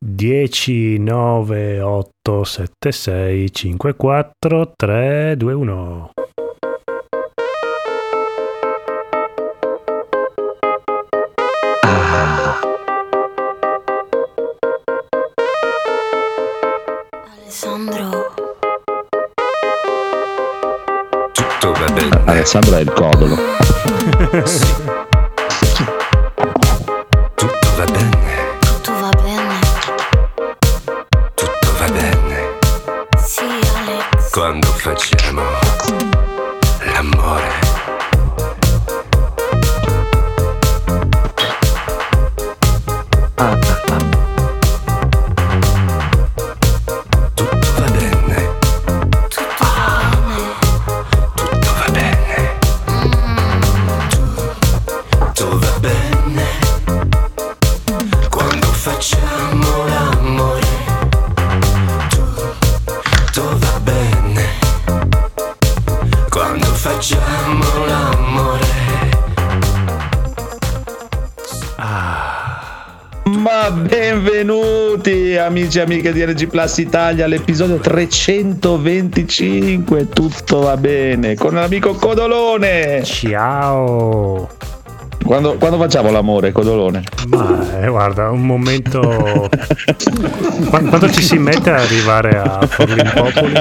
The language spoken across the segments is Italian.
10 9 8 7 6 5 4 3 2 1 Alessandro. Tutto va bene. Alessandro è il codolo. amici e amiche di RG Plus Italia all'episodio 325. Tutto va bene con l'amico Codolone. Ciao! Quando, quando facciamo l'amore, Codolone? Ma eh, guarda, un momento. Qua- Quando ci si mette a arrivare a Forlin Popoli,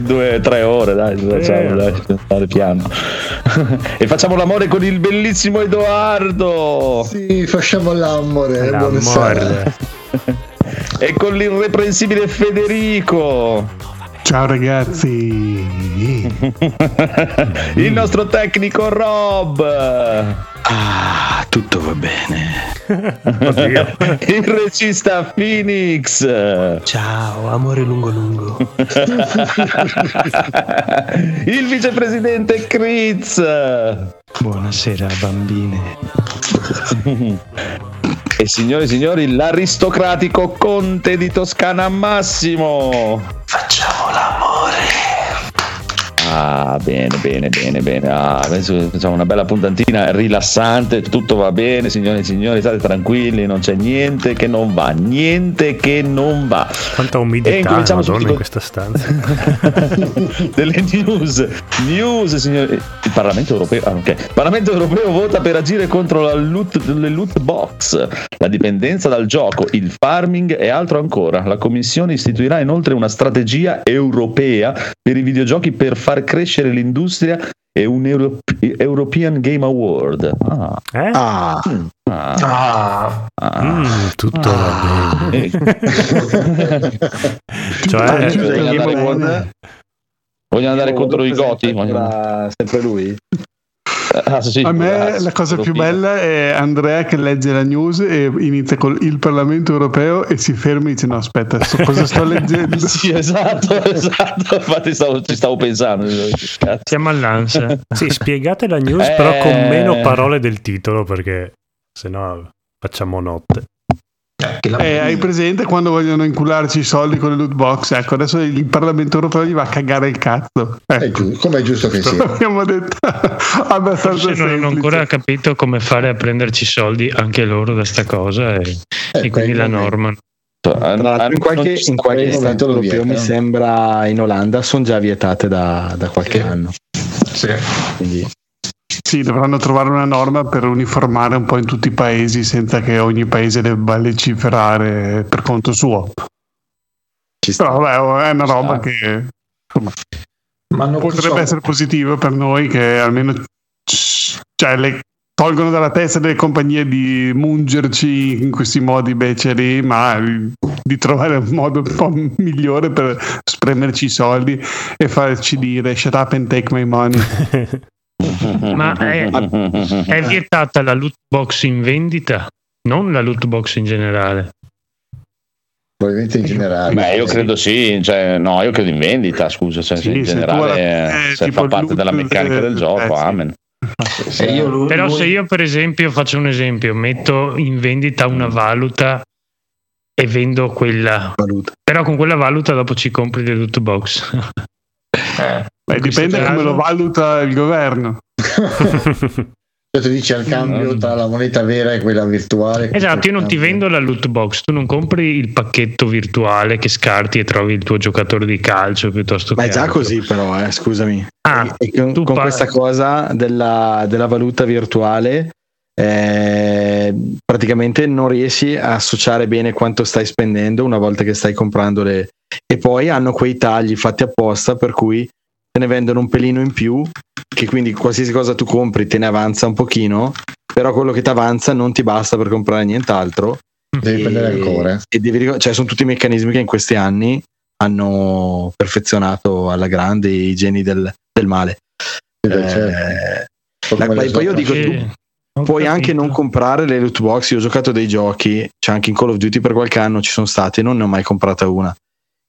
Due, tre ore, dai, facciamo, dai, fare piano. e facciamo l'amore con il bellissimo Edoardo. Sì, facciamo l'amore. Buonasera. l'amore. E con l'irreprensibile Federico. Ciao ragazzi. il nostro tecnico Rob. Ah, tutto va bene. Il regista Phoenix. Ciao, amore lungo lungo. Il vicepresidente Critz. Buonasera bambine. E signore e signori, l'aristocratico conte di Toscana Massimo. Facciamo l'amore. Ah, bene, bene, bene, bene. Ah, adesso facciamo una bella puntantina rilassante, tutto va bene, signore e signori, state tranquilli, non c'è niente che non va, niente che non va. Quanta E umidità, incominciamo madonna, subito in questa stanza. delle news. News, signori. Il Parlamento europeo, ah, ok. Il Parlamento europeo vota per agire contro la loot, le loot box, la dipendenza dal gioco, il farming e altro ancora. La Commissione istituirà inoltre una strategia europea per i videogiochi per far crescere l'industria e un Euro- European Game Award. Ah, Eh? Ah, ah, ah, ah. Mm, tutto va bene. Eh, Cioè, Scusa, eh. Award? Vogliono andare contro i Goti? Sempre lui? Ah, sì, A me grazie. la cosa più bella è Andrea che legge la news e inizia con il Parlamento europeo e si ferma e dice no aspetta, so cosa sto leggendo? Sì, esatto, esatto. Infatti stavo- ci stavo pensando. Cazzo. Siamo all'ansia. sì, spiegate la news, però con meno parole del titolo, perché sennò facciamo notte. Eh, hai presente quando vogliono incularci i soldi con le loot box? Ecco, adesso il Parlamento europeo gli va a cagare il cazzo. È Ecco, giu- come è giusto che sia. abbiamo detto abbastanza Forse non hanno ancora capito come fare a prenderci soldi anche loro da sta cosa e, Eh, e quindi la Tra l'altro in qualche, in qualche stato lo europeo mi sembra in Olanda sono già vietate da, da qualche anno. Quindi Sì, dovranno trovare una norma per uniformare un po' in tutti i paesi senza che ogni paese debba legiferare per conto suo. ci sta. Però vabbè, è una roba che insomma, Ma non potrebbe so- essere positivo per noi che almeno cioè, le tolgono dalla testa delle compagnie di mungerci in questi modi beceri, ma di trovare un modo un po' migliore per spremerci i soldi e farci dire shut up and take my money. Ma è, è vietata la loot box in vendita, non la loot box in generale. Probabilmente in generale. Beh, io credo sì, cioè, no, io credo in vendita, scusa, cioè, Sì, in se generale ora- eh, se tipo fa parte della meccanica del- gioco, eh, sì. amen. Eh, io lui- Però lui- se io per esempio faccio un esempio, metto in vendita una valuta e vendo quella, valuta. però con quella valuta dopo ci compri le loot box. Beh, dipende come caso- lo valuta il governo. Cioè, tu dici al cambio tra la moneta vera e quella virtuale. Esatto, io non ti vendo la loot box, tu non compri il pacchetto virtuale che scarti e trovi il tuo giocatore di calcio piuttosto Ma che è già altro. così però, eh, scusami. Ah, E con, tu con par- questa cosa della, della valuta virtuale eh, praticamente non riesci a associare bene quanto stai spendendo una volta che stai comprando le e poi hanno quei tagli fatti apposta per cui te ne vendono un pelino in più che quindi qualsiasi cosa tu compri te ne avanza un pochino però quello che ti avanza non ti basta per comprare nient'altro Devi e, prendere ancora. e devi cioè sono tutti i meccanismi che in questi anni hanno perfezionato alla grande i geni del, del male Eh, certo. la- Come le poi io dico, tu puoi anche capito. non comprare le loot box. Io ho giocato dei giochi, c'è anche in Call of Duty per qualche anno ci sono stati, non ne ho mai comprata una.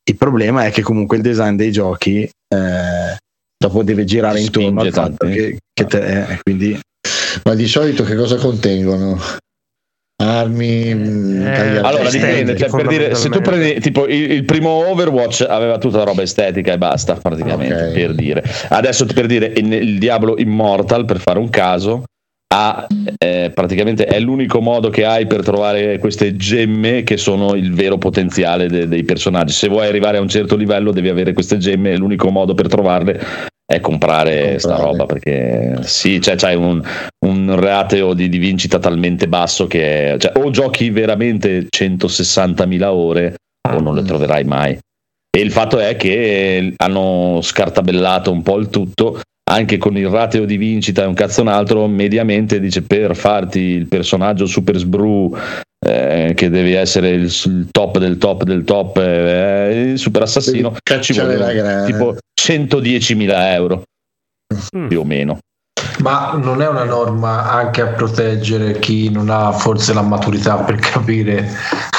Il problema è che comunque il design dei giochi eh, dopo deve girare intorno al fatto tanto. che, che te, eh, quindi Ma di solito che cosa contengono? Armi, mm, Eh? Allora dipende, cioè, per dire, se tu prendi tipo il, il primo Overwatch aveva tutta la roba estetica e basta, praticamente, Ok. per dire. Adesso per dire il, il Diablo Immortal, per fare un caso, ha, eh, praticamente è l'unico modo che hai per trovare queste gemme che sono il vero potenziale de- dei personaggi. Se vuoi arrivare a un certo livello devi avere queste gemme e l'unico modo per trovarle è comprare Comprare. sta roba perché sì, cioè, c'hai un, un rateo di, di vincita talmente basso che cioè, o giochi veramente 160.000 ore o non le troverai mai. E il fatto è che hanno scartabellato un po' il tutto, anche con il rateo di vincita e un cazzo un altro, mediamente dice per farti il personaggio super sbru eh, che devi essere il, il top del top del top, eh, il super assassino, ci grana. tipo 110.000 euro Mm. più o meno. Ma non è una norma anche a proteggere chi non ha forse la maturità per capire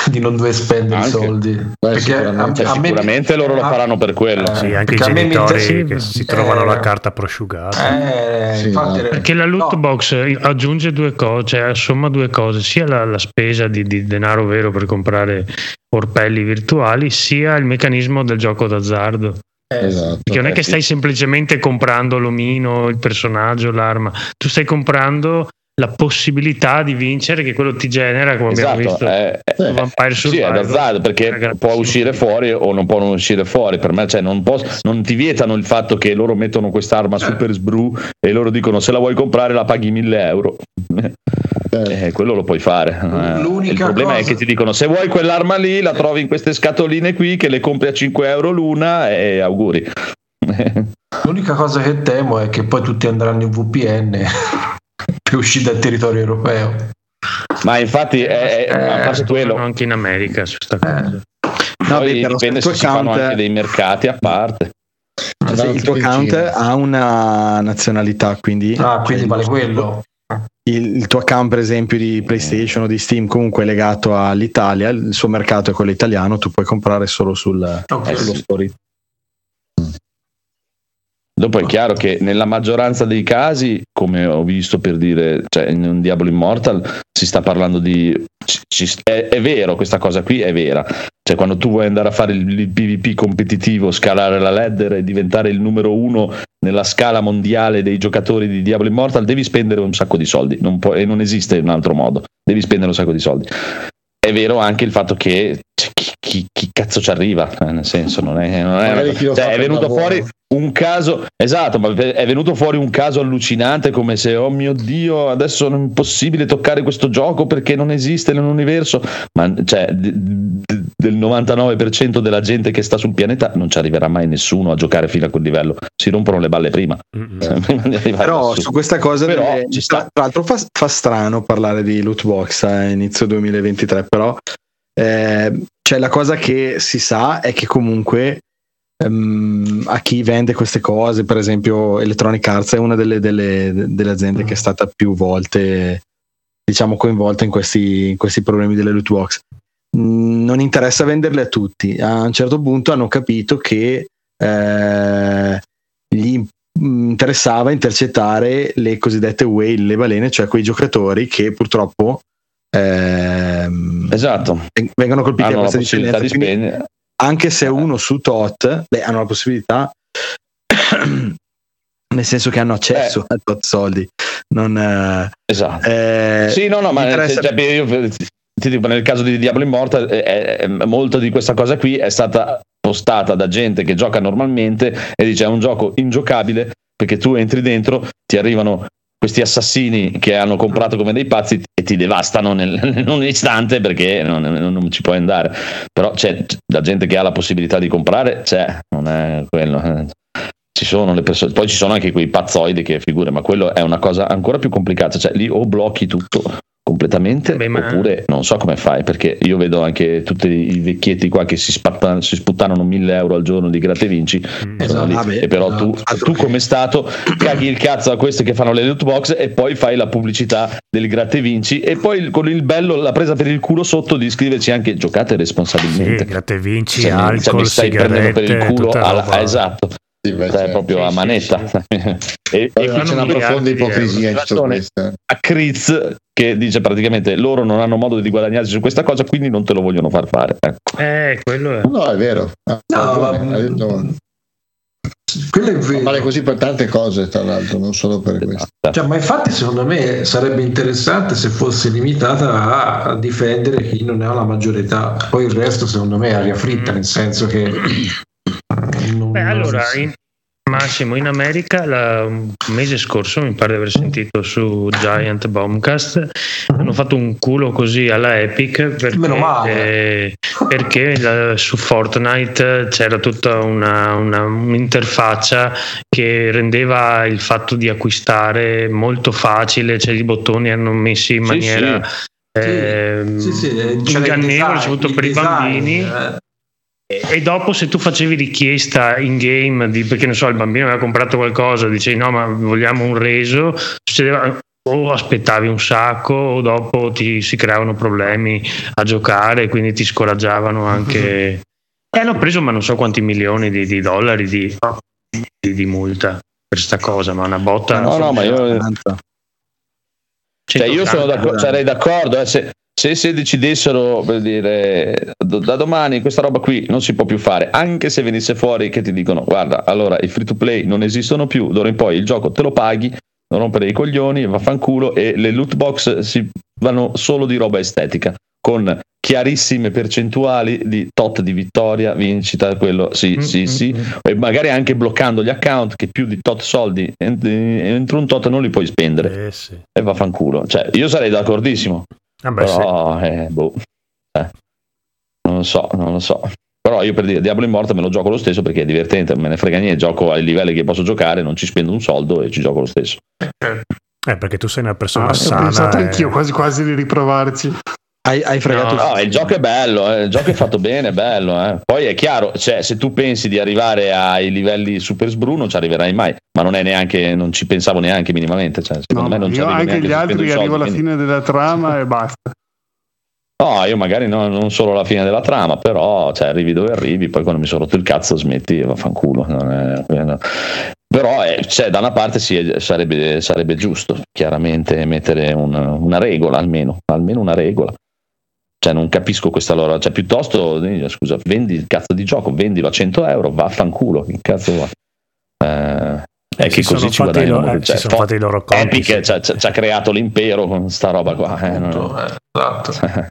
di non dover spendere Anche. soldi? Perché sicuramente. a- a me- Sicuramente loro lo faranno per quello. eh, Sì, anche i me genitori interessa- che si trovano eh, la carta prosciugata. Eh, Sì, infatti, no. Perché la loot no, box aggiunge due cose, cioè assomma due cose, sia la, la spesa di, di denaro vero per comprare orpelli virtuali, sia il meccanismo del gioco d'azzardo. Eh, Esatto. Perché non è Eh, che sì. stai semplicemente comprando l'omino, il personaggio, l'arma, tu stai comprando la possibilità di vincere che quello ti genera, come abbiamo Esatto, visto. è, è- su Vampire sì, è Survivor. d'azzardo perché può uscire fuori o non può non uscire fuori. Per me, cioè, non, posso- non ti vietano il fatto che loro mettono quest'arma super sbru e loro dicono se la vuoi comprare la paghi 1000 euro. Eh, quello lo puoi fare. Eh, L'unica il problema è cosa- che ti dicono se vuoi quell'arma lì la trovi in queste scatoline qui che le compri a 5 euro l'una e auguri. L'unica cosa che temo è che poi tutti andranno in VPN per uscire dal territorio europeo. Ma infatti è, è- a parte quello, anche in America su sta cosa. No, poi beh, però dipende se il si tuo fanno account- anche dei mercati a parte. se il tuo account ha una nazionalità, quindi, Ah, quindi vale il- quello. Il, il tuo account, per esempio, di PlayStation o di Steam, comunque legato all'Italia, il suo mercato è quello italiano, tu puoi comprare solo sul, Ok. sullo store. Dopo è chiaro che nella maggioranza dei casi, come ho visto per dire, cioè in un Diablo Immortal si sta parlando di... ci- ci- è, è vero, questa cosa qui è vera. Cioè quando tu vuoi andare a fare il, il PvP competitivo, scalare la ladder e diventare il numero uno nella scala mondiale dei giocatori di Diablo Immortal, devi spendere un sacco di soldi. Non può- e non esiste un altro modo. Devi spendere un sacco di soldi. È vero anche il fatto che cioè, chi, chi- chi cazzo ci arriva? Eh, nel senso, non è, non è, cioè, è venuto lavoro. fuori un caso esatto, ma è venuto fuori un caso allucinante come se oh mio dio, adesso è impossibile toccare questo gioco perché non esiste nell'universo, ma cioè d- d- del 99% della gente che sta sul pianeta non ci arriverà mai nessuno a giocare fino a quel livello. Si rompono le balle prima. Mm-mm. Prima Però su questa cosa, Però delle- ci sta. tra tra l'altro, fa, fa strano parlare di loot box a inizio 2023. Però, eh, cioè, la cosa che si sa è che comunque ehm, a chi vende queste cose, per esempio, Electronic Arts è una delle, delle- delle aziende che è stata più volte, diciamo, coinvolta in questi, in questi problemi delle loot box. Mm, Non interessa venderle a tutti. A un certo punto hanno capito che eh, gli mm, interessava intercettare le cosiddette whale, le balene, cioè quei giocatori che purtroppo ehm, Esatto, vengono colpiti da hanno la questa dipendenza. di spendere. anche se uno su tot, beh, hanno la possibilità nel senso che hanno accesso a tot soldi. Non, eh, Esatto. eh, Sì, no, no, ma interessa- cioè, io ti dico, nel caso di Diablo Immortal, eh, eh, molto di questa cosa qui è stata postata da gente che gioca normalmente e dice è un gioco ingiocabile perché tu entri dentro, ti arrivano questi assassini che hanno comprato come dei pazzi e ti devastano nel- in un istante perché non, non- non ci puoi andare. Però c'è la gente che ha la possibilità di comprare, c'è, non è quello. eh. Ci sono le persone, poi ci sono anche quei pazzoidi che figure, ma quello è una cosa ancora più complicata. Cioè, lì o blocchi tutto completamente Beh, ma- oppure non so come fai perché io vedo anche tutti i vecchietti qua che si, spatta- si sputtanano 1000 euro al giorno di gratte e vinci Mm. Esatto. Vabbè, e però tu, esatto. tu come stato caghi il cazzo a questi che fanno le loot box e poi fai la pubblicità del gratte e vinci e poi con il bello la presa per il culo sotto di scriverci anche giocate Sì, responsabilmente gratte vinci, Cioè, mi- cioè, alcol, mi stai prendendo per il culo alla- esatto Sì, beh, cioè, certo. proprio Sì, a sì, manetta e, Poi e c'è una profonda ipocrisia in tutto Ragione. questo. a Kriz che dice praticamente loro non hanno modo di guadagnarsi su questa cosa quindi non te lo vogliono far fare ecco. Eh, quello è. No, è vero. Ha No, ma- detto- Quello è vero. Vale così per tante cose, tra l'altro, non solo per questo. Cioè, ma infatti secondo me sarebbe interessante se fosse limitata a, a difendere chi non ha la maggiore età. Poi il resto secondo me è aria fritta, nel senso che... eh, non- Beh, allora, in- Massimo, in America la- un mese scorso mi pare di aver sentito su Giant Bombcast hanno fatto un culo così alla Epic perché, Meno male. eh, perché la- su Fortnite c'era tutta una, una- un'interfaccia che rendeva il fatto di acquistare molto facile, cioè i bottoni erano messi in Sì, maniera Sì, sì, c'era il ingannevole, design, soprattutto per i design, bambini. eh. E dopo se tu facevi richiesta in game di, perché non so il bambino aveva comprato qualcosa dicevi no ma vogliamo un reso succedeva o aspettavi un sacco o dopo ti si creavano problemi a giocare quindi ti scoraggiavano anche e hanno preso ma non so quanti milioni di, di dollari di, di- di multa per sta cosa ma una botta no no ma io Cioè, io sono 180. d'accordo, sarei d'accordo eh, se, se, se decidessero per dire "Do- da domani questa roba qui non si può più fare, anche se venisse fuori che ti dicono guarda, allora i free to play non esistono più, d'ora in poi il gioco te lo paghi, non rompere i coglioni, vaffanculo e le loot box si vanno solo di roba estetica con chiarissime percentuali di tot di vittoria, vincita, quello sì, Mm, sì, mm, sì, mm. e magari anche bloccando gli account che più di tot soldi ent- entro un tot non li puoi spendere Eh, sì. e vaffanculo. Cioè, io sarei d'accordissimo, Ah, beh, sì. però eh, boh, eh, non lo so, non lo so. Però io per dire Diablo Immortal me lo gioco lo stesso perché è divertente, non me ne frega niente, gioco ai livelli che posso giocare, non ci spendo un soldo e ci gioco lo stesso. Eh, perché tu sei una persona Ah, ho sana. pensato e- anch'io quasi quasi di riprovarci. Hai, hai fregato No, No, il gioco è bello, eh, il gioco è fatto bene, è bello. eh. Poi è chiaro, cioè, se tu pensi di arrivare ai livelli super sbru non ci arriverai mai, ma non è neanche, non ci pensavo neanche minimamente. Cioè, secondo No, me non ci arrivo anche neanche gli altri arrivo alla quindi- fine della trama e basta. No, io magari no- non solo alla fine della trama, però cioè, arrivi dove arrivi, poi quando mi sono rotto il cazzo smetti e vaffanculo. non è- quello- Però eh, cioè, da una parte sì, sarebbe, sarebbe giusto chiaramente mettere un- una regola almeno, almeno una regola. Cioè non capisco questa loro, cioè piuttosto scusa, vendi il cazzo di gioco, vendilo a 100 euro, vaffanculo, che cazzo vuoi? Eh, è Eh, che così sono ci fatti guadagnano lo- molto. eh, Cioè, sono fatti i loro conti. Epic sì. ci ha- ci ha creato l'impero con sta roba qua. eh, Appunto, eh, esatto.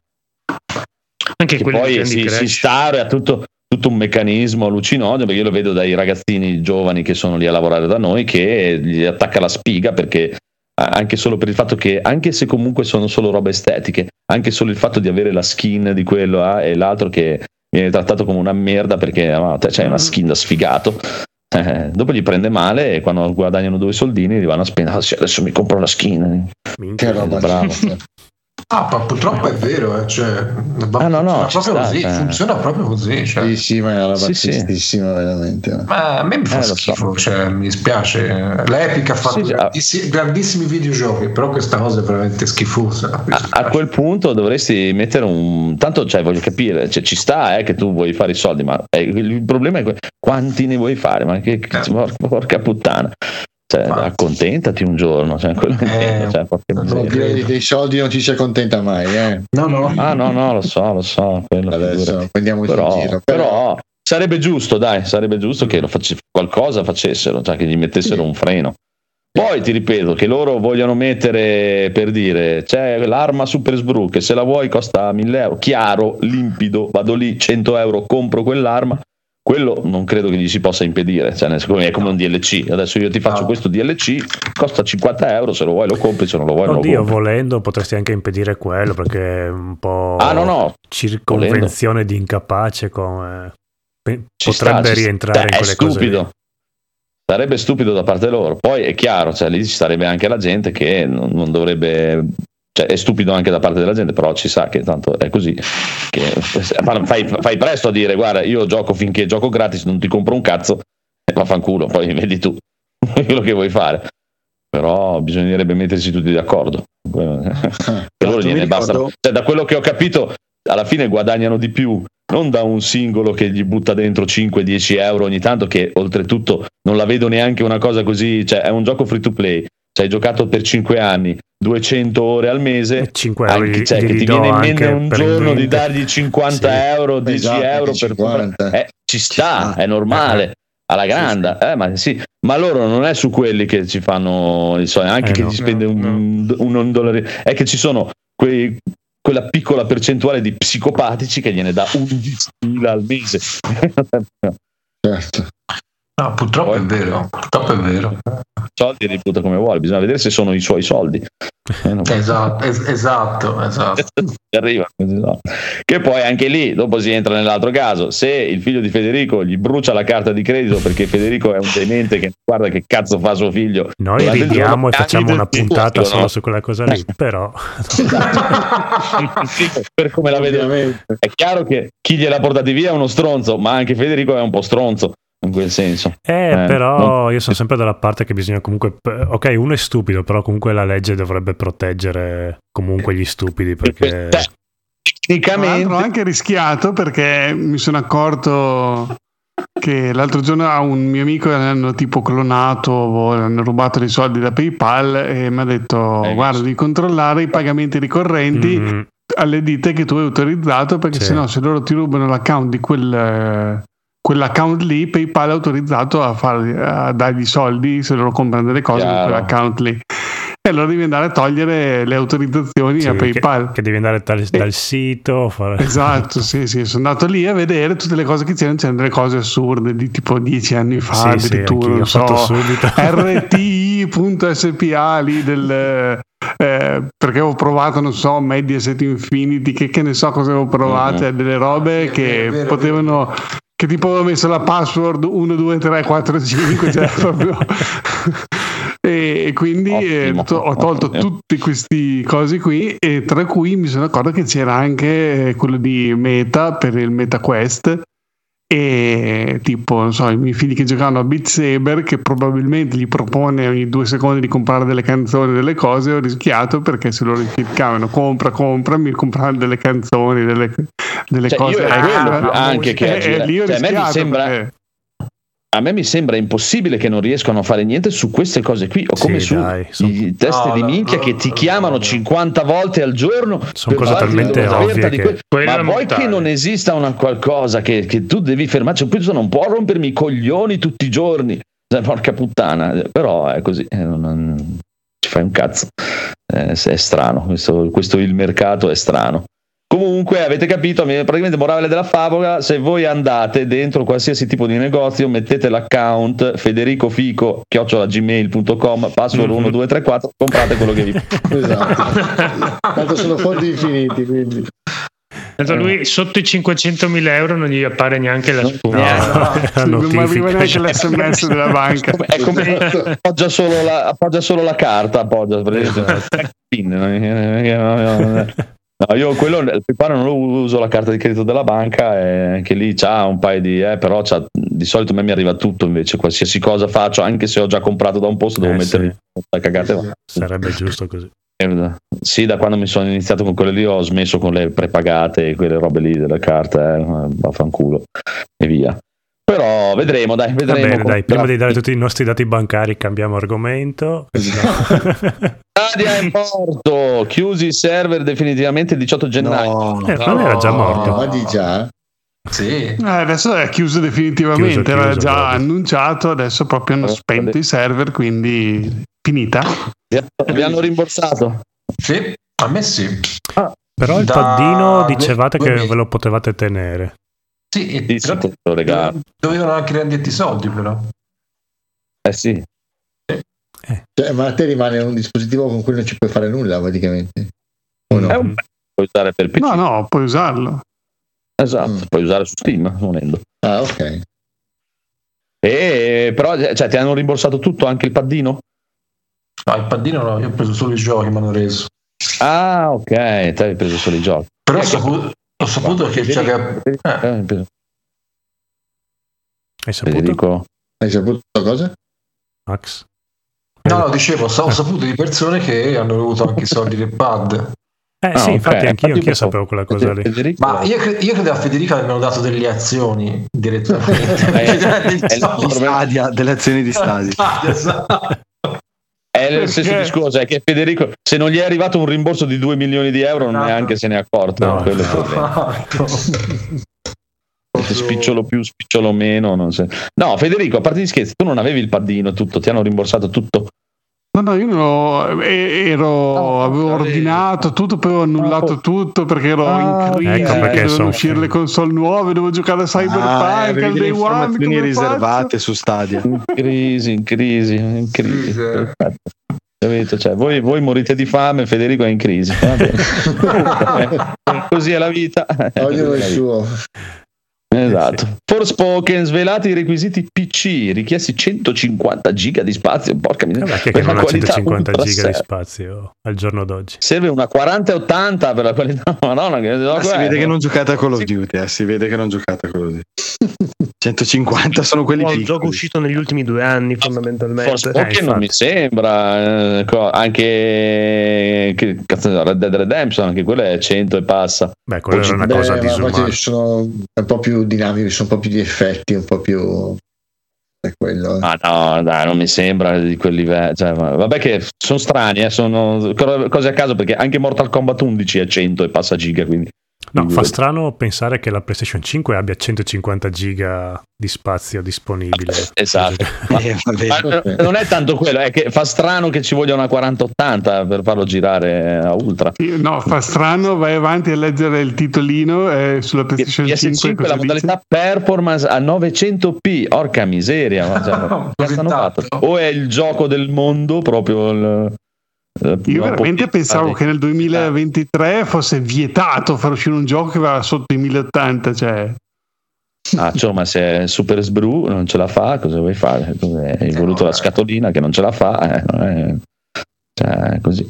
anche che poi si, si stare a tutto, tutto un meccanismo allucinogeno perché io lo vedo dai ragazzini giovani che sono lì a lavorare da noi che gli attacca la spiga perché anche solo per il fatto che anche se comunque sono solo robe estetiche anche solo il fatto di avere la skin di quello ah, e l'altro che viene trattato come una merda perché ah, te c'hai una skin da sfigato eh, dopo gli prende male e quando guadagnano due soldini li vanno a spendere ah, sì, adesso mi compro la skin Minchia. Che roba Bravo. cioè. Ah, ma purtroppo è vero, eh, cioè, Ah, no, no, funziona proprio sta, così, cioè. funziona proprio così. Cioè. Sì, sì, ma è una Sì, sì. veramente. Ma a me mi fa Eh, lo so. schifo, cioè, mi dispiace. L'Epic ha fatto Sì, ah. grandissi- grandissimi videogiochi, però questa cosa è veramente schifosa. A, a quel punto dovresti mettere un tanto cioè voglio capire cioè, ci sta eh, che tu vuoi fare i soldi ma eh, il problema è que- quanti ne vuoi fare ma che porca, porca puttana cioè, Ma- accontentati un giorno cioè, quello Eh, cioè, no, di- dei soldi non ci si accontenta mai, eh. No, no. ah no no lo so lo so quello Adesso prendiamoci però, in giro. però sarebbe giusto, dai, sarebbe giusto che lo face- qualcosa facessero, cioè che gli mettessero un freno. Poi ti ripeto che loro vogliono mettere per dire c'è l'arma Super Sbru che se la vuoi costa 1000 euro, chiaro, limpido, vado lì 100 euro, compro quell'arma. Quello non credo che gli si possa impedire, cioè, è come un DLC. Adesso io ti faccio No. questo DLC, costa 50 euro, se lo vuoi lo compri, se non lo vuoi non lo Oddio, compri. volendo potresti anche impedire quello perché è un po' Ah no no, circonvenzione di incapace come Ci potrebbe sta, ci sta. rientrare in quelle è cose. stupido. Sarebbe stupido da parte loro. Poi è chiaro, cioè, lì ci sarebbe anche la gente che non, non dovrebbe. Cioè, è stupido anche da parte della gente, però ci sa che tanto è così. Fai, fai presto a dire: Guarda, io gioco finché gioco gratis, non ti compro un cazzo, e vaffanculo, poi vedi tu quello che vuoi fare. Però bisognerebbe mettersi tutti d'accordo. Ricordo- Cioè, da quello che ho capito, alla fine guadagnano di più non da un singolo che gli butta dentro 5-10 euro ogni tanto, che oltretutto non la vedo neanche una cosa così, cioè è un gioco free to play. Ci hai giocato per 5 anni, 200 ore al mese, E 5 euro anche, cioè, che ti viene in mente un giorno di dargli 50 Sì. euro, 10 Esatto, euro anche per 50. eh, ci sta, sta. è normale. Alla grande, eh, ma, sì. ma loro non è su quelli che ci fanno i soldi, anche Eh che no, si spende no, un, un- un dollaro, è che ci sono quei- quella piccola percentuale di psicopatici che gliene dà 11.000 al mese. Certo. No, purtroppo Poi- è vero, purtroppo è vero. soldi li butta come vuole, bisogna vedere se sono i suoi soldi. Eh, Esatto, es- esatto, esatto. Ci arriva, no. Che poi anche lì, dopo si entra nell'altro caso, se il figlio di Federico gli brucia la carta di credito perché Federico è un demente che guarda che cazzo fa suo figlio. Noi ridiamo e facciamo una puntata solo no? su quella cosa lì, però per come la vedo Ovviamente. è chiaro che chi gliela portati via è uno stronzo ma anche Federico è un po' stronzo in quel senso Eh, Eh, però io sono sempre dalla parte che bisogna comunque. Ok, uno è stupido, però comunque la legge dovrebbe proteggere comunque gli stupidi perché. Tra tecnicamente ho anche rischiato perché mi sono accorto che l'altro giorno a un mio amico hanno tipo clonato o hanno rubato dei soldi da PayPal e mi ha detto guarda di controllare i pagamenti ricorrenti Mm, alle ditte che tu hai autorizzato perché Sì. sennò se loro ti rubano l'account di quel, eh, quell'account lì PayPal è autorizzato a, fargli- a dargli soldi se loro comprano delle cose con quell'account lì e allora devi andare a togliere le autorizzazioni sì, a che, PayPal che devi andare dal, dal sito. Fare... Esatto, sì, sì, sono andato lì a vedere tutte le cose che c'erano, c'erano delle cose assurde di tipo dieci anni fa, Sì, sì, addirittura, anch'io non so, subito. RTI.spa lì del... eh, perché avevo provato, non so, Mediaset Infinity, che, che ne so cosa avevo provato, Mhm. delle robe Vero, che vero, potevano... Che tipo avevo messo la password 1, 2, 3, 4, 5, cioè proprio... e, quindi eh, to- ho tolto ottimo. tutti questi cose qui e tra cui mi sono accorto che c'era anche eh, quello di Meta per il MetaQuest e tipo non so i miei figli che giocavano a Beat Saber che probabilmente gli propone ogni due secondi di comprare delle canzoni delle cose ho rischiato perché se loro cliccavano compra compra mi compravano delle canzoni delle, delle Cioè, cose io è più- anche che e aggira. lì Cioè, a me mi sembra- perché- a me mi sembra impossibile che non riescano a fare niente su queste cose qui. O Sì, come su dai, son- i teste No, di minchia no, che ti no, chiamano no. 50 volte al giorno Sono per cose talmente ovvie che- que- Quello ma è vuoi che non esista una qualcosa che, che tu devi fermarci? Questo non può rompermi i coglioni tutti i giorni. Cioè, porca puttana. Però è così eh, non- ci fai un cazzo. Eh, è strano questo, questo il mercato è strano Comunque avete capito, praticamente morale della favola, se voi andate dentro qualsiasi tipo di negozio, mettete l'account Federico Fico chiocciolagmail.com, password Mhm. 1234, comprate quello che vi Esatto. Tanto sono fondi infiniti, quindi. Tanto lui sotto i 500.000 euro non gli appare neanche la spuma. Eh, la non mi arriva neanche l'sms della banca. È come appoggia solo la, appoggia solo la carta, appoggia No, io quello il PayPal non lo uso la carta di credito della banca e anche lì c'ha un paio di eh, però c'ha- di solito a me mi arriva tutto invece qualsiasi cosa faccio anche se ho già comprato da un posto devo Eh, mettere la cagata Sarebbe giusto così. Eh, sì da quando mi sono iniziato con quelle lì ho smesso con le prepagate e quelle robe lì delle carte eh, vaffanculo e via però vedremo dai Va vedremo bene, come- dai, prima di dare tutti i nostri dati bancari cambiamo argomento. Stadia è morto, chiusi i server definitivamente il 18 gennaio. No, Eh, non era già morto. ma di già. Sì. Eh, adesso è chiuso definitivamente, Chiuso, era chiuso, già proprio. annunciato, adesso proprio hanno spento i server, quindi finita. Vi vi hanno rimborsato. Sì, a me sì. Però il Da paddino dicevate che ve lo potevate tenere. Sì, e Sì, te lo regalo. dovevano anche renderti i soldi, però. Eh sì. Cioè, ma a te rimane un dispositivo con cui non ci puoi fare nulla praticamente. O no? Un puoi usare per PC. No, no, puoi usarlo. Esatto, Mm. puoi usare su Steam volendo. Ah, ok. E però cioè, ti hanno rimborsato tutto, anche il paddino? No, il paddino no, io ho preso solo i giochi, mi hanno reso. Ah, ok, te hai preso solo i giochi. Però ho Eh, che- saputo, ho saputo che c'è che... Eh, eh, hai saputo? Federico. Hai saputo cosa? Max? No, no, dicevo, so- ho saputo di persone che hanno avuto anche i soldi del pad. Eh Ah, sì, ok. infatti anch'io, Infatti anch'io io sapevo quella cosa lì. Federico, Ma io, cre- io credo a Federica abbiano dato delle azioni direttamente. Eh, Dei è il soldi. Di Stadia, delle azioni di Stadia. Esatto. è il Perché? stesso discorso, è che Federico, se non gli è arrivato un rimborso di 2 milioni di euro, Esatto. neanche se ne è accorto. No, quello. Esatto. Se spicciolo più, spicciolo meno. Non so. No, Federico, a parte di scherzi, tu non avevi il paddino, tutto, ti hanno rimborsato tutto. No, no, io non ho- e- ero, No, avevo ordinato tutto, poi ho annullato No. tutto perché ero Ah, in crisi, ecco perché dovevano sono- uscire le console nuove, dovevo giocare a Ah, Cyberpunk, al avevi le Day One, riservate su Stadia. In crisi, in crisi, in crisi. Perfetto. Capito? Cioè, voi, voi morite di fame, Federico è in crisi. Così è la vita. Ognuno il la suo. vita. Esatto. Forspoken, svelati i requisiti PC, richiesti 150 giga di spazio. Porca miseria. Che, Per che la non ha qualità 150 ultra giga di set. spazio al giorno d'oggi. Serve una 4080 per la qualità. Madonna, che Ma si vede che non giocate a Call of Duty, eh, si vede che non giocate a Call of Duty. 150 sono quelli un piccoli. gioco uscito negli ultimi due anni, fondamentalmente. Forspoken Eh, non mi sembra. eh, anche che, cazzo, Red Dead Redemption, anche quello è 100 e passa. Beh, quella era una Beh, cosa ma disumana. poi sono un po' più dinamici, sono un po' più di effetti, un po' più. È quello. eh. Ah no, dai, non mi sembra di quel livello. Cioè, vabbè che sono strani, eh, sono co- cose a caso perché anche Mortal Kombat 11 è 100 e passa giga, quindi... No, fa strano pensare che la PlayStation 5 abbia 150 giga di spazio disponibile. Esatto. Ma- Eh, ma eh, non è tanto quello, è che fa strano che ci voglia una 4080 per farlo girare a ultra. No, fa strano, vai avanti a leggere il titolino eh, sulla PlayStation 5. PS5 cosa la dice? modalità performance a 900p, orca miseria, ma cioè, ma che stanno Così fatto? o è il gioco del mondo proprio il, eh, Io no, veramente pensavo che nel 2023 fosse vietato far uscire un gioco che va sotto i 1080, cioè Ah, cioè, ma se Super Sbru non ce la fa, cosa vuoi fare? Cos'è? Hai voluto la scatolina che non ce la fa, eh, è- cioè, così.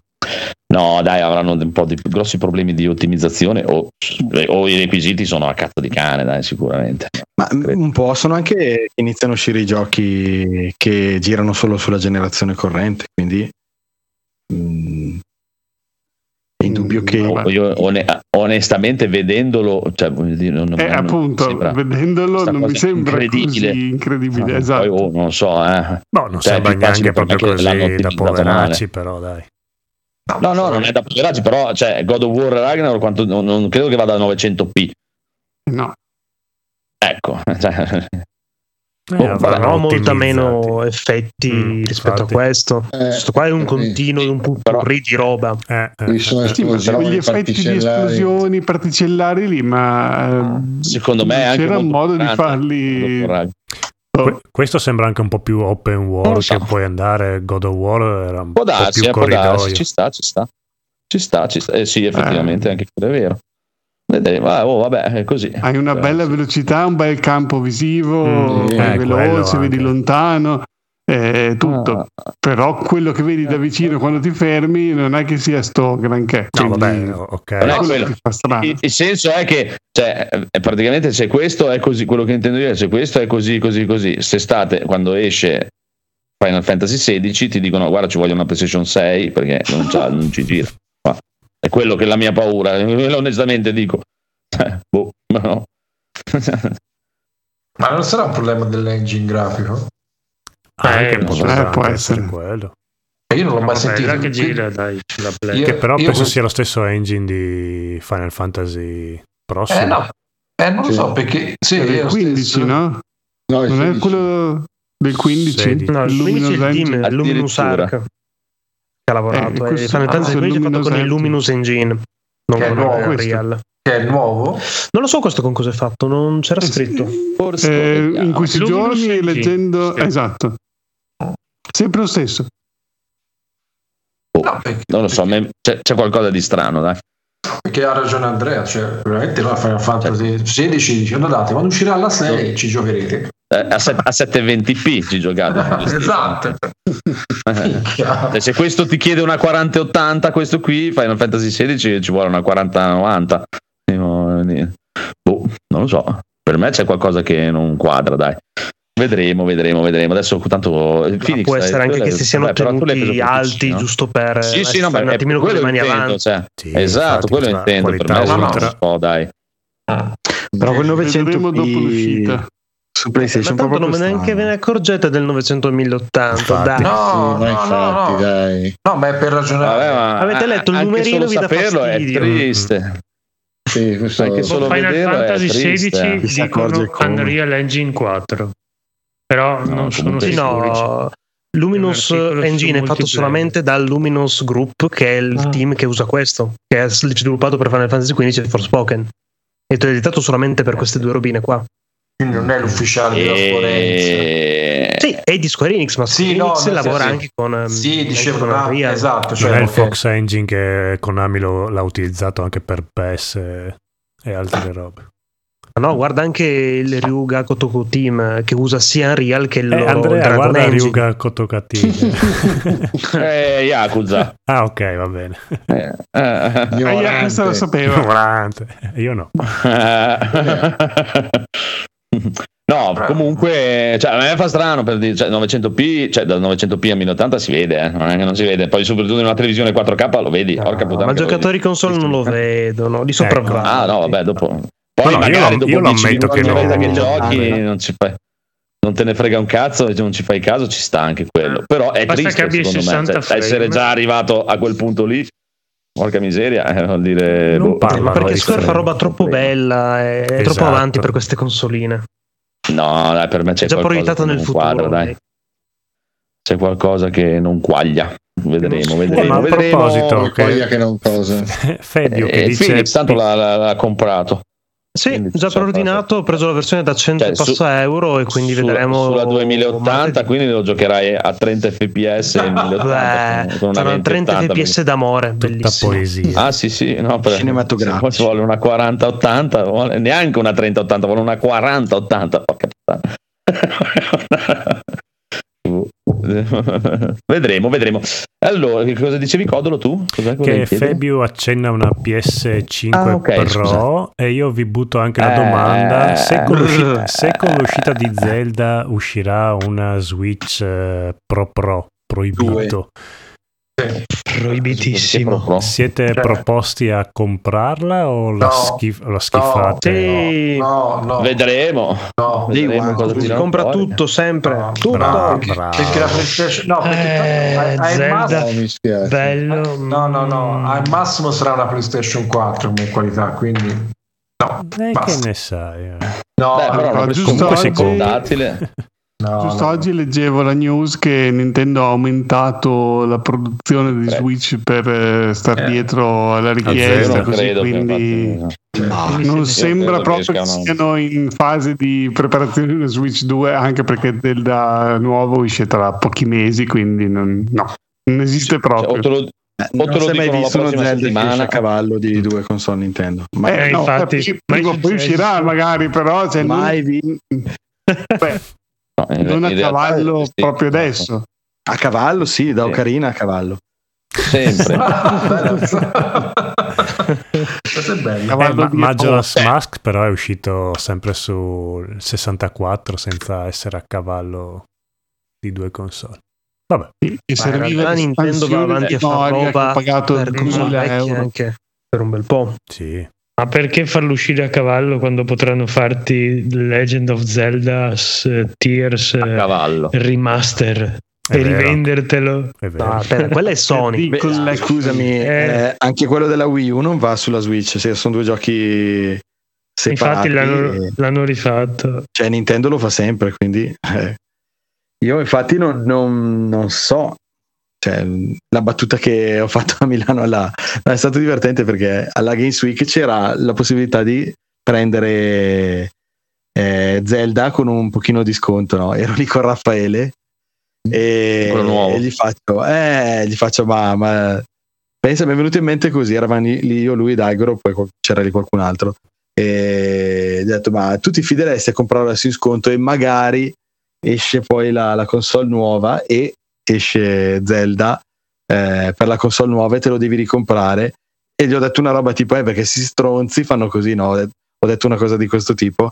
No, dai, avranno un po' di grossi problemi di ottimizzazione o, o i requisiti sono a cazzo di cane, dai, sicuramente. Ma un po' sono anche che iniziano a uscire i giochi che girano solo sulla generazione corrente, quindi mm, è indubbio che O- Io one- onestamente vedendolo, cioè, non, eh, non- appunto, vedendolo non mi sembra incredibile. così incredibile, Ah, esatto. Poi, oh, non so, eh. No, non Cioè, sembra neanche proprio così da poveracci, però dai. No, no, non è da poveracci, però cioè, God of War Ragnarok quanto, non, non credo che vada a 900p. No. Ecco, cioè, Eh, Oh, avranno Però molta meno effetti Mm, rispetto infatti. a questo. Eh, Questo qua è un sì. continuo e un putpurri di roba. Eh, eh, Qui sono eh, quegli effetti di esplosioni particellari lì, ma ehm, secondo me anche c'era un modo di farli. Que- questo sembra anche un po' più open world so. che puoi andare. God of War era un Può po' darsi, più eh, può darsi, corridoio. ci sta, ci sta. Ci sta, ci sta. Eh sì, effettivamente anche quello è vero. Vedremo, ah, oh, vabbè, è così. Hai una Eh, bella sì. velocità, un bel campo visivo, Mm, vai eh, quello veloce, vedi lontano, eh, tutto. Ah, Però quello che vedi da vicino quando ti fermi non è che sia sto granché. No, Quindi, vabbè, ok. Non è quello quello. ti fa strano. il, il senso è che cioè, eh, praticamente se questo è così, quello che intendo dire, se questo è così, così, così, se state quando esce Final Fantasy XVI ti dicono guarda ci voglio una PlayStation 6 perché non, c'ha- non ci gira. È quello che è la mia paura, onestamente dico. Eh, boh, ma no. Ma non sarà un problema dell'engine grafico? Anche Eh, potrebbe eh, anche può essere quello. Io non l'ho mai Vabbè, sentito. che gira, dai, la Play. Io- Che però io penso que- sia lo stesso engine di Final Fantasy prossimo. Eh no, Eh, non lo Sì. so perché. Sì, È del io 15, stesso- no? No, il Non è 16. quello del 15? 16. No, il 15 è il Luminous è. Arc che ha lavorato. Eh, e questo- Final Fantasy questo è 15 è fatto con il. Luminous Engine. Non Che è con nuovo il questo. Real. che è nuovo. Non lo so questo con cosa è fatto, non c'era scritto. Forse Eh, in questi Luminous giorni Engine. leggendo Sì. esatto sempre lo stesso Oh, No, perché, non lo so, c'è, c'è qualcosa di strano, dai. perché ha ragione Andrea. Cioè, veramente no, Final Fantasy 16 dice andate, quando uscirà la 6 ci giocherete. Eh, a, se- a 720p ci giocate. esatto. Eh, Se questo ti chiede una 4080, questo qui, Final Fantasy XVI ci vuole una 4090. Io, eh, Boh, non lo so. Per me c'è qualcosa che non quadra, dai. Vedremo, vedremo, vedremo. Adesso tanto Phoenix, può eh, essere anche che si siano tenuti per alti no? giusto per Sì, sì, no, un è attimino con le quello mani avanti. cioè. Sì, esatto, infatti, quello intendo. Per qualità me sono ultra. un po', dai. Però quel vedremo dopo 900p l'uscita su Ma PlayStation tanto proprio non ve neanche ve ne accorgete del 900 1080. Infatti. Dai. No, no, ma no, infatti, no. dai. No, ma è per ragionare. Vabbè, ma Avete letto il anche numerino, solo vi dà saperlo fastidio. è triste. Sì, questo Anche solo Final vederlo è Fantasy. XVI dicono. Unreal Engine 4. Però No, non sono Sì, no. Luminous Engine è fatto solamente dal Luminous Group, che è il Ah. team che usa questo, che è sviluppato per Final Fantasy XV e Forspoken. Ed è editato solamente per queste due robine qua. Quindi non è l'ufficiale della Square Enix. E... Sì, è di Square Enix, ma Sì, Square no, Enix nel lavora senso- anche con. ehm, Sì, dicevo, con no, esatto. Non Cioè, è il. Fox Engine che Konami lo- l'ha utilizzato anche per PES e, e altre robe. Ma No, guarda anche il Ryuga Kotoku Team che usa sia Unreal che il Eh, Andrea, Dragon guarda Engine. Ryuga Kotokati. Eh, Yakuza. ah, ok, va bene. Eh, eh. Ah, io questa lo sapevo Ignorante. Io no. No, comunque, cioè, a me fa strano per dire, cioè, 900p, cioè da 900p a 1080 si vede, eh, non è che non si vede, poi soprattutto in una televisione 4K lo vedi, No, porca puttana. ma vedi. console non lo vedono, li Ecco. sopravvaluti. Ah, no, vabbè, dopo. Poi No, magari io- dopo io lo 10 ammetto minuti che di no. che giochi, Ah, non ci fai. Non te ne frega un cazzo, e non ci fai caso, ci sta anche quello. Però è Basta triste che abbia secondo me, 60 cioè, essere già arrivato a quel punto lì. Porca miseria, eh, vuol dire. Non boh. parlo. Ma perché Square fa roba troppo bella, è è Esatto. troppo avanti per queste consoline. No, dai, per me c'è È già che nel futuro. quadra, dai. C'è qualcosa che non quaglia. Vedremo, Eh, vedremo. ma a vedremo. proposito, che- che non cosa. Fabio che Eh, dice Phoenix tanto l'ha, l'ha- l'ha comprato. Sì, Quindi già preordinato, ho preso la versione da 100 Cioè, e passa su- euro e quindi Sulla- vedremo sulla 2080, martedì. quindi lo giocherai a 30 fps e 1080 Beh, con una saranno 30 2080. fps d'amore, tutta bellissimo. poesia. Ah sì sì, no, per. Poi ci vuole una 4080, vuole- neanche una 3080, vuole una 4080, porca puttana. vedremo, vedremo. Allora, che cosa dicevi Codolo tu? Cos'è cosa che? Fabio accenna una PS5 Ah, ok, Pro scusate. e io vi butto anche la Eh. domanda se con, l'uscita, se con l'uscita di Zelda uscirà una Switch eh, Pro Pro proibito Proibitissimo. Pro. siete Cioè- proposti a comprarla o la, No. schif- la schifate No, no, Vedremo. no. Vedremo one, cosa si compra fuori. tutto sempre. No, tutto. bravo, perché, bravo. perché la PlayStation no, perché Eh, Zelda. massimo-. Bello. no, no, no, al massimo sarà una PlayStation 4 come qualità, quindi no, Eh, che ne sai eh. no, Beh, però una- giusto comunque oggi-. no, Giusto no. oggi leggevo la news che Nintendo ha aumentato la produzione di Beh. Switch per eh, star Eh. dietro alla richiesta, non così quindi infatti- non sembra proprio che siano in fase di preparazione di una Switch 2, anche perché del da nuovo esce tra pochi mesi, quindi non, no, non esiste Cioè, o proprio. te lo- Non è mai visto uno prossima Zelda a cavallo di due console Nintendo. Ma Eh, Eh, no, infatti, eh, mai prima o poi uscirà magari, però cioè, non, mai vi- beh, no, in- non a in cavallo questi- proprio adesso. a cavallo, sì, da Sì. Ocarina a cavallo. Sempre. Eh, ma- Majora's. Mask però è uscito sempre sul 64 senza essere a cavallo di due console vabbè Che Ma in serviva realtà Nintendo va avanti a fare che roba pagato per console 2000 vecchie euro. anche per un bel po'. sì Ma perché farlo uscire a cavallo quando potranno farti Legend of Zelda Tears A eh, cavallo. remaster e rivendertelo? No, aspetta, quella è Sony. Beh, Beh, scusami, Eh. eh, anche quello della Wii U non va sulla Switch, sì, sono due giochi Infatti separati. l'hanno, e- l'hanno rifatto. cioè Nintendo lo fa sempre, quindi eh. io infatti non, non- non so. Cioè, la battuta che ho fatto a Milano alla- è stato divertente perché alla Games Week c'era la possibilità di prendere eh, Zelda con un pochino di sconto. no? Ero lì con Raffaele e, e gli faccio, eh, gli faccio ma, ma pensa, mi è venuto in mente così, eravamo lì io, lui ed Aigoro, poi c'era lì qualcun altro e gli ho detto ma tu ti fideresti a comprarlo adesso in sconto e magari esce poi la, la console nuova e esce Zelda eh, per la console nuova e te lo devi ricomprare e gli ho detto una roba tipo eh perché si stronzi fanno così no ho detto, una cosa di questo tipo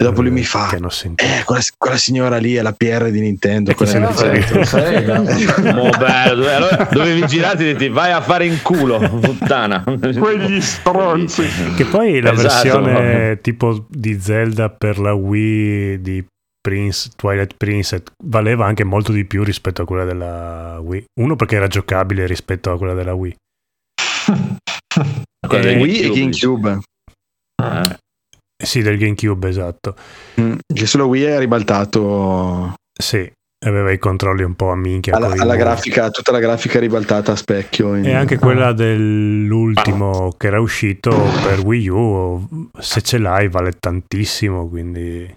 e dopo lui mi fa Che hanno sentito. eh quella, quella signora lì è la PR di Nintendo quella se ne lì." frega? Mo bello, allora dovevi girarti e dirti vai a fare in culo, puttana. Quegli stronzi. Che poi la Esatto. versione tipo di Zelda per la Wii di Prince, Twilight Princess valeva anche molto di più rispetto a quella della Wii. Uno perché era giocabile rispetto a quella della Wii. Quella del Wii e GameCube. Eh, Eh Sì, del GameCube, esatto. Mm, che sulla Wii è ribaltato Sì, aveva i controlli un po' a minchia. alla, alla grafica tutta la grafica ribaltata a specchio in- E anche quella dell'ultimo che era uscito per Wii U, se ce l'hai vale tantissimo, quindi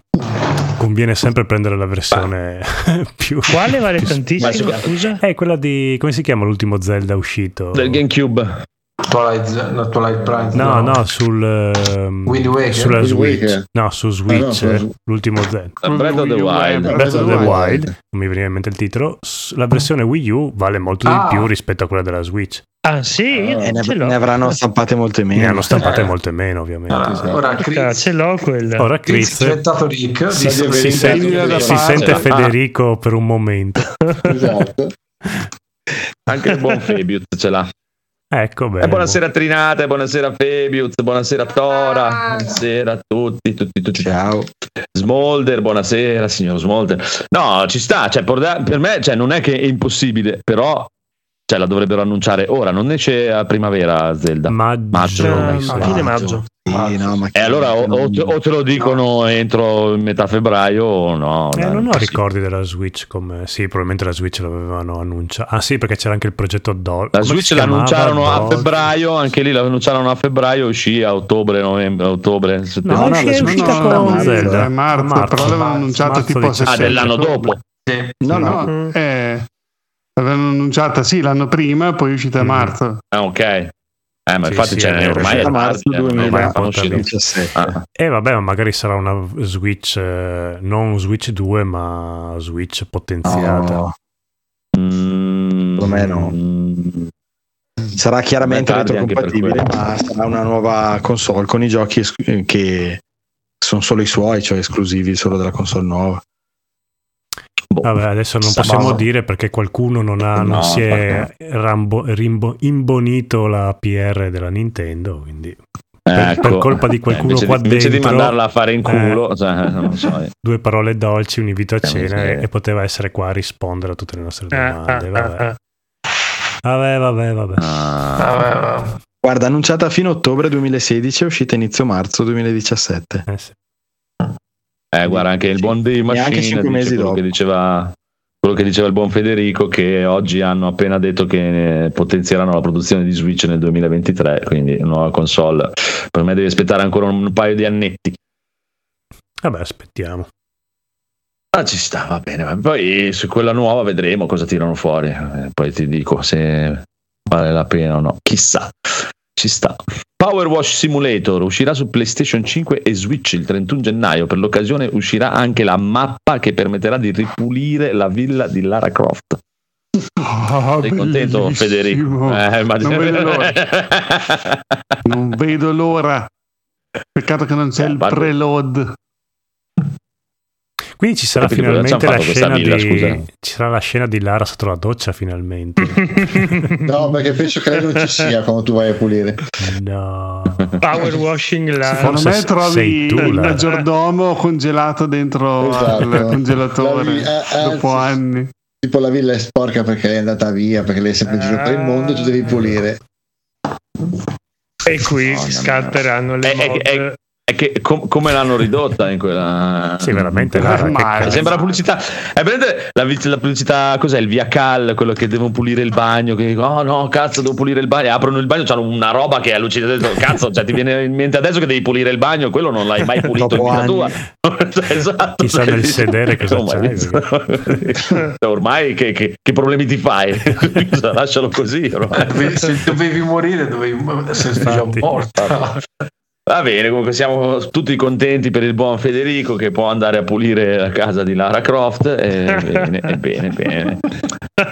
conviene sempre prendere la versione più... Quale vale più- tantissimo? Scusa? È quella di... come si chiama l'ultimo Zelda uscito? Del GameCube. Twilight, no, Twilight Princess. No, no, sul... ehm, Wind Waker? Sulla Wind Switch. Waker. No, su Switch, Ah, no, eh, su- l'ultimo Zelda. Breath of the eh, Wild. Breath of the Wild. Non mi veniva in mente il titolo, la versione Wii U vale molto Ah. di più rispetto a quella della Switch. Ah, sì? e ne, ce l'ho. ne avranno stampate molte meno Ne hanno stampate Eh. molte meno, ovviamente. Allora, Esatto. ora Ah, Chris, ce l'ho quella. Ora Chris Chris si, si- si sente, si parte. sente Ah. Federico per un momento. esatto. Anche il buon Fabius ce l'ha. Ecco, bene. E buonasera Trinate, buonasera Fabius, buonasera Tora, buonasera a tutti, tutti, tutti. ciao Smolder, buonasera signor Smolder. No, ci sta, cioè, per per me cioè, non è che è impossibile, però cioè, la dovrebbero annunciare ora, non esce a primavera Zelda. Maggio, Maggio, Eh, sa. a fine maggio. Sì, no, ma E allora o, te, o te lo dicono entro metà febbraio o no. Eh, dai, non ho sì. ricordi della Switch come... Sì, probabilmente la Switch l'avevano annunciata. Ah sì, perché c'era anche il progetto Doll. La come Switch l'annunciarono a febbraio, anche lì l'annunciarono a febbraio, uscì a ottobre, novembre, ottobre, settembre. No, no, Switch uscita no, con Zelda. Marzo, marzo. però l'avevano annunciata Marzo tipo a 17. Ah, settembre. dell'anno dopo. no no No, Mm. eh, l'avevano annunciata sì l'anno prima, poi è uscita a Mm. marzo. Ah, ok. Eh, ma Sì, infatti sì, c'è è ormai è a marzo tardi, eh. 2017 Ah, E vabbè, ma magari sarà una Switch, eh, non Switch 2, ma Switch potenziata. No, mm, Secondo me no. sarà chiaramente retrocompatibile ma sarà una nuova console con i giochi es- che sono solo i suoi cioè esclusivi solo della console nuova boh. Vabbè, adesso non Sa- possiamo no. dire perché qualcuno non, ha, non No, si è rambo- rimbo- imbonito la PR della Nintendo, quindi per, Ecco. per colpa di qualcuno Eh, invece qua di, invece dentro di mandarla a fare in eh, culo, cioè, non so. eh. due parole dolci, un invito a Eh, cena sì. e, e poteva essere qua a rispondere a tutte le nostre domande. Vabbè, vabbè, vabbè. vabbè. Ah, Vabbè, vabbè. guarda annunciata a fine ottobre 2016 è uscita inizio marzo 2017 Eh sì. Eh, guarda, anche il buon Dave Machine mesi quello dopo. che diceva quello che diceva il buon Federico che oggi hanno appena detto che eh, potenzieranno la produzione di Switch nel 2023 quindi nuova console per me devi aspettare ancora un paio di annetti Vabbè, aspettiamo. Ah, ci sta, va bene. va- Poi su quella nuova vedremo cosa tirano fuori. Eh, poi ti dico se vale la pena o no. Chissà, ci sta. Power Wash Simulator uscirà su PlayStation 5 e Switch il 31 gennaio. Per l'occasione uscirà anche la mappa che permetterà di ripulire la villa di Lara Croft. Oh, Sei contento, bellissimo. Federico? Eh, immagino- Non vedo l'ora. Non vedo l'ora. Peccato che non c'è Eh, il guarda. preload. Quindi ci sarà finalmente la scena villa, di scusa? ci sarà la scena di Lara sotto la doccia finalmente. No, perché penso che lei non ci sia quando tu vai a pulire. no. Power washing la... Forse Secondo me trovi tu, il Lara. maggiordomo congelato dentro Esatto. al congelatore La vi- eh, dopo anzi, anni. Tipo la villa è sporca perché lei è andata via, perché lei è sempre in giro per il mondo e tu devi pulire. E qui No, no, no. scatteranno le Eh, eh, mod. eh, è che com- come l'hanno ridotta in quella. Sì, veramente. Che Ma-. Sembra la pubblicità. È presente la, vi- la pubblicità, cos'è? Il via cal, quello che devono pulire il bagno. Che dicono, oh no, cazzo, devo pulire il bagno. Aprono il bagno, c'hanno una roba che è allucinante. Cazzo, cioè, ti viene in mente adesso che devi pulire il bagno, quello non l'hai mai pulito in vita anni. tua. Cioè, esatto. Chissà nel sedere cosa mai c'hai, visto. Ormai che, che- che problemi ti fai? Scusa, Lascialo così. ormai. Se dovevi morire, dovevi sei già Infatti. Va bene, comunque siamo tutti contenti per il buon Federico che può andare a pulire la casa di Lara Croft. E bene, e bene, bene.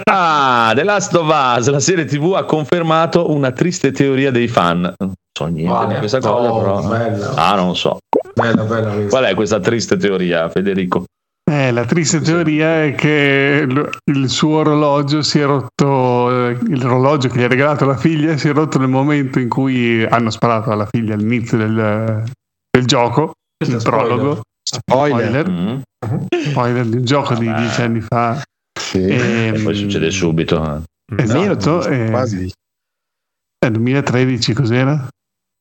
Ah, The Last of Us, la serie TV ha confermato una triste teoria dei fan. Non so niente Vale. di questa cosa, Oh, però. bella. Ah, non so. Bella, bella. Qual è questa triste teoria, Federico? Eh, la triste teoria è che il suo orologio si è rotto, eh, il orologio che gli ha regalato la figlia si è rotto nel momento in cui hanno sparato alla figlia all'inizio del, del gioco, Questo il spoiler. prologo, Spoiler. spoiler, Mm. spoiler di un gioco di Vabbè. dieci anni fa. Sì. Ehm, E poi succede subito. eh. Esatto, eh, Quasi. eh, 2013 cos'era?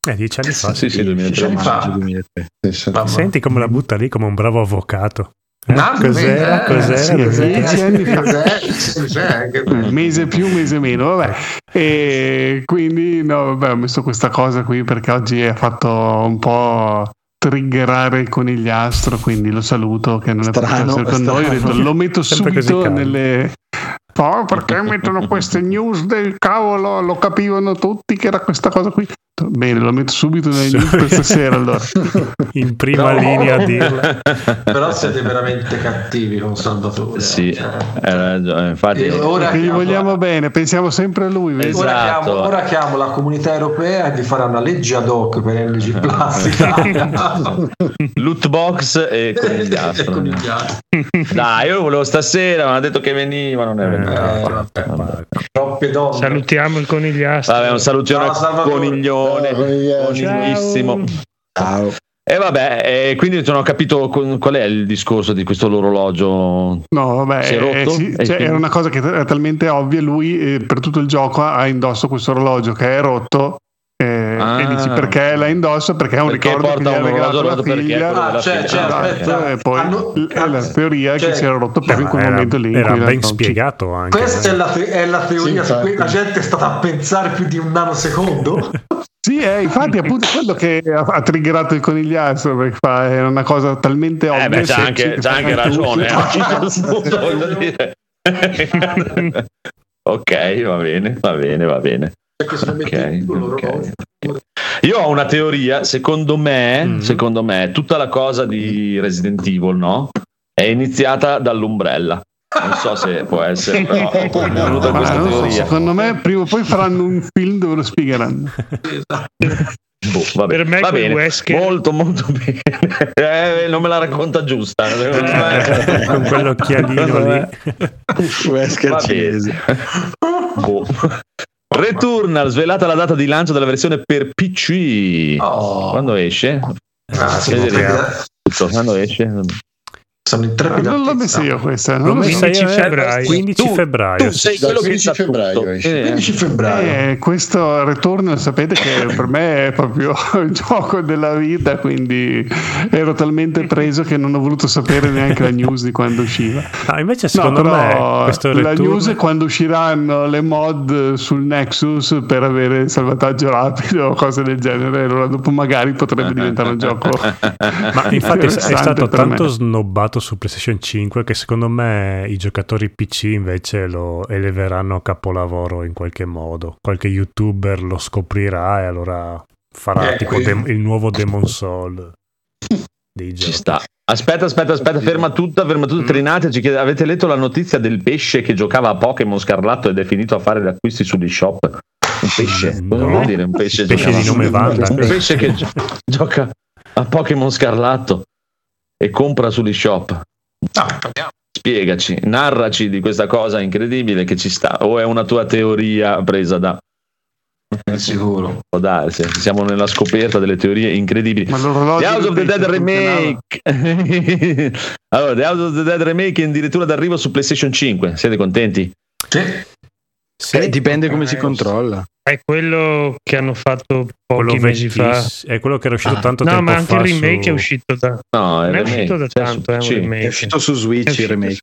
Eh, dieci anni fa. Sì, sì, 2003. anni fa. Maggio 2003. Adesso- Mamma. Senti come la butta lì come un bravo avvocato. Eh, Mamma cos'era? mia, Cos'era? sì, Cos'era? dieci anni fa. Cos'è? Cos'è? Che- Eh, mese più, mese meno, vabbè. E quindi no, vabbè, ho messo questa cosa qui perché oggi ha fatto un po' triggerare il conigliastro, quindi lo saluto che non è potuto Strano, essere con noi. Ho detto, lo metto subito nelle... Oh, perché mettono queste news del cavolo? Lo capivano tutti che era questa cosa qui. Bene, lo metto subito nelle news per stasera allora. In prima No. linea a dirla. Però siete veramente cattivi con Salvatore. Sì, Cioè, hai ragione, infatti. E ora Perché gli chiamo- vogliamo bene, pensiamo sempre a lui. vedi? Ora, Esatto. chiamo, ora chiamo la comunità europea di fare una legge ad hoc per NG Plus Loot box e conigliastro. E conigliastro. Dai, io lo volevo stasera, mi hanno detto che veniva, non è venuto. Eh, vabbè. Troppe donne. Salutiamo il conigliastro. Vabbè, un al Salvatore. coniglione, Conigliastro. coniglissimo. Ciao. E vabbè, e quindi non ho capito qual è il discorso di questo orologio. No, vabbè, Si è rotto? eh, sì, E cioè, quindi- era una cosa che era talmente ovvia. Lui eh, per tutto il gioco ha indosso questo orologio che è rotto. Eh, Ah. e dici perché l'ha indosso? Perché è un Perché ricordo che porta gli ha un regalato la rotto è figlia. quello Ah, della cioè, figlia. cioè, Esatto, aspetta, e poi hanno- è la teoria cioè, che si era rotto proprio in quel era, momento lì. era ben spiegato anche. Questa è la, te- è la teoria Sì, su cui la gente è stata a pensare più di un nanosecondo. Sì, eh, infatti, è appunto quello che ha, ha triggerato il conigliastro perché fa, era una cosa talmente ovvia. Eh beh, c'ha anche, che c'ha anche ragione. eh. Ok, va bene, va bene, va bene. Perché se lo metti Ok, in culo, ok. l'orologio. Io ho una teoria, secondo me, Mhm. secondo me, tutta la cosa di Resident Evil, no? È iniziata dall'ombrella. Non so se può essere, però è venuta questa non so, teoria. secondo me prima o poi faranno un film dove lo spiegheranno. Boh, vabbè. Per me Va bene. Wesker- Molto, molto bene. Eh, non me la racconta giusta. me. Con quell'occhialino lì. Wesker Va cinese. Boh. Returnal, svelata la data di lancio della versione per PC. Oh. Quando esce? Ah, sì, Quando esce? Sono in trepida Non l'ho messa io questa. L'ho Non lo so. messa io, 15 eh, febbraio. 15 Tu- febbraio. Tu sei sì. quello Dal che 15 sa febbraio tutto. Eh, 15 febbraio. Eh, questo Return sapete che per me è proprio il gioco della vita, quindi ero talmente preso che non ho voluto sapere neanche la news di quando usciva. Ah, invece No, secondo però me questo la return... news è quando usciranno le mod sul Nexus per avere il salvataggio rapido o cose del genere. Allora dopo magari potrebbe diventare un gioco. Ma infatti è stato tanto me. snobbato su PlayStation 5 che secondo me i giocatori PC invece lo eleveranno a capolavoro in qualche modo. Qualche youtuber lo scoprirà e allora farà Eh, tipo dem- il nuovo Demon Soul dei Ci giochi. sta. Aspetta, aspetta, aspetta, ferma tutta, ferma tutta. Trinate, ci chiede- avete letto la notizia del pesce che giocava a Pokémon Scarlatto ed è finito a fare gli acquisti sugli shop? Un pesce? Cosa No. vuol dire un pesce? Pesce di nome Wanda. Un pesce che gio- gioca a Pokémon Scarlatto e compra sugli shop. No, parliamo. Spiegaci, narraci di questa cosa incredibile che ci sta. O è una tua teoria presa da. È sicuro. Può darsi, siamo nella scoperta delle teorie incredibili. Ma The House of the Dead Remake. allora, The House of the Dead Remake è addirittura d'arrivo su PlayStation 5. Siete contenti? Sì. Sì, Eh, dipende come si controlla. È quello che hanno fatto Quello pochi mesi fa. È quello che era uscito Ah, tanto no, tempo ma anche fa il remake su- è uscito da. No, è remake, uscito da cioè, tanto, è un sì. remake. È uscito su Switch È il uscito remake.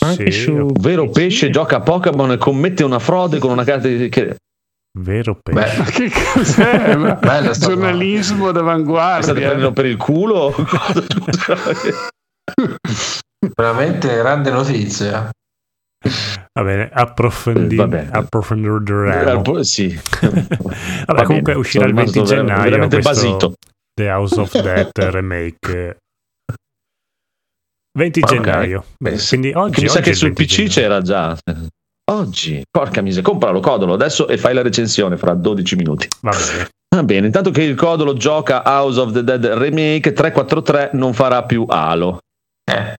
Anche Sì, su Vero pesce gioca a Pokémon e commette una frode con una carta di... Che... Vero pesce. Beh, che cos'è? Bella sta giornalismo State d'avanguardia. prendendo per il culo? veramente grande notizia. Va bene, approfondi- Va bene. approfondiremo. sì. Vabbè, comunque uscirà il 20 gennaio veramente questo basito. The House of Death remake. 20 Ok. gennaio. Beh, quindi oggi, mi sa oggi che sul 20 PC gennaio. c'era già. Oggi, porca miseria, compralo Codolo adesso e fai la recensione fra 12 minuti. Va bene. Va bene, intanto che il Codolo gioca House of the Dead Remake 343 non farà più Halo. Eh,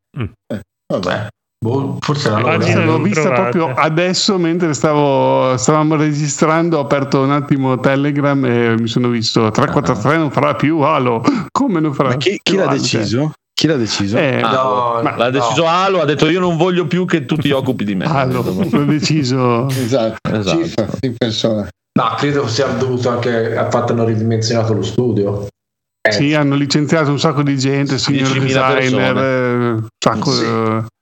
Vabbè. Boh, forse la non L'ho vista trovata. proprio adesso mentre stavo, stavamo registrando. Ho aperto un attimo Telegram e mi sono visto 343 non farà più Halo. Come non farà Ma chi, chi l'ha Halo? deciso? Chi l'ha deciso? Eh, Ah, No, ma- L'ha no. deciso Halo, ha detto io non voglio più che tu ti occupi di me. Halo, l'ho deciso. Esatto. Esatto. In persona. No, credo sia dovuto anche al fatto che hanno ridimensionato lo studio. Eh, Sì, hanno licenziato un sacco di gente, signor 10.000 designer, eh, un sacco, Sì.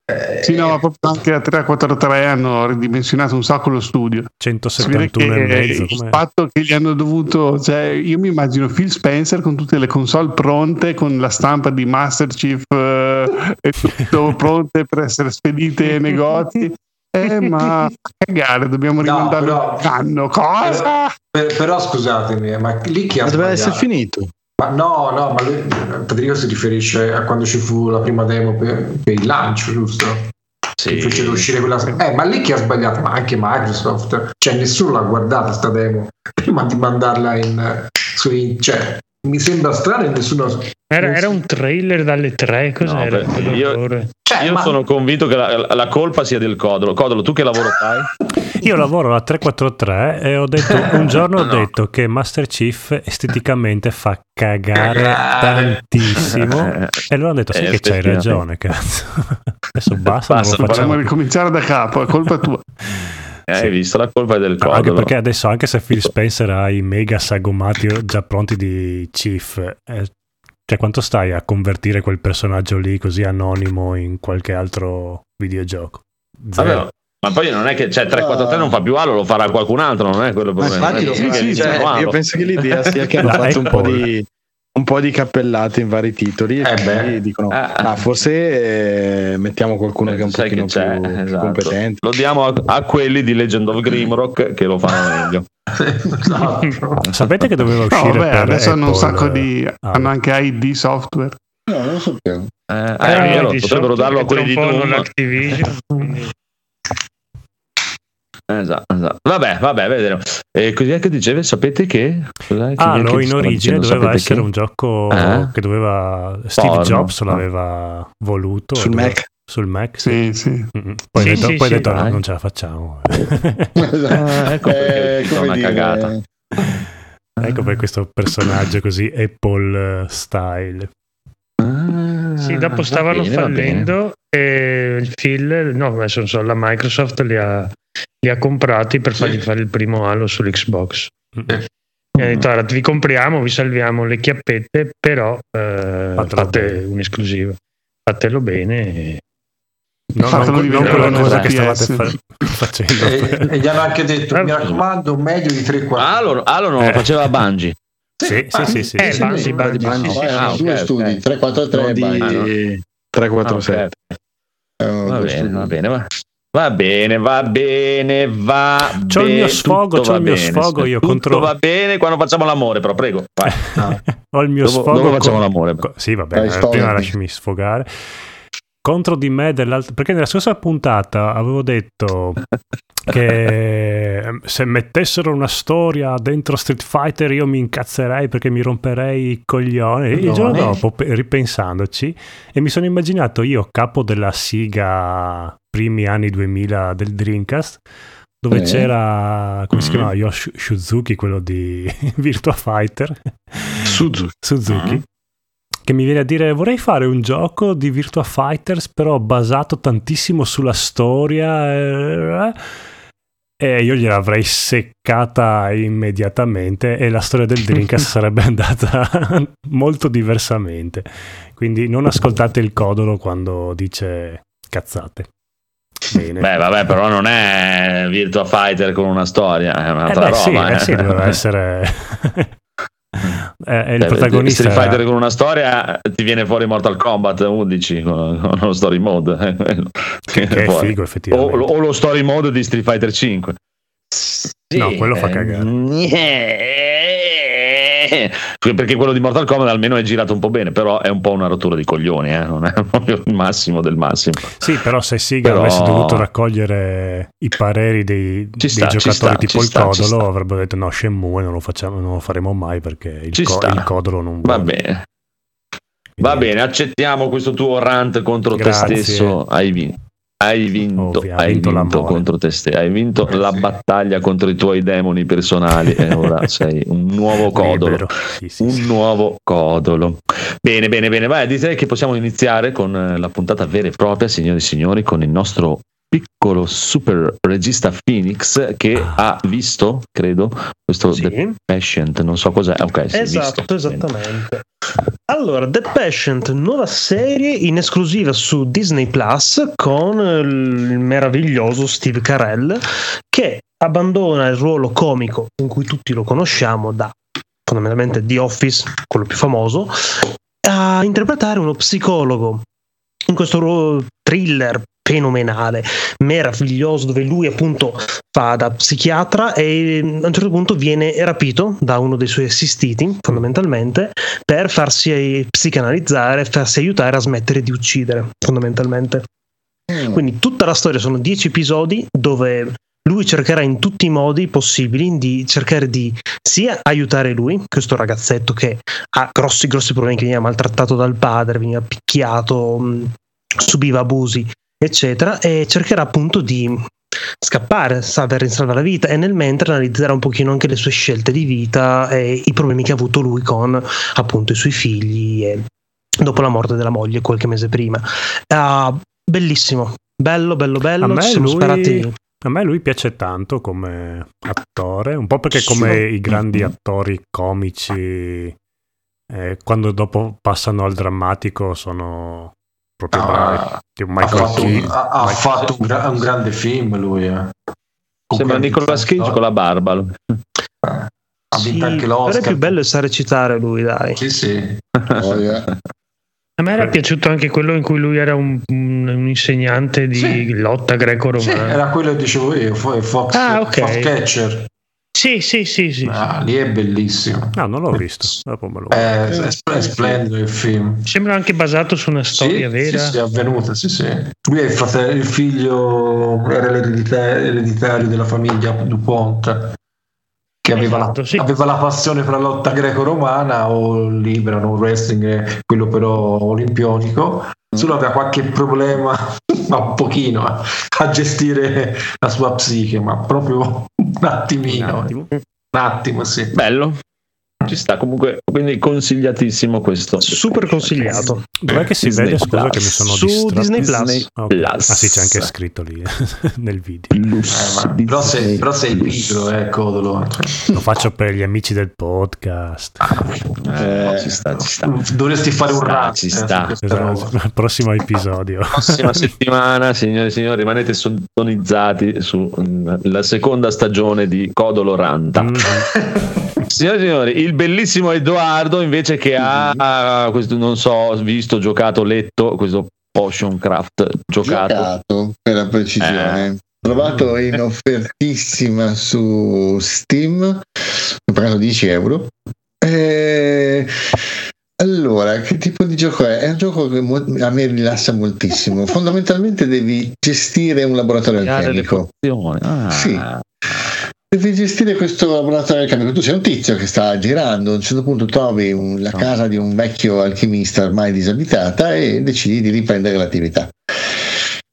Eh, sì, no, ma proprio anche a 343 hanno ridimensionato un sacco lo studio. Si vede 171 e mezzo. il com'è? fatto che gli hanno dovuto, cioè, io mi immagino Phil Spencer con tutte le console pronte, con la stampa di Master Chief eh, e tutto pronte per essere spedite ai negozi. Eh, ma cagare, dobbiamo No, rimandarlo però- un anno. Cosa? per- però scusatemi, eh, ma lì chi ha doveva essere sbagliato? finito. Ma no, no, ma lui, Federico si riferisce a quando ci fu la prima demo per, per il lancio, giusto? Sì. Fecero uscire quella. Eh, ma lì chi ha sbagliato? Ma anche Microsoft. Cioè, nessuno l'ha guardata sta demo prima di mandarla in, su in- cioè, mi sembra strano e nessuno. Era, era un trailer dalle tre, cos'era? No, io-? Cioè, Io ma- sono convinto che la, la colpa sia del Codolo. Codolo, tu che lavoro fai? Io lavoro alla 343 e ho detto un giorno ho No. detto che Master Chief esteticamente fa cagare Cagare. tantissimo e loro hanno detto sì Eh, che c'hai ragione cazzo adesso basta, Basta, non facciamo ricominciare da capo, è colpa tua. Eh, Sì. Hai visto? La colpa è del Codolo. anche perché adesso anche se Phil Spencer ha i mega sagomati già pronti di Chief eh, cioè quanto stai a convertire quel personaggio lì così anonimo in qualche altro videogioco Vabbè, Zero. ma poi non è che cioè, 343 non fa più Halo, lo farà qualcun altro, non è quello il Ma problema. infatti Non lo è che sì, diciamo cioè, io penso che l'idea sia che hanno fatto un po' di un po' di cappellate in vari titoli e Eh beh. quindi dicono Ah. "Ah, forse eh, mettiamo qualcuno che è un pochino più, esatto. competente Lo diamo a, a quelli di Legend of Grimrock che lo fanno meglio. Esatto. sapete che doveva No, uscire vabbè, per adesso hanno un Apple, sacco di. eh, hanno anche ID software. No, non lo sapevo. Eh, eh, Eh, potrebbero darlo a quelli di Doom. quindi- Esatto, esatto. Vabbè, vabbè, vedremo. E cos'è che dicevi? Sapete che? Cos'è che- Ah, no, in origine dicendo? doveva essere che? un gioco Eh? che doveva Steve Porno. Jobs Ah. l'aveva voluto sul doveva- Mac sul Mac sì. Sì, sì. Poi Sì, ha detto, sì, poi detto no, non ce la facciamo Ah, ecco perché Eh, una dire, cagata. ecco per questo personaggio così Apple style Ah, Sì, dopo va stavano bene, va bene. fallendo e il Phil, no, adesso non so, la Microsoft li ha, li ha comprati per fargli fare il primo Halo sull'Xbox. Mi ha detto, "Guarda, vi compriamo, vi salviamo le chiappette, però eh, fate bene." un'esclusiva. Fatelo bene. e- No, Fatelo non, non quella una cosa che stavate fa- facendo e, e gli hanno anche detto: Eh, mi raccomando, meglio di 3 4 Halo, Halo non lo Eh. faceva Bungie. sì, sì, sì, sì, Eh, sì. Bungie, Bungie, Bungie, sì, sì, sì. erano Ah, due ok, studi, ok. 343 non e di Bungie. 347 Erano Va due bene, va bene, va. Va bene, va bene, va C'ho il bene, mio sfogo, c'ho va il mio bene, sfogo, io tutto contro- va bene quando facciamo l'amore, però prego, vai. ho il mio Dopo, sfogo dopo facciamo co- l'amore. co- sì eh, sfogati. prima lasciami sfogare contro di me dell'altro perché nella scorsa puntata avevo detto che ehm, se mettessero una storia dentro Street Fighter io mi incazzerei perché mi romperei i coglioni il No, giorno eh. dopo pe- ripensandoci e mi sono immaginato io capo della siga primi anni 2000 del Dreamcast dove Eh. c'era come si Mm. chiamava Yosh Shuzuki quello di Virtua Fighter Suzuki Suzuki Mm. che mi viene a dire vorrei fare un gioco di Virtua Fighters però basato tantissimo sulla storia eh, E io gliel'avrei seccata immediatamente e la storia del Dreamcast sarebbe andata molto diversamente. Quindi non ascoltate il codolo quando dice cazzate. Bene. Beh, vabbè, però non è Virtua Fighter con una storia, è Eh un'altra beh, sì, roba. eh eh. sì, doveva essere... è, è il Beh, protagonista. Street Fighter con una storia ti viene fuori Mortal Kombat 11 con, con lo story mode. eh, quello. Che è figo, o, effettivamente. o lo story mode di Street Fighter 5. No, quello fa eh, cagare. eh, Perché quello di Mortal Kombat almeno è girato un po' bene, però è un po' una rottura di coglioni, eh, non è proprio il massimo del massimo. Sì, però se Siga Però- avesse dovuto raccogliere i pareri dei, dei sta, giocatori sta, tipo il sta, Codolo, avrebbero detto no, Shenmue non lo, facciamo, non lo faremo mai perché il, co- il Codolo non Va bene. Va bene, accettiamo questo tuo rant contro Grazie. te stesso. Hai vinto. Hai vinto, Ovvio, ha hai vinto vinto contro te stesso, hai vinto la battaglia contro i tuoi demoni personali e ora sei un nuovo codolo. Sì, sì, Un sì. nuovo codolo. Bene, bene, bene. Vai, direi che possiamo iniziare con eh, la puntata vera e propria, signori e signori, con il nostro piccolo super regista Phoenix che ha visto, credo, questo Sì. The Patient, non so cos'è. Ok, sì, Esatto, visto. esattamente. Allora, The Patient, nuova serie in esclusiva su Disney Plus con il meraviglioso Steve Carell che abbandona il ruolo comico in cui tutti lo conosciamo da fondamentalmente The Office, quello più famoso, a interpretare uno psicologo in questo ruolo thriller fenomenale, meraviglioso, dove lui appunto fa da psichiatra e mm, a un certo punto viene rapito da uno dei suoi assistiti, fondamentalmente, per farsi psicanalizzare, farsi aiutare a smettere di uccidere, fondamentalmente. Quindi tutta la storia sono dieci episodi dove lui cercherà in tutti i modi possibili di cercare di sia aiutare lui, questo ragazzetto che ha grossi grossi problemi, che veniva maltrattato dal padre, veniva picchiato, mh, subiva abusi, eccetera, e cercherà appunto di scappare, salvare, salvare la vita e nel mentre analizzerà un pochino anche le sue scelte di vita e i problemi che ha avuto lui con appunto i suoi figli e dopo la morte della moglie qualche mese prima. Ah, bellissimo, bello, bello, bello. A me Ci siamo lui-. A me lui piace tanto come attore, un po' perché come i grandi attori comici, eh, quando dopo passano al drammatico sono proprio bravi. Ah, Tipo ha Michael fatto, Keaton. ha- ha Michael- fatto un, gra- un grande film lui. eh. Sembra Nicolas Cage con la barba. lui. Ha vinto Sì, anche però l'Oscar. è più bello è sa recitare lui, dai. Sì, sì. Voglia. A me era piaciuto anche quello in cui lui era un, un- un insegnante di Sì. lotta Sì, greco-romana. era quello che dicevo io, Fo- Fox, Ah, ok. Foxcatcher. Sì, sì, sì, sì. Ah, lì è bellissimo. No, non l'ho visto. Dopo me lo È, è- è splendido il film. Sembra anche basato su una storia sì, vera. Sì, sì, è avvenuta, sì, sì. Lui è il, fratello, il figlio, era l'eredita- ereditario della famiglia Dupont, che aveva, Esatto, la, sì. aveva la passione per la lotta greco-romana o libera, non wrestling, eh, quello però olimpionico. Solo aveva qualche problema, ma un pochino, a, a gestire la sua psiche, ma proprio un attimino. Un attimo. Un attimo, sì. Bello. Ci sta comunque, quindi consigliatissimo questo. Super consigliato. Dov'è che si Disney vede? Scusa Plus. che mi sono Su distratto. Disney Plus. Disney Ok. Plus. Ah sì, c'è anche scritto lì nel video. Eh, ma- però, sei, però sei pigro, eh, Codolo. Lo faccio per gli amici del podcast. Eh, ci sta, ci sta. Dovresti fare un rant ci eh, sta. questa Esatto, prossimo episodio. Prossima settimana, signore e signori, rimanete sintonizzati sulla seconda stagione di Codolo Ranta. Mhm. Signore e signori, il bellissimo Edoardo invece che ha questo, non so, visto, giocato, letto questo Potion Craft giocato. Giocato, per la precisione. Trovato in offertissima su Steam, ho pagato 10 euro. E... Allora, che tipo di gioco è? È un gioco che a me rilassa moltissimo. Fondamentalmente devi gestire un laboratorio alchemico. Ah. Sì. Devi gestire questo laboratorio alchemico. Tu sei un tizio che sta girando, a un certo punto trovi un- la casa di un vecchio alchimista ormai disabitata e decidi di riprendere l'attività.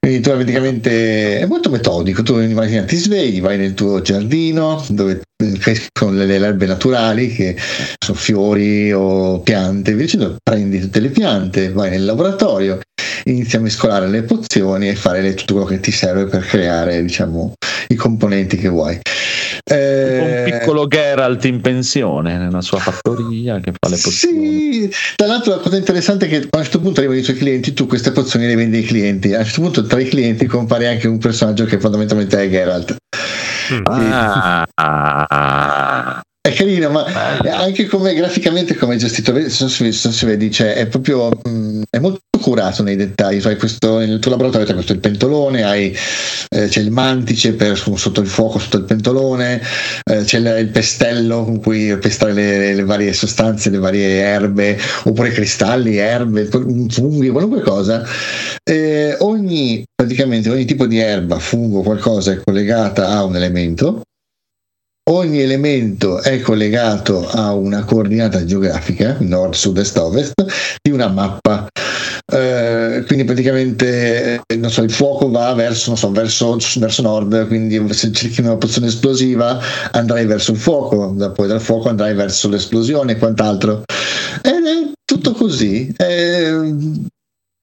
Quindi tu praticamente è molto metodico, tu immagina ti svegli, vai nel tuo giardino dove crescono le, le erbe naturali che sono fiori o piante, invece prendi tutte le piante, vai nel laboratorio, inizi a mescolare le pozioni e fare le- tutto quello che ti serve per creare diciamo i componenti che vuoi. Eh, Un piccolo Geralt in pensione nella sua fattoria che fa le pozioni. Sì, tra l'altro la cosa interessante è che a un certo punto arrivano i tuoi clienti, tu queste pozioni le vendi ai clienti. A un certo punto tra i clienti compare anche un personaggio che fondamentalmente è Geralt. Ah, È carino, ma anche come graficamente come è gestito, se non si, vede, cioè, è proprio mh, è molto curato nei dettagli. Hai questo, nel tuo laboratorio c'è questo il pentolone, hai, eh, c'è il mantice per, sotto il fuoco, sotto il pentolone, eh, c'è il, il pestello con cui pestare le, le varie sostanze, le varie erbe, oppure cristalli, erbe, funghi, qualunque cosa. Eh, ogni praticamente ogni tipo di erba, fungo, qualcosa è collegata a un elemento ogni elemento è collegato a una coordinata geografica, nord, sud, est, ovest, di una mappa. Eh, quindi praticamente eh, so, il fuoco va verso, so, verso, verso nord, quindi se cerchi una pozione esplosiva andrai verso il fuoco, da- poi dal fuoco andrai verso l'esplosione e quant'altro. Ed è tutto così. È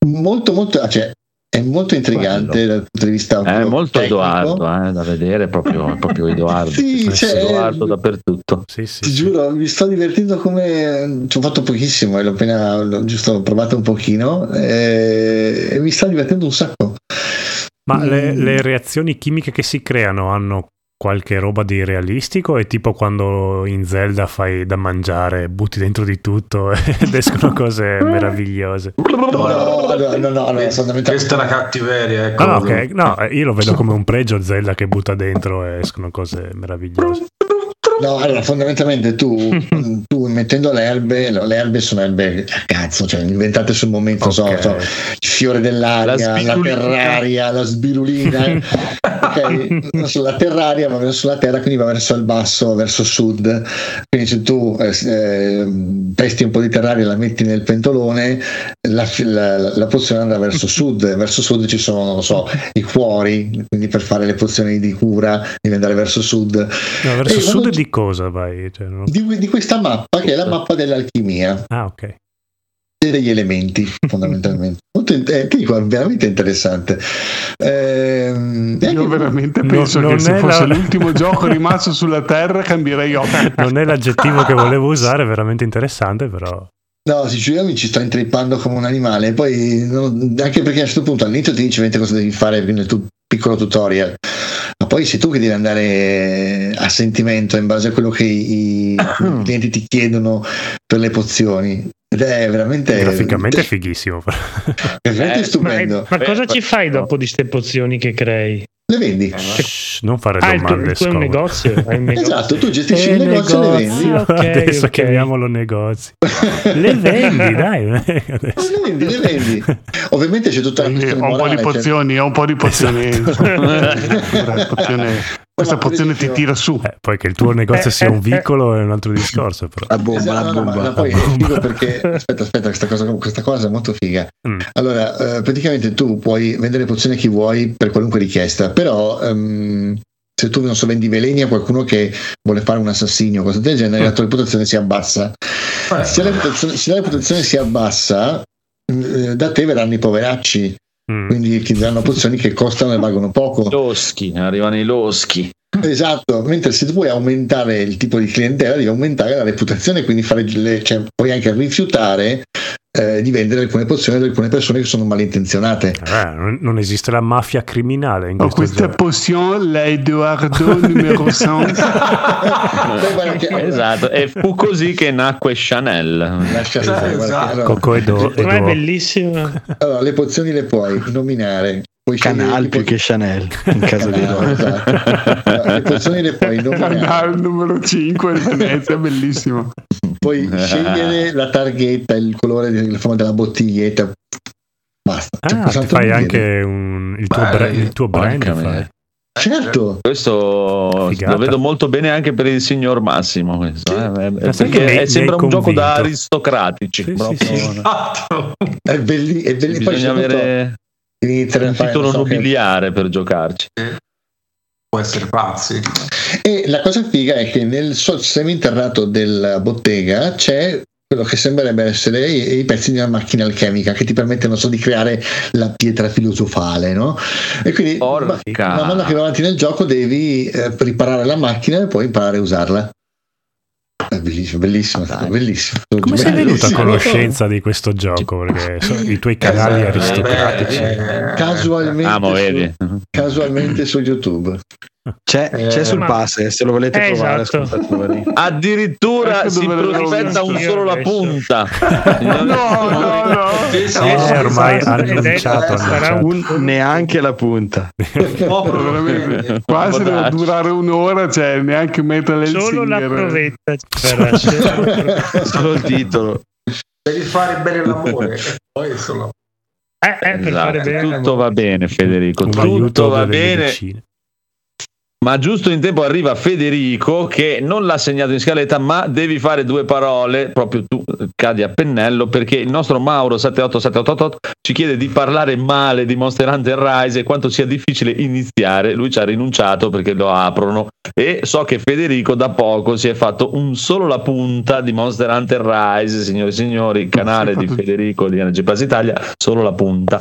molto, molto, cioè, è molto intrigante dal punto di vista è molto tecnico. Edoardo eh, da vedere, proprio, proprio Edoardo. Sì, cioè- Edoardo dappertutto. Sì, sì, Ti sì. giuro, mi sto divertendo come ci ho fatto pochissimo e l'ho appena l'ho giusto provato un pochino e, e mi sta divertendo un sacco. Ma le, Mm. le reazioni chimiche che si creano hanno qualche roba di realistico? È tipo quando in Zelda fai da mangiare, butti dentro di tutto ed escono cose meravigliose. No, no, no, no, no, no, fondamentalmente- Questa è la cattiveria. Ecco. No, no, ok, no, eh, io lo vedo come un pregio Zelda che butta dentro e escono cose meravigliose. No, allora fondamentalmente tu, tu mettendo le erbe, no, le erbe sono erbe a cazzo, cioè inventate sul momento, so, Ok. so, il fiore dell'aria, La la, terraria, la sbirulina, ok, non so, la terraria va verso la terra, quindi va verso il basso, verso sud, quindi se tu eh, eh, pesti un po' di terraria e la metti nel pentolone, la, la, la pozione andrà verso sud, verso sud ci sono, non lo so, i cuori, quindi per fare le pozioni di cura devi andare verso sud. No, verso E sud di cosa vai? Cioè, non- di, di questa mappa che è la mappa dell'alchimia Ah, ok. e degli elementi fondamentalmente Molto in- eh, è veramente interessante Ehm, Io veramente No, penso non che se è fosse la- l'ultimo gioco rimasto sulla Terra cambierei occhio. Non è l'aggettivo che volevo usare, è veramente interessante, però. no si giuro, io mi ci sto intrippando come un animale poi non- anche perché a un certo punto all'inizio ti dice "Vedete cosa devi fare nel tuo piccolo tutorial poi sei tu che devi andare a sentimento in base a quello che i, i clienti ti chiedono per le pozioni ed è veramente Graficamente è fighissimo. è veramente Eh, Ma, stupendo ma cosa ci fai no. dopo di ste pozioni che crei? Le vendi Shh, non fare Ah, domande un scomode. negozio? Negozio? esatto tu gestisci Eh, il negozio e le vendi negozio, Ah, ok, adesso ok. chiamiamolo negozio. Le vendi, dai. adesso- le vendi, le vendi. Ovviamente c'è tutta la Ho un po' di cioè- pozioni, ho un po' di pozioni. insomma. Questa No, pozione ti tira su. Eh, poi che il tuo negozio sia un vicolo è un altro discorso, però. La bomba, Esatto, la no, no, ma- bomba. ma poi è figo perché aspetta, aspetta, questa cosa, questa cosa è molto figa. Mm. Allora, eh, praticamente tu puoi vendere pozioni a chi vuoi per qualunque richiesta, però ehm, se tu non so vendi veleni a qualcuno che vuole fare un assassinio o cose del genere, la tua reputazione si abbassa. Eh, Se la reputazione, se la reputazione si abbassa, eh, da te verranno i poveracci, Mm. quindi ti daranno pozioni che costano e valgono poco. Loschi, arrivano i loschi. Esatto, mentre se tu vuoi aumentare il tipo di clientela, devi aumentare la reputazione, quindi fare le- cioè, puoi anche rifiutare eh, di vendere alcune pozioni ad alcune persone che sono malintenzionate. Eh, non, esiste la mafia criminale in Ho questo questa gioco. potion, la Edoardo numero 100. Poi guarda che- Esatto, e fu così che nacque Chanel. Lascia stare, Esatto. allora, Coco e Do- e Ma è bellissimo. allora, le pozioni le puoi nominare. Puoi Canal le più che Chanel in caso di Canal, no. esatto. Allora, le pozioni le puoi nominare. Canal numero 5 di Venezia, bellissimo. Puoi scegliere la targhetta, il colore, la forma della bottiglietta. Basta. Cioè, Ah, ti fai anche un, il, tuo Beh, bra- il tuo brand. Certo. Questo Figata. lo vedo molto bene anche per il signor Massimo. Questo, eh, eh, perché che mi- è- sembra un gioco da aristocratici. Sì, proprio. sì, sì. Esatto. È belli- è belli- poi Bisogna avere a un titolo so, che- nobiliare per giocarci. Può essere pazzi. E la cosa figa è che nel seminterrato della bottega c'è quello che sembrerebbe essere i, i pezzi di una macchina alchemica che ti permettono so, di creare la pietra filosofale, no? E quindi Porca. man mano che vai avanti nel gioco devi eh, riparare la macchina e poi imparare a usarla. È bellissimo, bellissimo, stato bellissimo. Come sei venuto a conoscenza di questo gioco? Perché i tuoi canali Eh, aristocratici. eh, Casualmente, Ah, su, casualmente su YouTube. C'è, Eh, c'è sul ma- pass, eh, se lo volete Eh, provare, esatto. Addirittura Ecco si prospetta un solo la punta. No, no, no. Sì, sì, sì, ormai hanno annunciato, sarà un- neanche la punta. Oh, Veramente. Qua se deve durare un'ora, cioè neanche Metal Solo la provetta ci verrà, solo la provetta. Solo il titolo. Devi fare bene l'amore. Poi solo. Eh, eh, per fare Esatto, bene tutto va bene, Federico. Tutto va bene. medicine. Ma giusto in tempo arriva Federico che non l'ha segnato in scaletta, ma devi fare due parole, proprio tu eh, cadi a pennello, perché il nostro Mauro 78788 ci chiede di parlare male di Monster Hunter Rise e quanto sia difficile iniziare. Lui ci ha rinunciato perché lo aprono e so che Federico da poco si è fatto un solo la punta di Monster Hunter Rise, signori e signori, canale di Federico di NG Plus Italia, solo la punta.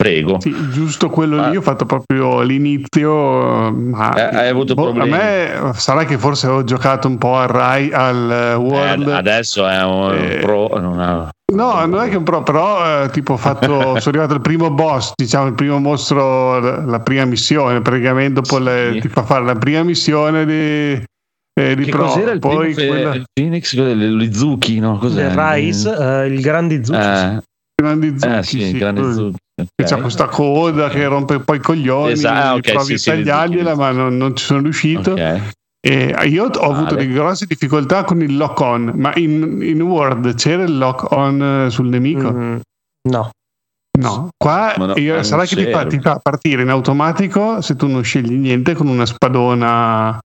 Prego. Sì, giusto quello Ah. lì, ho fatto proprio l'inizio. Ma Eh, hai avuto boh, problemi? A me sarà che forse ho giocato un po' al Rai, al eh, World. Eh, adesso è un Eh, pro, non ha- No, non è che un pro, però eh, tipo ho fatto, sono arrivato al primo boss, diciamo il primo mostro, la, la prima missione, praticamente dopo le- Sì. ti fa fare la prima missione di, eh, di Che pro, cos'era il poi primo quella il Phoenix? Cos'è? L'izuki, no? Cos'è? Il Rise, eh, il Grandi Zucchi. Eh, grandi zucchi, eh, sì, sì, grande quello- Zuki. che c'ha ok. questa coda che rompe poi i coglioni, Esatto, ah, ok, provi sì, a sì, tagliargliela, Zucchi. ma non, non ci sono riuscito. Ok. E io ho avuto Vale. delle grosse difficoltà con il lock on, ma in, in Word c'era il lock on eh, sul nemico? Mm, no. No, qua no, io- sarà che ti fa, ti fa partire in automatico se tu non scegli niente con una spadona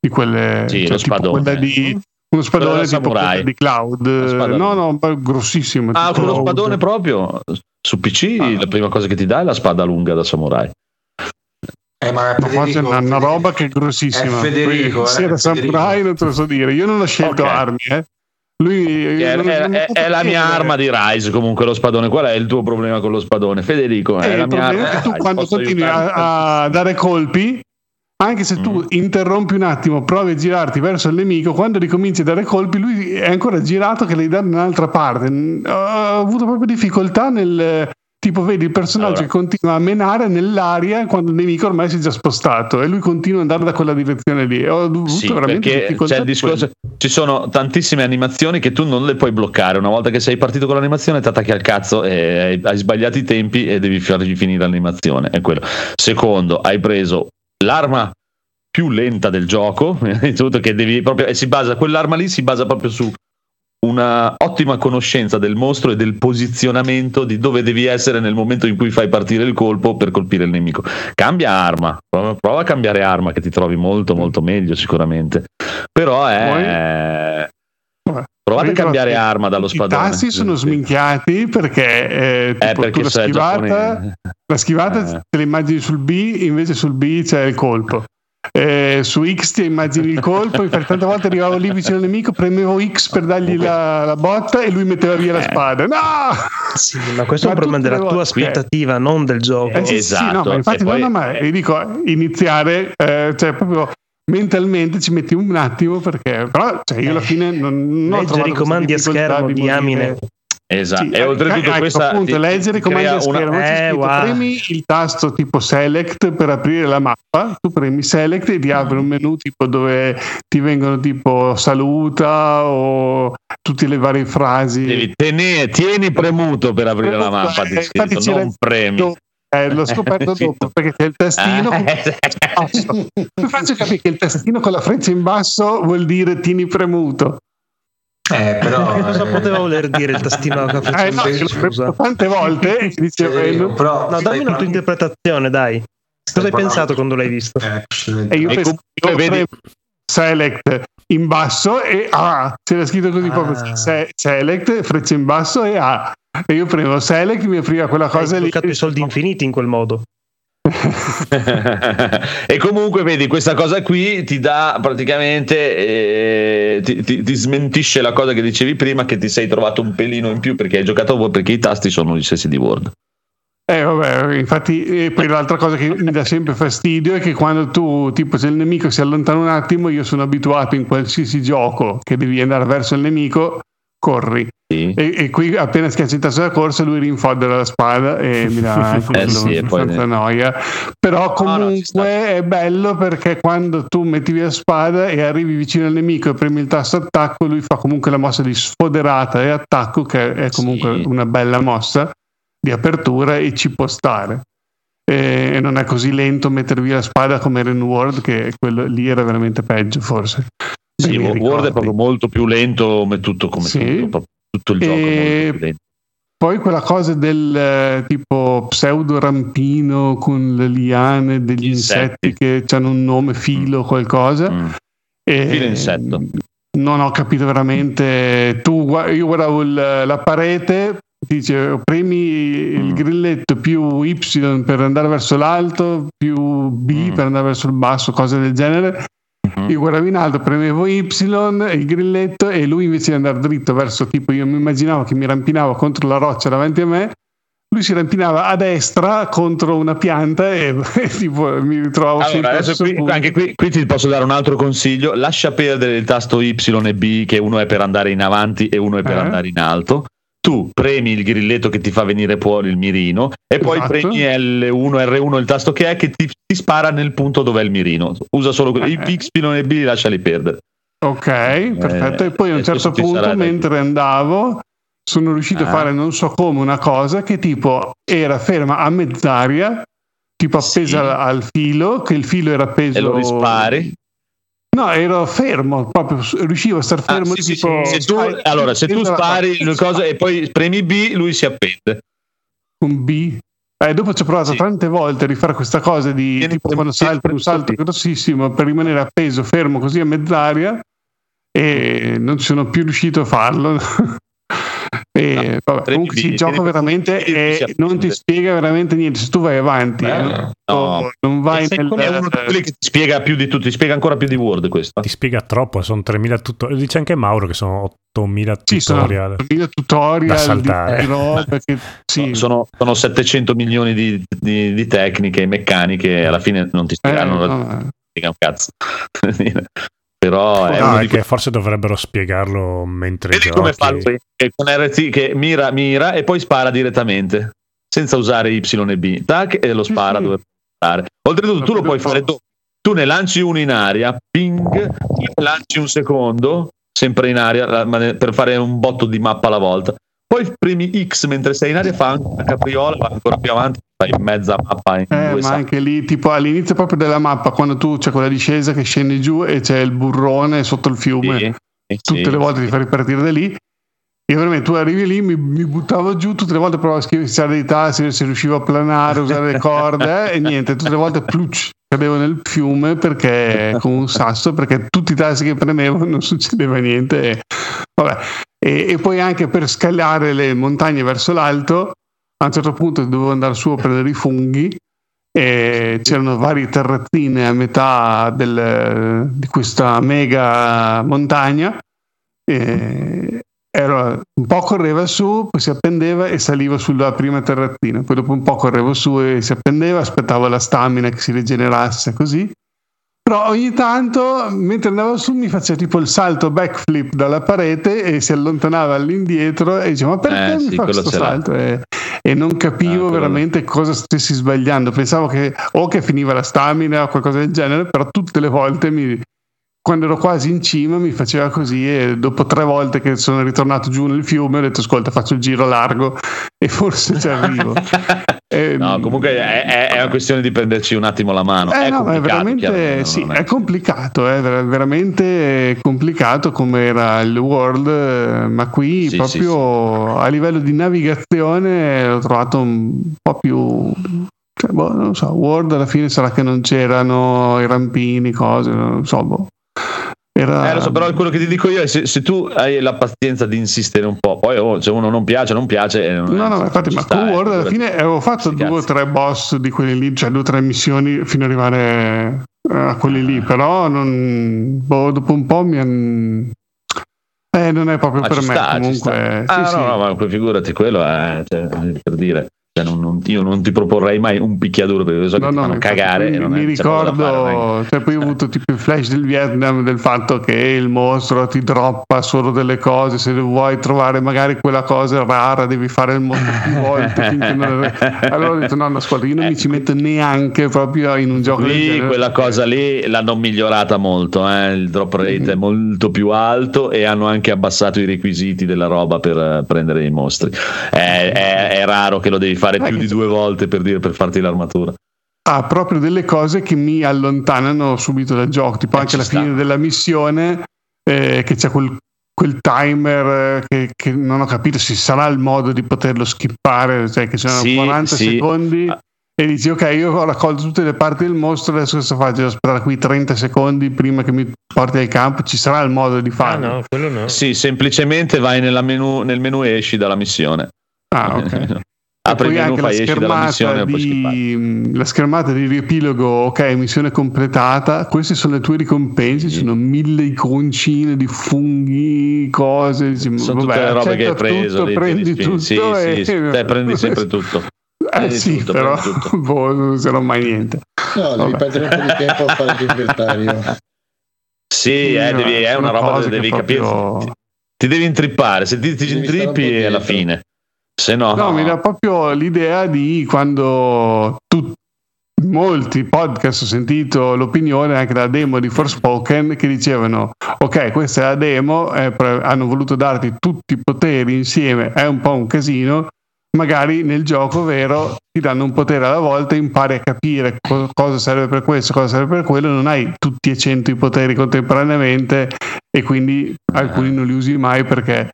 di quelle Sì, cioè, spadone. quella di uno spadone da tipo di Cloud no no grossissimo Ah, con lo spadone proprio? Su PC Ah. la prima cosa che ti dà è la spada lunga da samurai. Eh, ma Ma forse è Federico- una, una roba che è grossissima È Federico, Poi, se eh, era è Federico. samurai non te lo so dire io non ho scelto Ok. armi eh. lui È, non- è- non è- è la mia arma di Rise comunque lo spadone. Qual è il tuo problema con lo spadone? Federico, è Eh, la il mia problema arma. è che tu quando continui a, a dare colpi, anche se tu Mm. interrompi un attimo, provi a girarti verso il nemico, quando ricominci a dare colpi, lui è ancora girato che le dà da un'altra parte. Mm, Ho avuto proprio difficoltà nel. Tipo, vedi il personaggio Allora. che continua a menare nell'aria quando il nemico ormai si è già spostato e lui continua ad andare da quella direzione lì. Ho avuto Sì, veramente difficoltà. c'è il di discorso, ci sono tantissime animazioni che tu non le puoi bloccare. Una volta che sei partito con l'animazione, ti attacchi al cazzo e hai, hai sbagliato i tempi e devi fargli finire l'animazione. È quello. Secondo, hai preso l'arma più lenta del gioco, che devi proprio, e si basa, quell'arma lì si basa proprio su una ottima conoscenza del mostro e del posizionamento di dove devi essere nel momento in cui fai partire il colpo per colpire il nemico. Cambia arma, prova, a cambiare arma che ti trovi molto molto meglio sicuramente. Però è... Vabbè. Provate a cambiare però, arma dallo I spadone. tasti sono Sì. sminchiati perché, eh, tipo, Eh, tu perché la schivata, giapponese. la schivata Eh. te la immagini sul B, invece sul B c'è il colpo. Eh, su X ti immagini il colpo, infatti tante volte arrivavo lì vicino al nemico, premevo X per dargli la, la botta e lui metteva via la Eh. spada. No! Sì, ma questo è Ma un problema della le tua aspettativa, non del gioco. Eh, sì, sì, Esatto, no, ma infatti e poi- no, no, ma io dico iniziare, eh, cioè proprio mentalmente ci metti un attimo perché però cioè, io alla fine non, non ho Leggere i comandi a schermo, di diamine. Esatto. Sì, e oltretutto ecco, questa appunto, ti- leggere i ti comandi a una- schermo c'è Eh, scritto, wow. premi il tasto tipo select per aprire la mappa tu premi select e ti apre un menu tipo dove ti vengono tipo saluta o tutte le varie frasi Devi tenere, tieni premuto per aprire la mappa, ti Eh, scritto, infatti c'era non premi. Eh, l'ho scoperto dopo perché c'è il tastino con Eh, basso. Mi faccio capire che il tastino con la freccia in basso vuol dire tieni premuto. Eh, però, Che cosa eh, poteva voler dire il tastino con la freccia Eh, in no, basso, preso tante volte diceva però No, dammi una tua parlando- interpretazione, dai. Cosa hai parlando- pensato quando l'hai visto? Eh, e io E io vedi- select in basso e A c'era scritto così Ah. proprio se- select freccia in basso e A e io premo select mi apriva quella cosa Hai lì bloccato i soldi infiniti in quel modo. e comunque vedi questa cosa qui ti dà praticamente eh, ti, ti- ti smentisce la cosa che dicevi prima che ti sei trovato un pelino in più perché hai giocato a Word perché i tasti sono gli stessi di Word Eh, vabbè, infatti, e poi l'altra cosa che mi dà sempre fastidio è che quando tu, tipo, se il nemico si allontana un attimo, io sono abituato in qualsiasi gioco che devi andare verso il nemico, corri. Sì. E, e qui appena schiacci il tasto della corsa, lui rinfodera la spada e mi dà anche Eh sì, abbastanza noia. Però No, no, comunque è bello perché quando tu metti via la spada e arrivi vicino al nemico e premi il tasto attacco, lui fa comunque la mossa di sfoderata e attacco, che è comunque Sì. una bella mossa di apertura e ci può stare. E, e non è così lento mettere via la spada come World, che quello lì era veramente peggio, forse. Sì, Word è proprio molto più lento come tutto, come Sì. tutto, tutto il gioco E-. Poi quella cosa del eh, tipo pseudo rampino con le liane degli Insetti. insetti, che hanno un nome filo o qualcosa. Mm. E Filo insetto. Non ho capito veramente. Tu, io guardavo il- la parete, dice premi il Mm. grilletto più Y per andare verso l'alto, più B Mm. per andare verso il basso, cose del genere. Mhm. Io guardavo in alto, premevo Y, il grilletto, e lui invece di andare dritto verso tipo, io mi immaginavo che mi rampinava contro la roccia davanti a me. Lui si rampinava a destra contro una pianta e, e tipo, mi ritrovavo sempre Allora, stesso qui, anche qui, qui ti posso dare un altro consiglio. Lascia perdere il tasto Y e B, che uno è per andare in avanti e uno è per Eh. andare in alto. Tu premi il grilletto che ti fa venire fuori il mirino e poi Esatto. premi L1, R1 il tasto che è che ti, ti spara nel punto dove è il mirino. Usa solo quelli. Eh. I X, e B lasciali perdere. Ok, perfetto. E poi a un eh, certo punto, mentre andavo, sono riuscito a Ah. fare non so come una cosa che tipo era ferma a mezz'aria, tipo Sì. appesa al filo, che il filo era appeso. E lo rispari. No, ero fermo, proprio riuscivo a star Ah, fermo. sì, sì, tipo, sì. Se tu, sai, allora, se tu alla- spari le cose e poi premi B, lui si appende. un B. Eh, dopo ci ho provato Sì. tante volte a rifare questa cosa di Tieni tipo quando salti un salto grossissimo per rimanere appeso fermo così a mezz'aria e non sono più riuscito a farlo. e, vabbè, comunque gioco tieni veramente e si non ti spiega veramente niente. Se tu vai avanti, eh, No. non vai E nel. uno di quelli che ti spiega più di tutti, ti spiega ancora più di Word questo. Ti spiega troppo, sono 3000 tutorial. Dice anche Mauro che sono 8000 Sì, sono tutorial. mille tutorial Da saltare. di robe che- sì. Sono, sono 700 milioni di, di- di tecniche e meccaniche alla fine non ti Eh, spiegano no, spiega un cazzo. Però è No, uno è di che forse dovrebbero spiegarlo mentre Vedi giochi. come fa lui che con RT che mira, mira e poi spara direttamente senza usare Y e B tac, e lo spara sì. dove sparare. Oltretutto, tu lo puoi fare dopo. Tu ne lanci uno in aria, ping, ne lanci un secondo, sempre in aria, per fare un botto di mappa alla volta. Poi premi X mentre sei in aria, fa anche una capriola, va ancora più avanti, fai mezza mappa in Eh, ma salti. anche lì, tipo all'inizio proprio della mappa, quando tu c'è quella discesa che scendi giù e c'è il burrone sotto il fiume, Sì, sì, tutte sì. le volte ti fa ripartire da lì. Io veramente tu arrivi lì, mi, mi buttavo giù, tutte le volte provavo a schiacciare dei tasti, se riuscivo a planare, usare le corde eh, e niente, tutte le volte pluc, cadevo nel fiume perché con un sasso, perché tutti i tasti che premevo non succedeva niente. E, vabbè. E, e poi anche per scalare le montagne verso l'alto, a un certo punto dovevo andare su a prendere i funghi e c'erano varie terrazzine a metà del- di questa mega montagna. E ero- un po' correva su, poi si appendeva e saliva sulla prima terrazzina. Poi dopo un po' correvo su e si appendeva, aspettavo la stamina che si rigenerasse così. Però ogni tanto, mentre andavo su, mi faceva tipo il salto backflip dalla parete e si allontanava all'indietro e diceva: Ma perché Eh, mi sì, fa questo salto? E, e non capivo Ah, veramente cosa stessi sbagliando. Pensavo che o che finiva la stamina o qualcosa del genere, però tutte le volte mi- quando ero quasi in cima mi faceva così e dopo tre volte che sono ritornato giù nel fiume ho detto ascolta faccio il giro largo e forse ci arrivo. E- No, comunque è, è- è una questione di prenderci un attimo la mano. eh è no, è complicato, veramente sì, è complicato, è ver- veramente complicato come era il World, eh, ma qui Sì, proprio a livello di navigazione l'ho trovato un po' più cioè, boh, non so, World alla fine sarà che non c'erano i rampini, cose, non so, boh. Era... Eh, lo so, però quello che ti dico io è se, se tu hai la pazienza di insistere un po', poi oh, se uno non piace, non piace. e non- No, no, ma infatti, ma Cool eh, World alla fine avevo fatto due o tre boss di quelli lì, cioè due o tre missioni fino ad arrivare eh, a quelli lì, però non, boh, dopo un po' mi han- eh, non è proprio Ah, per me sta, comunque. Sì, Ah, sì. no, no, ma figurati, quello è cioè, per dire. Cioè, non- non- io non ti proporrei mai un picchiaduro perché so che No, ti no, fanno cagare. mi, non mi è- c'è poco da fare, che- ricordo, cioè, poi ho avuto tipo il flash del Vietnam del fatto che il mostro ti droppa solo delle cose. Se vuoi trovare magari quella cosa rara, devi fare il mostro più volte. non- Allora ho detto: No, no, ascolta, io non mi ci metto neanche proprio in un gioco Lì quella cosa lì l'hanno migliorata molto, eh, il drop rate è molto più alto e hanno anche abbassato i requisiti della roba per eh, prendere i mostri. È, è- è raro che lo devi fare più di due volte per, dire, per farti l'armatura. ha proprio delle cose che mi allontanano subito dal gioco, tipo Eh, anche la sta. fine della missione eh, che c'è quel, quel timer eh, che, che non ho capito se sarà il modo di poterlo skippare, cioè che sono Sì, 40 sì. secondi Ah. e dici ok io ho raccolto tutte le parti del mostro, adesso cosa faccio? Devo aspettare qui 30 secondi prima che mi porti al campo, ci sarà il modo di Ah, farlo. no, quello no. Sì, semplicemente vai nella menu, nel menu e esci dalla missione. Ah, ok. Poi menu, anche la schermata, di, la schermata di riepilogo, ok, missione completata. Queste sono le tue ricompense. Ci sono mille iconcine di funghi, cose. dici, Sono vabbè, tutte le robe che hai preso. tutto, prendi tutto. sì, e... sì, sì, te prendi sempre tutto. Eh Prendi sì, tutto, però boh, non userò mai niente. No, devi perdere un po' di tempo a fare l'inventario. Sì, eh, no, devi- è sono una roba che devi che capire. proprio- Ti, ti devi intrippare. Se ti, ti intrippi è alla dietro. fine. Se no, No, mi dà proprio l'idea di quando tu, molti podcast ho sentito l'opinione anche della demo di Forspoken che dicevano ok questa è la demo eh, hanno voluto darti tutti i poteri insieme è un po' un casino magari nel gioco vero ti danno un potere alla volta impari a capire co- cosa serve per questo cosa serve per quello non hai tutti e cento i poteri contemporaneamente e quindi alcuni non li usi mai perché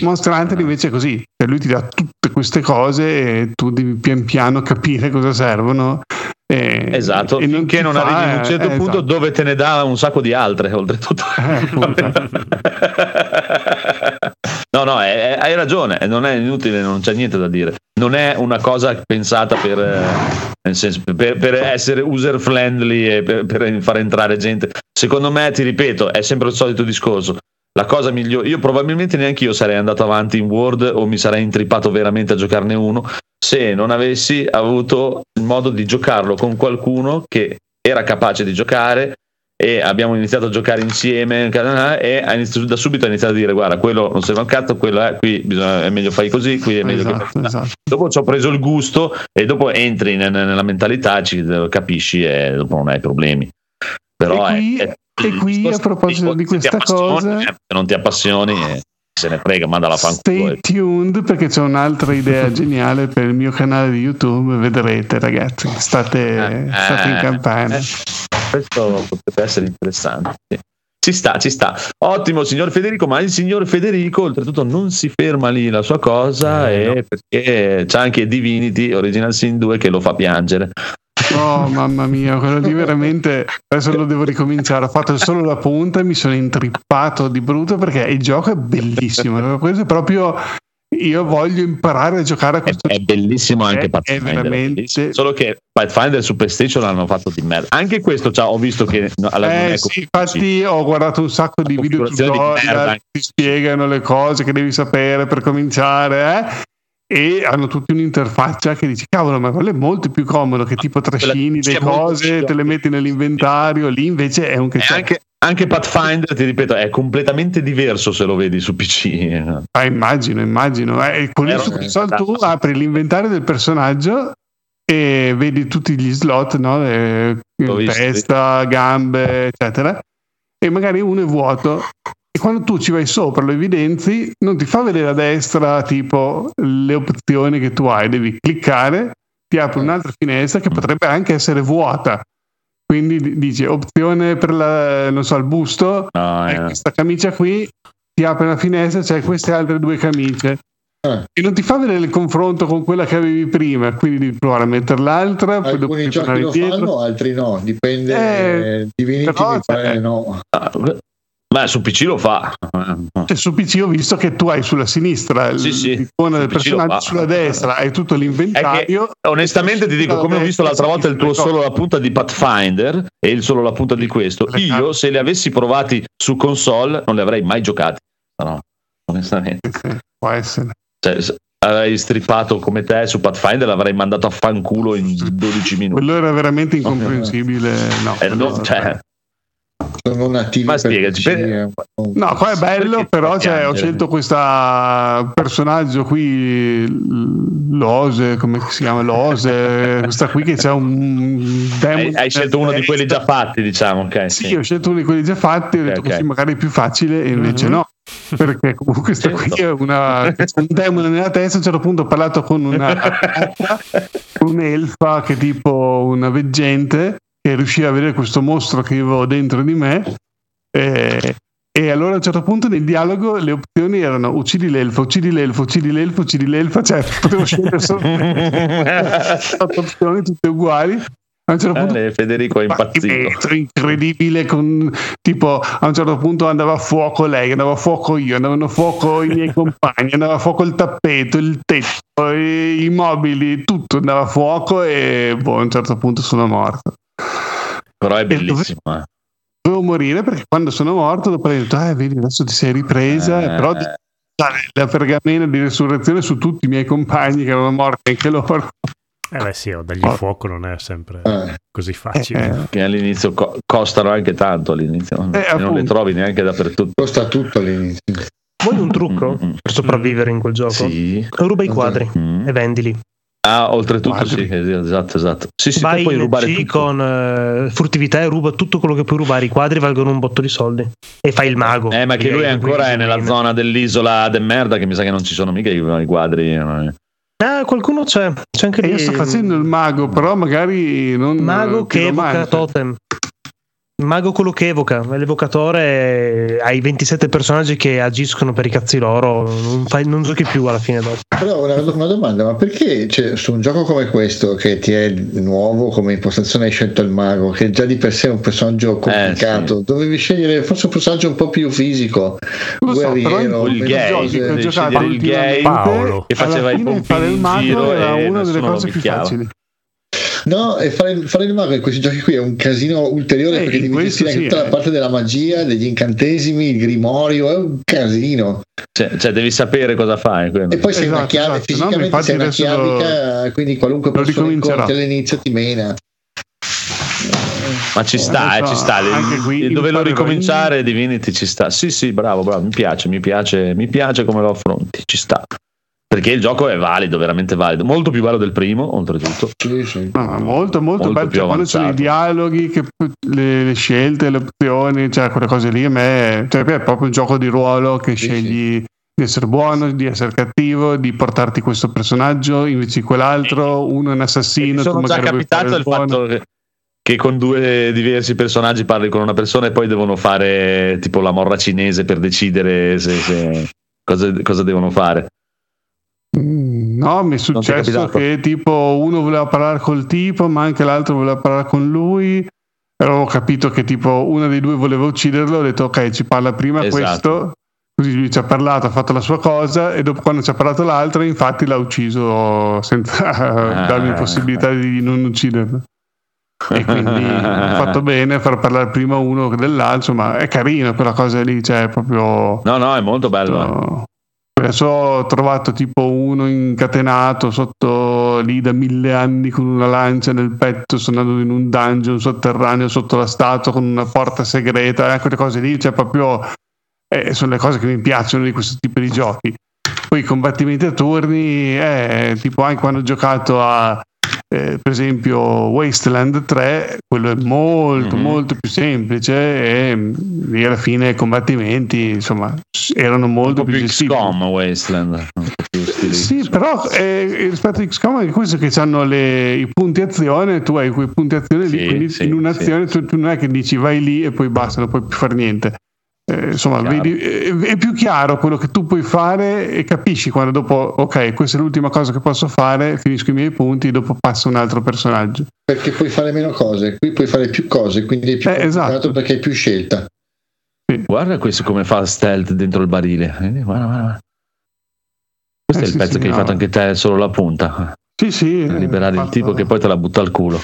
Monster Hunter invece è così, cioè lui ti dà tutte queste cose e tu devi pian piano capire cosa servono. E, Esatto, e finché ti non fa- arrivi in un certo eh, punto esatto. dove te ne dà un sacco di altre, oltretutto. Eh, no, no, è- è- hai ragione, non è inutile, non c'è niente da dire. Non è una cosa pensata per, eh, senso, per, per essere user friendly e per, per far entrare gente. Secondo me, ti ripeto, è sempre il solito discorso. La cosa migliore, io probabilmente neanche io sarei andato avanti in Word o mi sarei intrippato veramente a giocarne uno se non avessi avuto il modo di giocarlo con qualcuno che era capace di giocare e abbiamo iniziato a giocare insieme e da subito ha iniziato a dire guarda quello non serve un cazzo quello è qui bisogna- è meglio fai così qui è meglio che Esatto, esatto. dopo ci ho preso il gusto e dopo entri ne- nella mentalità ci capisci e dopo non hai problemi però E qui- è, è- e qui, a proposito di questa cosa- eh, se non ti appassioni eh, se ne frega manda la fanculo Stay tuned perché c'è un'altra idea geniale per il mio canale di YouTube, vedrete ragazzi, state, state in Eh, campagna. eh, questo potrebbe essere interessante. sì. Ci sta, ci sta. Ottimo, signor Federico. Ma il signor Federico, oltretutto, non si ferma lì la sua cosa, Eh, e perché c'è anche Divinity Original Sin 2 che lo fa piangere. Oh mamma mia, quello lì veramente adesso lo devo ricominciare. Ho fatto solo la punta e mi sono intrippato di brutto perché il gioco è bellissimo. Questo è proprio io voglio imparare a giocare a È, questo è bellissimo anche È- è Pathfinder. è veramente- bellissimo. Solo che Pathfinder su PlayStation l'hanno fatto di merda. Anche questo cioè, ho visto che alla Eh è sì, infatti ho guardato un sacco di video tutorial merda. che ti spiegano le cose che devi sapere per cominciare eh? E hanno tutti un'interfaccia che dici cavolo ma quello è molto più comodo che tipo trascini le cose te le metti nell'inventario lì invece è un che anche, anche Pathfinder, ti ripeto, è completamente diverso se lo vedi su PC. Ah, immagino, immagino. Eh, con il Supersol tu apri l'inventario del personaggio e vedi tutti gli slot, no? Eh, visto, testa, gambe, eccetera. E magari uno è vuoto. E quando tu ci vai sopra, lo evidenzi, non ti fa vedere a destra tipo le opzioni che tu hai, devi cliccare, ti apre un'altra finestra che potrebbe anche essere vuota. Quindi di- dice opzione per la, non so, il busto, No, e eh, questa camicia qui ti apre una finestra, c'è queste altre due camicie. Ah. E non ti fa vedere il confronto con quella che avevi prima, quindi devi provare a mettere l'altra, poi dopo Alcuni devi giochi lo fanno, altri no, dipende. Eh, Divinity però, mi pare eh, no. Ma su PC lo fa. Cioè, su PC ho visto che tu hai sulla sinistra Sì, sì, l'icona del PC lo personaggio, sulla destra hai tutto l'inventario. che, onestamente ti dico, come ho visto l'altra volta il tuo solo la punta di Pathfinder e il solo la punta di questo, io se li avessi provati su console non li avrei mai giocati. No, onestamente. Sì, sì, può essere. Cioè, avrei strippato come te su Pathfinder l'avrei mandato a fanculo in 12 minuti. Quello era veramente incomprensibile. No, Eh, no, cioè, Sono nativi Ma spiegaci, per-. No, qua è bello, però cioè, ho scelto questo personaggio qui, Lose, come si chiama? Lose, questa qui che c'è un hai, hai scelto uno di quelli già fatti, diciamo, ok? Sì, ho scelto uno di quelli già fatti, ho detto Ok. così magari è più facile e invece Mhm. no. Perché comunque questa qui è una c'è un demone nella testa. A un certo punto ho parlato con una un'elfa che è tipo una veggente che riusciva a vedere questo mostro che avevo dentro di me. E, e allora a un certo punto nel dialogo le opzioni erano uccidi l'elfa, uccidi l'elfa, uccidi l'elfa, uccidi l'elfa, cioè potevo scegliere solo otto opzioni tutte uguali. A un certo punto Eh, Federico è impazzito. Incredibile con tipo a un certo punto andava a fuoco lei andava a fuoco io andavano a fuoco i miei compagni andava a fuoco il tappeto il tetto i, i mobili tutto andava a fuoco e boh, a un certo punto sono morto Però è bellissimo. eh. dovevo morire perché quando sono morto dopo ho detto eh vedi adesso ti sei ripresa Eh, però la pergamena di resurrezione su tutti i miei compagni che erano morti anche loro Eh beh sì, o dargli fuoco non è sempre Eh. così facile. Eh, Che all'inizio co- costano anche tanto all'inizio. Eh, non le trovi neanche dappertutto. Costa tutto all'inizio. Vuoi un trucco Mm, mm, per sopravvivere in quel gioco? Sì. Ruba i quadri Mm. e vendili. Ah, oltretutto Quadri. sì, esatto, esatto. Sì, sì, Vai puoi rubare C tutto. con eh, furtività e ruba tutto quello che puoi rubare. I quadri valgono un botto di soldi. E fai il mago. Eh, ma che lui ancora è nella zona dell'isola de merda che mi sa che non ci sono mica i, i quadri. eh. Ah, qualcuno c'è. C'è anche lì. io sto facendo il mago però magari non Mago che evoca piromante. totem. Mago quello che evoca. L'evocatore hai 27 personaggi che agiscono per i cazzi loro. Non, fai- non giochi più alla fine dopo. Però una, una domanda, ma perché cioè, su un gioco come questo che ti è nuovo come impostazione hai scelto il mago, che già di per sé è un personaggio complicato, dovevi scegliere forse un personaggio un po' più fisico, Lo so, guerriero, tutti il gay, che ho giocato il gay, Paolo, che faceva il giro era una delle cose più facili. No, e fare, fare il mago in questi giochi qui è un casino ulteriore Eh, perché devi gestire sì, tutta eh. la parte della magia, degli incantesimi, il grimorio, è un casino. Cioè, cioè, devi sapere cosa fai. quello. E poi sei una Esatto, chiave, esatto. No, fisicamente infatti sei una adesso lo- chiavica, quindi qualunque persona incontri all'inizio ti mena. Ma ci sta, Eh, eh, so, ci sta. anche qui Il doverlo imparerò. ricominciare, Divinity ci sta. Sì, sì, bravo, bravo. Mi piace, mi piace, mi piace come lo affronti. Ci sta. Perché il gioco è valido, veramente valido. Molto più valido del primo, oltretutto. Sì, sì. No, ma molto, molto, Molto bello. più Cioè, quando sono i dialoghi, che, le, le scelte, le opzioni, cioè quelle cose lì, a me cioè, è proprio un gioco di ruolo che Sì, scegli di essere buono, di essere cattivo, di portarti questo personaggio invece di quell'altro. Uno è un Mi assassino, tu sono già capitato il buono. fatto che, che con due diversi personaggi parli con una persona e poi devono fare tipo la morra cinese per decidere se, se- cosa, cosa devono fare. Mm, No, mi è è successo capitato? che tipo uno voleva parlare col tipo, ma anche l'altro voleva parlare con lui. E Avevo capito che tipo uno dei due voleva ucciderlo, ho detto ok, ci parla prima Esatto. questo. Così lui ci ha parlato, ha fatto la sua cosa e dopo quando ci ha parlato l'altro, infatti l'ha ucciso senza Ah. darmi possibilità di non ucciderlo. E quindi ho fatto bene far parlare prima uno dell'altro, ma è carino quella cosa lì, cioè è proprio... No, no, è molto bello. eh. No. Adesso ho trovato tipo uno incatenato sotto lì da mille anni con una lancia nel petto, sono in un dungeon sotterraneo sotto la statua con una porta segreta, eh, quelle cose lì, cioè proprio eh, sono le cose che mi piacciono di questo tipo di giochi. Poi i combattimenti a turni, eh, tipo anche quando ho giocato a eh, per esempio Wasteland 3 quello è molto Mhm. molto più semplice e lì alla fine i combattimenti insomma erano molto più gestibili. XCOM Wasteland. Più Sì, però eh, rispetto a XCOM è questo che hanno le, i punti azione, tu hai quei punti azione lì, Sì, quindi sì, in un'azione tu, tu non è che dici vai lì e poi basta, non puoi più fare niente. Eh, insomma, vedi, eh, è più chiaro quello che tu puoi fare e capisci quando dopo, ok, questa è l'ultima cosa che posso fare, finisco i miei punti, dopo passa un altro personaggio. Perché puoi fare meno cose, qui puoi fare più cose, quindi è più Eh, esatto. perché hai più scelta. Guarda questo come fa stealth dentro il barile. Guarda, guarda, guarda. Questo Eh, è il sì, pezzo sì, che hai no. fatto anche te, solo la punta. Sì, sì. Per liberare il fatto- tipo che poi te la butta al culo.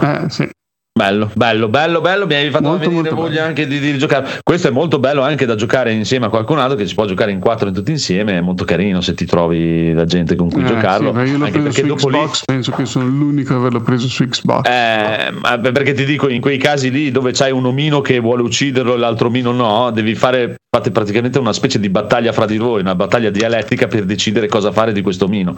Eh, sì. Bello, bello, bello, bello. Mi hai fatto Molto, venire molto voglia bello. anche di, di giocare. Questo è molto bello anche da giocare insieme a qualcun altro che si può giocare in quattro tutti insieme. È molto carino se ti trovi la gente con cui Eh, giocarlo. sì, ma io l'ho anche preso su dopo lì Xbox, penso che sono l'unico ad averlo preso su Xbox. Eh, ma perché ti dico, in quei casi lì dove c'hai un omino che vuole ucciderlo e l'altro omino no, devi fare fate praticamente una specie di battaglia fra di voi, una battaglia dialettica per decidere cosa fare di questo omino.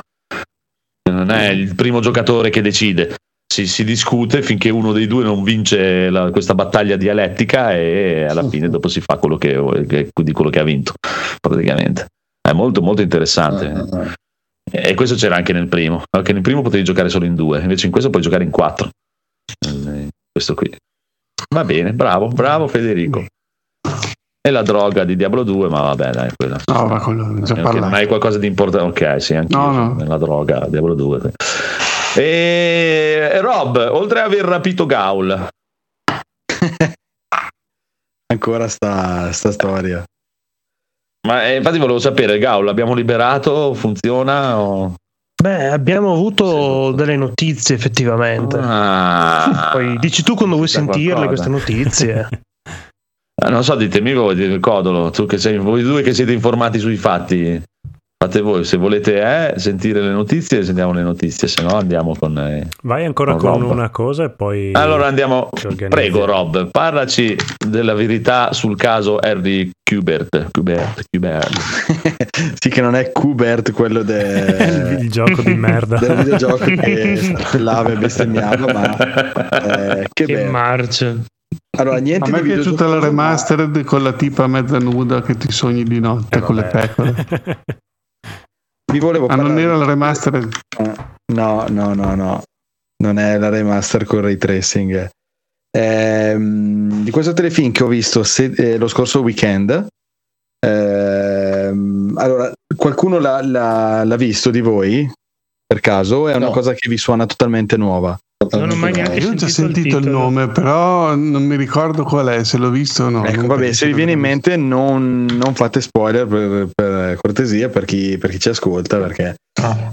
Non è il primo giocatore che decide. Si, si discute finché uno dei due non vince la- questa battaglia dialettica e alla fine dopo si fa quello che, che- di quello che ha vinto, praticamente. È molto molto interessante. E questo c'era anche nel primo. Anche nel primo potevi giocare solo in due, invece in questo puoi giocare in quattro. Eh, Questo qui. Va bene, bravo, bravo Federico. E la droga di Diablo 2, ma vabbè, dai, quella. No, ma quello ne ho già Ok, non parlato. hai qualcosa di importante? Ok, sì, anche No, no. nella droga Diablo 2. E Rob, oltre ad aver rapito Gaul, Ancora sta, sta storia. ma eh, infatti volevo sapere, Gaul l'abbiamo liberato? Funziona? O... Beh, abbiamo avuto delle notizie effettivamente. Ah, Poi dici tu quando vuoi sentirle qualcosa. queste notizie. Ah, non so, ditemi voi, Codolo, tu che sei, voi due che siete informati sui fatti, fate voi, se volete eh, sentire le notizie, sentiamo le notizie, se no andiamo con... eh. Vai ancora Con con una cosa e poi... Allora andiamo, prego Rob, parlaci della verità sul caso Harry Kubert. Kubert, Kubert. sì, che non è Kubert quello de- il gioco di merda. del videogioco che strillava e bestemmiava, ma eh, che, Che marcia. Allora, niente A me è piaciuta la remastered con la tipa mezza nuda che ti sogni di notte Eh, con le pecore. ma Vi volevo Ah, non parlare- era la remastered? No, no, no, no. Non è la remaster con ray tracing. Ehm, di questo telefilm che ho visto se- eh, lo scorso weekend. ehm, allora, qualcuno l'ha, l'ha- l'ha visto di voi? Per caso? È una No. cosa che vi suona totalmente nuova. Non ho mai neanche Io ho già sentito, il titolo. nome, però non mi ricordo qual è, se l'ho visto o no. ecco, vabbè, se vi viene in mente, non, non fate spoiler per, per cortesia per chi, per chi ci ascolta. Perché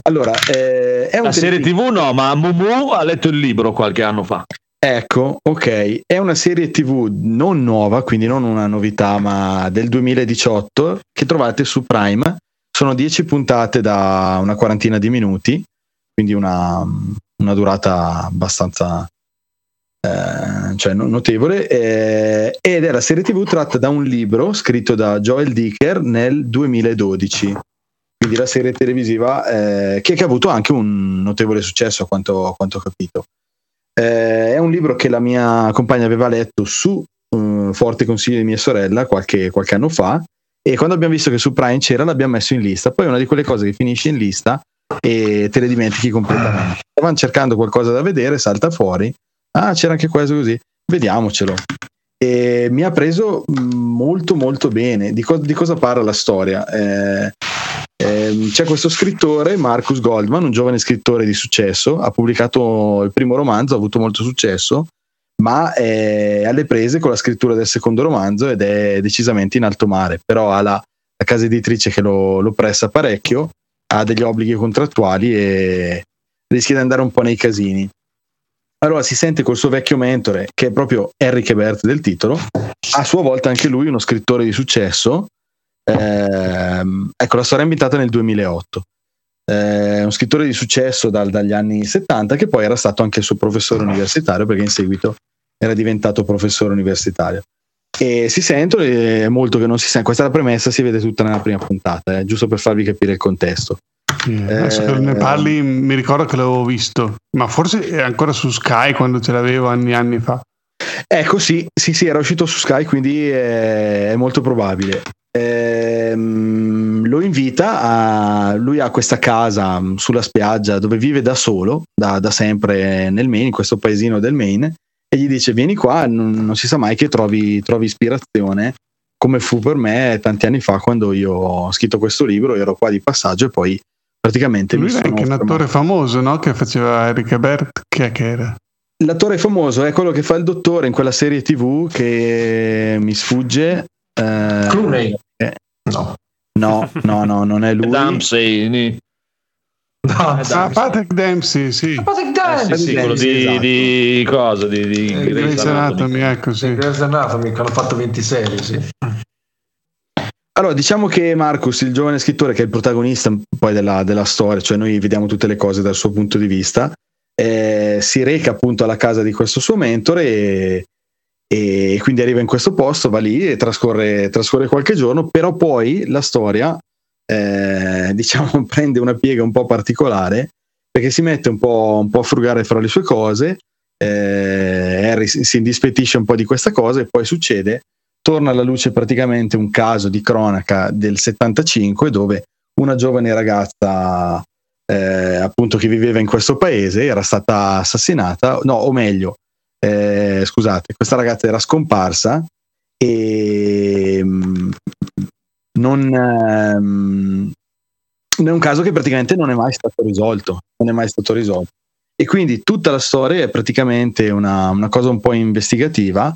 allora, eh, è un La serie TV no, ma Mumu ha letto il libro qualche anno fa. Ecco, ok, è una serie TV non nuova, quindi non una novità, ma del 2018 che trovate su Prime. Sono 10 puntate da una quarantina di minuti, quindi una, una durata abbastanza eh, cioè no- notevole. eh, ed è la serie TV tratta da un libro scritto da Joel Dicker nel 2012. Quindi la serie televisiva eh, che, che ha avuto anche un notevole successo, a quanto, a quanto ho capito. Eh, è un libro che la mia compagna aveva letto su eh, forte consiglio di mia sorella qualche, qualche anno fa e quando abbiamo visto che su Prime c'era l'abbiamo messo in lista. Poi una di quelle cose che finisce in lista e te le dimentichi completamente. Stavamo cercando qualcosa da vedere, salta fuori. Ah, c'era anche questo così. Vediamocelo. E mi ha preso mh, molto molto bene. Di, co- di cosa parla la storia? Eh, ehm, c'è questo scrittore, Marcus Goldman, un giovane scrittore di successo, ha pubblicato il primo romanzo, ha avuto molto successo, ma è alle prese con la scrittura del secondo romanzo ed è decisamente in alto mare, però ha la, la casa editrice che lo, lo pressa parecchio, ha degli obblighi contrattuali e rischia di andare un po' nei casini. Allora si sente col suo vecchio mentore, che è proprio Henry Hebert del titolo, a sua volta anche lui uno scrittore di successo. Ehm, ecco, la storia è ambientata nel 2008. Eh, un scrittore di successo dal- dagli anni 70 che poi era stato anche il suo professore universitario perché in seguito era diventato professore universitario. E si sentono, e è molto che non si sente. Questa è la premessa, si vede tutta nella prima puntata, eh, giusto per farvi capire il contesto. Sì, adesso che ne Eh, parli mi ricordo che l'avevo visto, ma forse è ancora su Sky quando ce l'avevo anni e anni fa. Ecco, sì, sì, sì, era uscito su Sky, quindi è, è molto probabile. Ehm, lo invita a. Lui ha questa casa mh, sulla spiaggia dove vive da solo, da, da sempre nel Maine, in questo paesino del Maine, e gli dice: Vieni qua, non, non si sa mai che trovi, trovi ispirazione. Come fu per me tanti anni fa quando io ho scritto questo libro, ero qua di passaggio e poi praticamente Lui era sono anche un attore famoso, no? Che faceva Eric Ebert, chi è che era? l'attore famoso è quello che fa il dottore in quella serie TV che mi sfugge. eh, Clooney. eh, No. no, no, no, non è lui. Dempsey, No, Ah, Patrick Dempsey, sì. Patrick eh, Dempsey. sì, sì, quello di, esatto. di cosa? Di, di Eh, Grey's Anatomy. Anatomy, ecco, sì. Grey's Anatomy che hanno fatto 20 serie, sì. Allora, diciamo che Marcus, il giovane scrittore, che è il protagonista poi della, della storia, cioè noi vediamo tutte le cose dal suo punto di vista, eh, si reca appunto alla casa di questo suo mentore e, e quindi arriva in questo posto, va lì e trascorre, trascorre qualche giorno, però poi la storia, eh, diciamo, prende una piega un po' particolare perché si mette un po', un po' a frugare fra le sue cose, eh, Harry si indispettisce un po' di questa cosa e poi succede torna alla luce praticamente un caso di cronaca del 75 dove una giovane ragazza eh, appunto che viveva in questo paese era stata assassinata, no, o meglio, eh, scusate, questa ragazza era scomparsa e mm, non, ehm, è un caso che praticamente non è mai stato risolto, non è mai stato risolto. E quindi tutta la storia è praticamente una, una cosa un po' investigativa.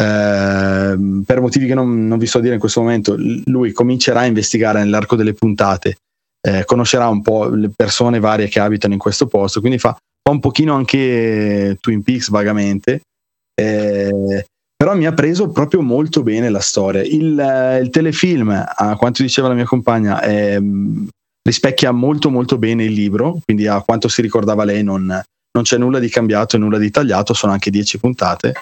Ehm, per motivi che non, non vi so dire in questo momento, lui comincerà a investigare nell'arco delle puntate, eh, conoscerà un po' le persone varie che abitano in questo posto, quindi fa, fa un pochino anche Twin Peaks vagamente, eh, però mi ha preso proprio molto bene la storia. Il, eh, il telefilm, a quanto diceva la mia compagna, ehm, rispecchia molto molto bene il libro, quindi a quanto si ricordava lei non, non c'è nulla di cambiato e nulla di tagliato, sono anche 10 puntate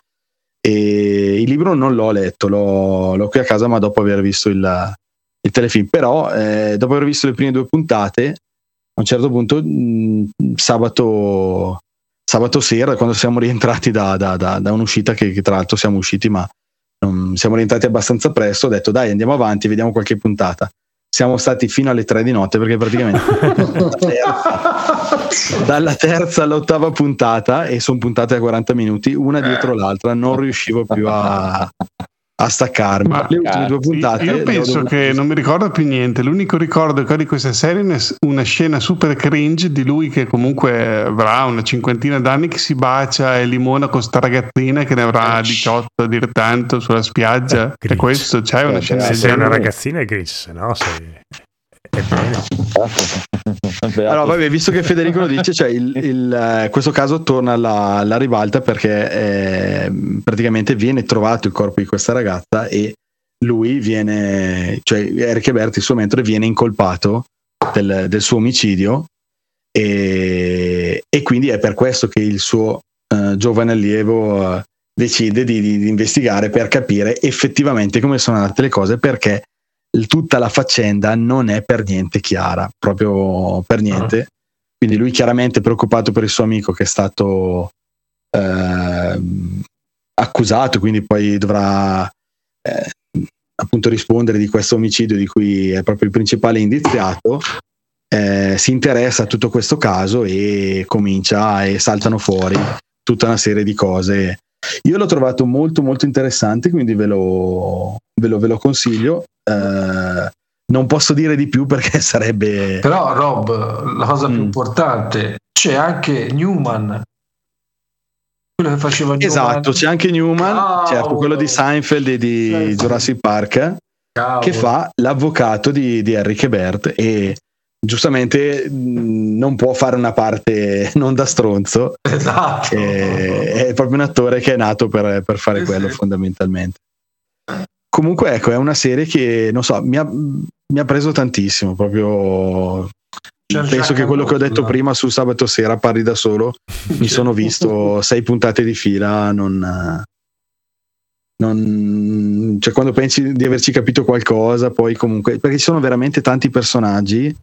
e il libro non l'ho letto, l'ho, l'ho qui a casa ma dopo aver visto il, il telefilm, però eh, dopo aver visto le prime due puntate a un certo punto mh, sabato, sabato sera quando siamo rientrati da, da- da- da un'uscita che, che tra l'altro siamo usciti ma non- siamo rientrati abbastanza presto ho detto dai andiamo avanti vediamo qualche puntata. Siamo stati fino alle tre di notte perché praticamente dalla terza all'ottava puntata e sono puntate a 40 minuti una dietro l'altra non riuscivo più a, a staccarmi Ma- le ultime due puntate Io penso che non mi ricordo più niente. L'unico ricordo che ho di questa serie è una- una scena super cringe di lui che comunque avrà una cinquantina d'anni che si bacia e limona con sta ragazzina che ne avrà 18 a dire tanto sulla spiaggia. Cringe. E questo c'è una Eh, scena Se sei una ragazzina è gris, se no sei... È bene. Allora, vabbè, visto che Federico lo dice, cioè il- il, eh, questo caso torna alla, alla ribalta perché eh, praticamente viene trovato il corpo di questa ragazza e lui viene, cioè Eric Berti, il suo mentore, viene incolpato del, del suo omicidio e, e quindi è per questo che il suo eh, giovane allievo eh, decide di, di- di investigare per capire effettivamente come sono andate le cose perché tutta la faccenda non è per niente chiara, proprio per niente. Quindi lui chiaramente preoccupato per il suo amico che è stato ehm, accusato, quindi poi dovrà eh, appunto rispondere di questo omicidio di cui è proprio il principale indiziato. eh, si interessa a tutto questo caso e comincia e saltano fuori tutta una serie di cose. Io l'ho trovato molto molto interessante, quindi ve lo, ve lo, ve lo consiglio. Eh, non posso dire di più perché sarebbe... Però Rob, la cosa più Mm. importante, c'è anche Newman. Quello che faceva Newman. Esatto, c'è anche Newman, Cavolo. certo, quello di Seinfeld e di Seinfeld. Jurassic Park, Cavolo. che fa l'avvocato di, di Henry Quebert e giustamente mh, non può fare una parte non da stronzo, Esatto. eh, è proprio un attore che è nato per, per fare Sì, quello sì. fondamentalmente. Comunque ecco, è una serie che, non so, mi ha, mi ha preso tantissimo, proprio... C'è Penso che quello che ho detto prima su sabato sera parli da solo mi sono visto sei puntate di fila non, non- cioè quando pensi di averci capito qualcosa poi comunque perché ci sono veramente tanti personaggi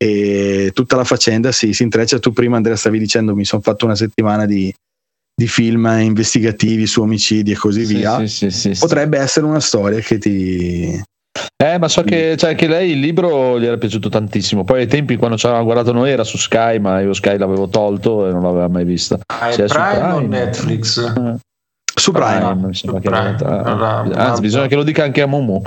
e tutta la faccenda si, si intreccia tu prima Andrea stavi dicendo mi sono fatto una settimana di, di film investigativi su omicidi e così Sì, via sì, sì, sì, sì. potrebbe essere una storia che ti Eh, ma so che cioè, anche lei il libro gli era piaciuto tantissimo. Poi ai tempi, quando ci avevamo guardato noi, era su Sky, ma io Sky l'avevo tolto e non l'aveva mai vista. Ah, è su Prime o Prime. Netflix? su Prime, mi sembra Su che era- Prime. Allora, Anzi, bisogna che lo dica anche a Momo.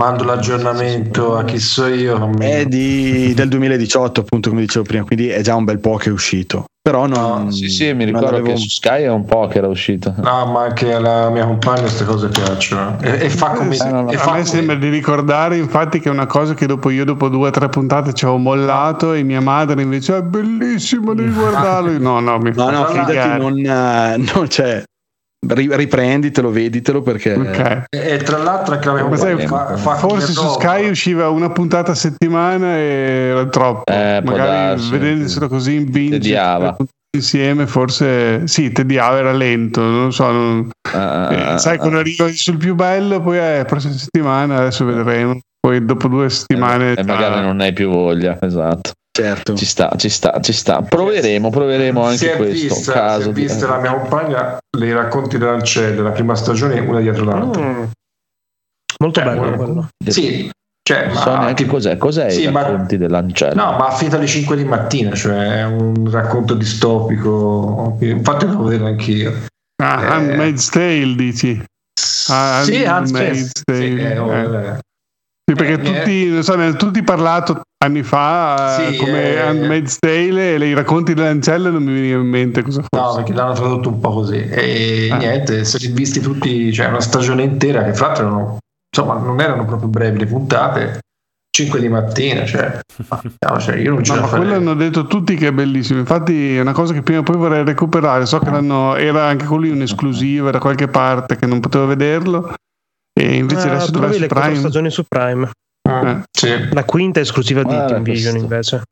Mando l'aggiornamento a chi so io. è di- del 2018 appunto come dicevo prima quindi è già un bel po' che è uscito però non... Sì, sì, mi ricordo avevo- che su Sky è un po' che era uscito. No, ma anche alla mia compagna queste cose piacciono. E, e fa come Eh, no, no, e A fa me come- sembra di ricordare infatti che è una cosa che dopo io dopo due o tre puntate ci avevo mollato e mia madre invece è bellissimo, devi guardarlo. No, no, mi No, fa no, fidati, non, eh, non c'è. Ri- riprenditelo, veditelo perché Ok. E, e tra l'altro compagna fa, fa Forse su. Sky usciva una puntata a settimana e era troppo. Eh, Magari darsi. vedendoselo così in binge insieme, forse sì, tediava, era lento. Non lo so. non- Ah, eh, sai, quando arriva sul più bello, poi è prossima settimana, adesso vedremo. Poi dopo due settimane. e magari non hai più voglia, esatto. Certo. Ci sta, ci sta, ci sta. Proveremo, proveremo si anche è questo. vista, si caso è di- vista la mia compagna le racconti dell'Ancelle la prima stagione una dietro l'altra Mm. Molto Eh, bello eh, quello. sì cioè, Non ma so neanche tipo- cos'è, cos'è Sì, i ma- racconti dell'Ancella? No, ma a finita alle 5 di mattina, cioè è un racconto distopico. Infatti lo vedere anch'io. Ah, Eh. Handmaid's Tale, dici? Ah, sì, Handmaid's sì, Tale, eh, oh, eh. Eh. Sì, perché Eh, tutti, non so, ne hanno tutti parlato anni fa eh, Sì, come eh. Handmaid's Tale e i racconti dell'ancella non mi veniva in mente cosa fosse. No, perché l'hanno tradotto un po' così. E Ah. niente, se li visti tutti, cioè una stagione intera, che fra l'altro erano, insomma, non erano proprio brevi le puntate. 5 di mattina, cioè, no, cioè io non ce No, la ma quello farei. hanno detto tutti che è bellissimo. Infatti, è una cosa che prima o poi vorrei recuperare. So che l'hanno, era anche con lui un'esclusiva da qualche parte che non potevo vederlo. E invece Ah, adesso le quattro Prime. stagioni su Prime. Mm, eh. sì. La quinta è esclusiva di Guarda Team invece.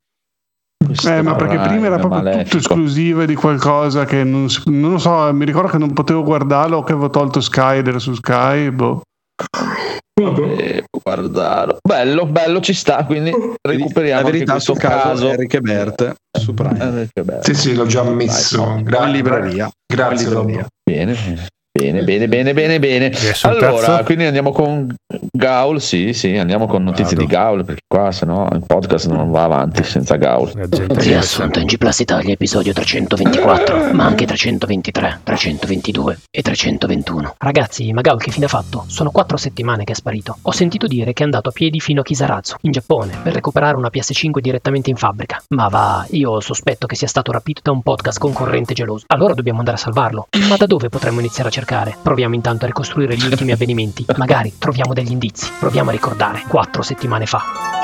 Eh, ma perché prima era proprio malefico. tutto esclusiva di qualcosa che non, non lo so. Mi ricordo che non potevo guardarlo o che avevo tolto Sky ed era su Sky. Boh. Eh, guardarlo. Bello, bello, ci sta, quindi recuperiamo la verità sul caso, caso. Enric e Bert su Prime Eh, bello. Sì, sì, l'ho già messo. Gra- in libreria Grazie, in libreria. Bene, bene, bene, bene, bene, bene. Allora, terzo? quindi andiamo con Gaul, sì, sì, andiamo con notizie Vado. di Gaul, perché qua se no il podcast non va avanti senza Gaul. Riassunto in G Plus Italia episodio 324, ma anche 323, 322 e 321. Ragazzi, ma Gaul che fine ha fatto? Sono quattro settimane che è sparito. Ho sentito dire che è andato a piedi fino a Kisarazu, in Giappone, per recuperare una PS5 direttamente in fabbrica. Ma va, io sospetto che sia stato rapito da un podcast concorrente geloso. Allora dobbiamo andare a salvarlo. Ma da dove potremmo iniziare a cercare? Proviamo intanto a ricostruire gli ultimi avvenimenti. Magari troviamo degli indizi. Proviamo a ricordare. Quattro settimane fa.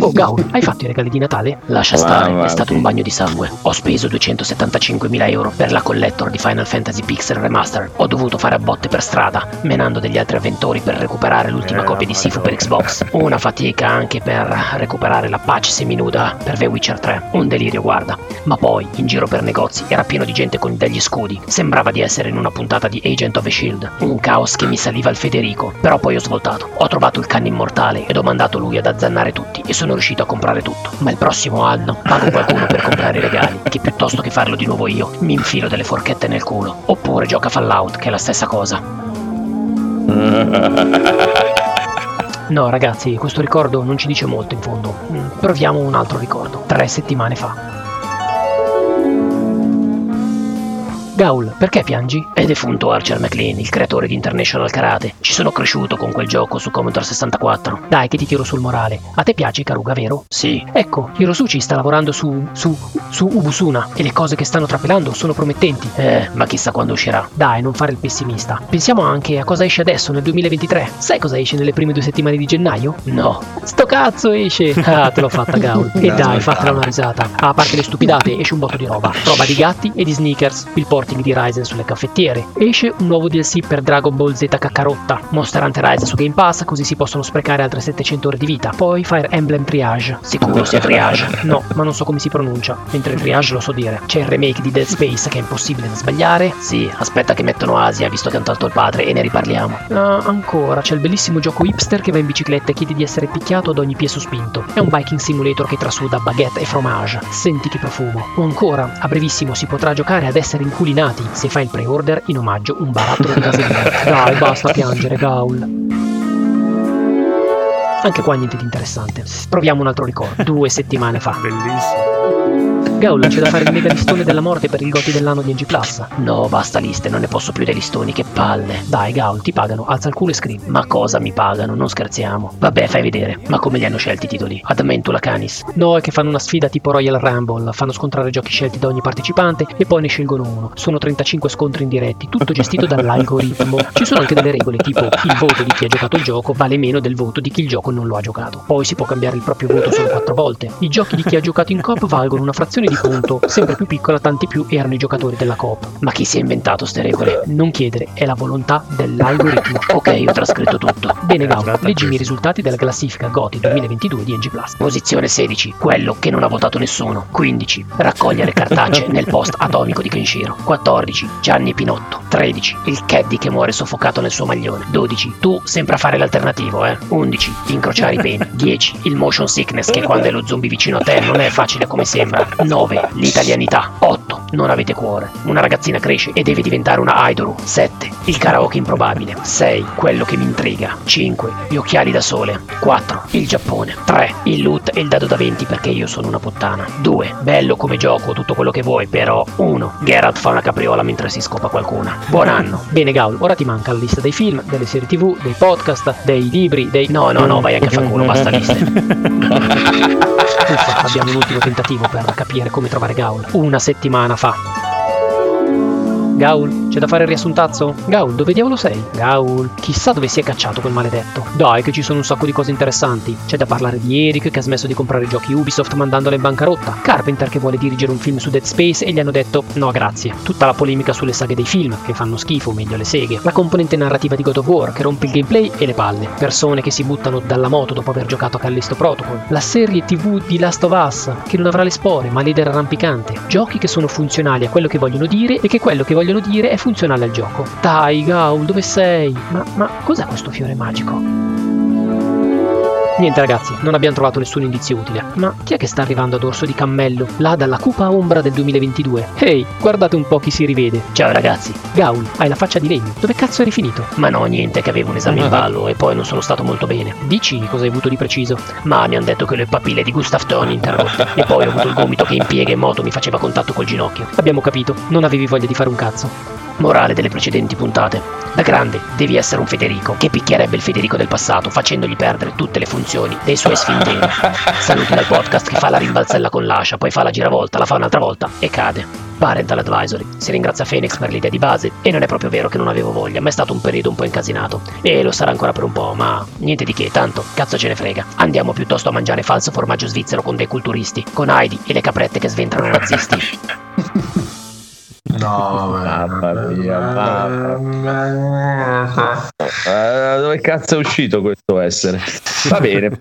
Oh Gaul, hai fatto i regali di Natale? Lascia stare, va. è stato un bagno di sangue. Ho speso 275.000 euro per la collector di Final Fantasy Pixel Remaster. Ho dovuto fare a botte per strada, menando degli altri avventori per recuperare l'ultima Eh, copia di Sifu per Xbox. Una fatica anche per recuperare la patch seminuda per The Witcher 3. Un delirio, guarda. Ma poi, in giro per negozi, era pieno di gente con degli scudi. Sembrava di essere in una puntata di Agent of the Shield. Un caos che mi saliva al Federico. Però poi ho svoltato. Ho trovato il canno immortale ed ho mandato lui ad azzannare tutti e sono riuscito a comprare tutto. Ma il prossimo anno pago qualcuno per comprare i regali, che piuttosto che farlo di nuovo io, mi infilo delle forchette nel culo. Oppure gioca Fallout, che è la stessa cosa. No, ragazzi, questo ricordo non ci dice molto in fondo. Mm, Proviamo un altro ricordo. Tre settimane fa. Gaul, perché piangi? È defunto Archer McLean, il creatore di International Karate. Ci sono cresciuto con quel gioco su Commodore 64. Dai, che ti tiro sul morale. A te piace Karuga, vero? Sì, Ecco, Hirosuchi sta lavorando su. su. su Ubusuna e le cose che stanno trapelando sono promettenti. eh, ma chissà quando uscirà. Dai, non fare il pessimista. Pensiamo anche a cosa esce adesso nel 2023. Sai cosa esce nelle prime due settimane di gennaio? No, Sto cazzo esce! Ah, te l'ho fatta, Gaul. E dai, fatela una risata. A parte le stupidate, esce un botto di roba. Roba di gatti e di sneakers. Il porting di Ryzen sulle caffettiere. Esce un nuovo DLC per Dragon Ball Z Kakarotta. Monster Hunter Rise su Game Pass, così si possono sprecare altre 700 ore di vita. Poi Fire Emblem Triage. sicuro sia triage. No, ma non so come si pronuncia. Mentre Triage lo so dire. C'è il remake di Dead Space che è impossibile da sbagliare. Sì, aspetta che mettono Asia, visto che hanno tolto il padre, e ne riparliamo. Ah, ancora, c'è il bellissimo gioco hipster che va in bicicletta e chiede di essere picchiato ad ogni piede sospinto. È un biking simulator che trasuda baguette e fromage. Senti che profumo. O ancora, a brevissimo si potrà giocare ad essere inculinati se fai il pre-order in omaggio un barattolo di vaselina. Dai, basta piangere, Gaul. Anche qua niente di interessante. Proviamo un altro ricordo. Due settimane fa. Bellissimo. Gaul, c'è da fare il mega listone della morte per il goti dell'anno di NG Plus. No, basta liste, non ne posso più dei listoni, che palle. Dai, Gaul, ti pagano, alza il culo e scrivi. Ma cosa mi pagano? Non scherziamo. Vabbè, fai vedere. Ma come li hanno scelti i titoli? Admentula Canis. No, è che fanno una sfida tipo Royal Rumble, fanno scontrare giochi scelti da ogni partecipante e poi ne scelgono uno. Sono 35 scontri indiretti, tutto gestito dall'algoritmo. Ci sono anche delle regole, tipo il voto di chi ha giocato il gioco vale meno del voto di chi il gioco non lo ha giocato. Poi si può cambiare il proprio voto solo 4 volte. I giochi di chi ha giocato in coop valgono una frazione di punto, sempre più piccola, tanti più erano i giocatori della coop. Ma chi si è inventato ste regole? Non chiedere, è la volontà dell'algoritmo. Ok, ho trascritto tutto. Bene, Gaul, leggimi i risultati della classifica GOTY 2022 di NG Plus. Posizione 16, quello che non ha votato nessuno. 15, raccogliere cartacee nel post atomico di Kenshiro. 14, Gianni Pinotto. 13, il caddy che muore soffocato nel suo maglione. 12, tu sempre a fare l'alternativo, eh. 11, incrociare i peni. 10, il motion sickness che quando è lo zombie vicino a te non è facile come sembra. 9, l'italianità. 8, non avete cuore. Una ragazzina cresce e deve diventare una idol. 7, il karaoke improbabile. 6, quello che mi intriga. 5, gli occhiali da sole. 4, il Giappone. 3, il loot e il dado da 20 perché io sono una puttana. 2, bello come gioco, tutto quello che vuoi, però 1, Geralt fa una capriola mentre si scopa qualcuna. Buon anno. Bene, Gaul, ora ti manca la lista dei film, delle serie tv, dei podcast, dei libri, dei. No, no, no, vai anche a fanculo, basta liste. Abbiamo un ultimo tentativo per capire come trovare Gaul. Una settimana fa. Gaul, c'è da fare il riassuntazzo? Gaul, dove diavolo sei? Gaul, chissà dove si è cacciato quel maledetto. Dai, che ci sono un sacco di cose interessanti. C'è da parlare di Eric che ha smesso di comprare giochi Ubisoft mandandola in bancarotta. Carpenter che vuole dirigere un film su Dead Space e gli hanno detto no grazie. Tutta la polemica sulle saghe dei film, che fanno schifo, meglio le seghe. La componente narrativa di God of War, che rompe il gameplay e le palle. Persone che si buttano dalla moto dopo aver giocato a Callisto Protocol. La serie TV di Last of Us, che non avrà le spore, ma leader arrampicante. Giochi che sono funzionali a quello che vogliono dire e che quello che vogliono dire è funzionale al gioco. Dai, Gaul, dove sei? Ma, ma cos'è questo fiore magico? Niente ragazzi, non abbiamo trovato nessun indizio utile. Ma chi è che sta arrivando ad Orso di Cammello, là dalla cupa ombra del 2022? Ehi, guardate un po' chi si rivede. Ciao ragazzi. Gaul, hai la faccia di legno. Dove cazzo eri finito? Ma no, niente, che avevo un esame in ballo e poi non sono stato molto bene. Dici cosa hai avuto di preciso? Ma mi hanno detto che le papille di Gustav Tony interrotte e poi ho avuto il gomito che in piega e moto mi faceva contatto col ginocchio. Abbiamo capito, non avevi voglia di fare un cazzo. Morale delle precedenti puntate. Da grande devi essere un Federico che picchierebbe il Federico del passato facendogli perdere tutte le funzioni dei suoi sfinteri. Saluti dal podcast che fa la rimbalzella con l'ascia, poi fa la giravolta, la fa un'altra volta e cade. Parental Advisory. Si ringrazia Phoenix per l'idea di base e non è proprio vero che non avevo voglia, ma è stato un periodo un po' incasinato. E lo sarà ancora per un po', ma niente di che, tanto cazzo ce ne frega. Andiamo piuttosto a mangiare falso formaggio svizzero con dei culturisti, con Heidi e le caprette che sventrano nazisti. No, Mamma mia, mamma. Eh, dove cazzo è uscito questo essere? Va bene.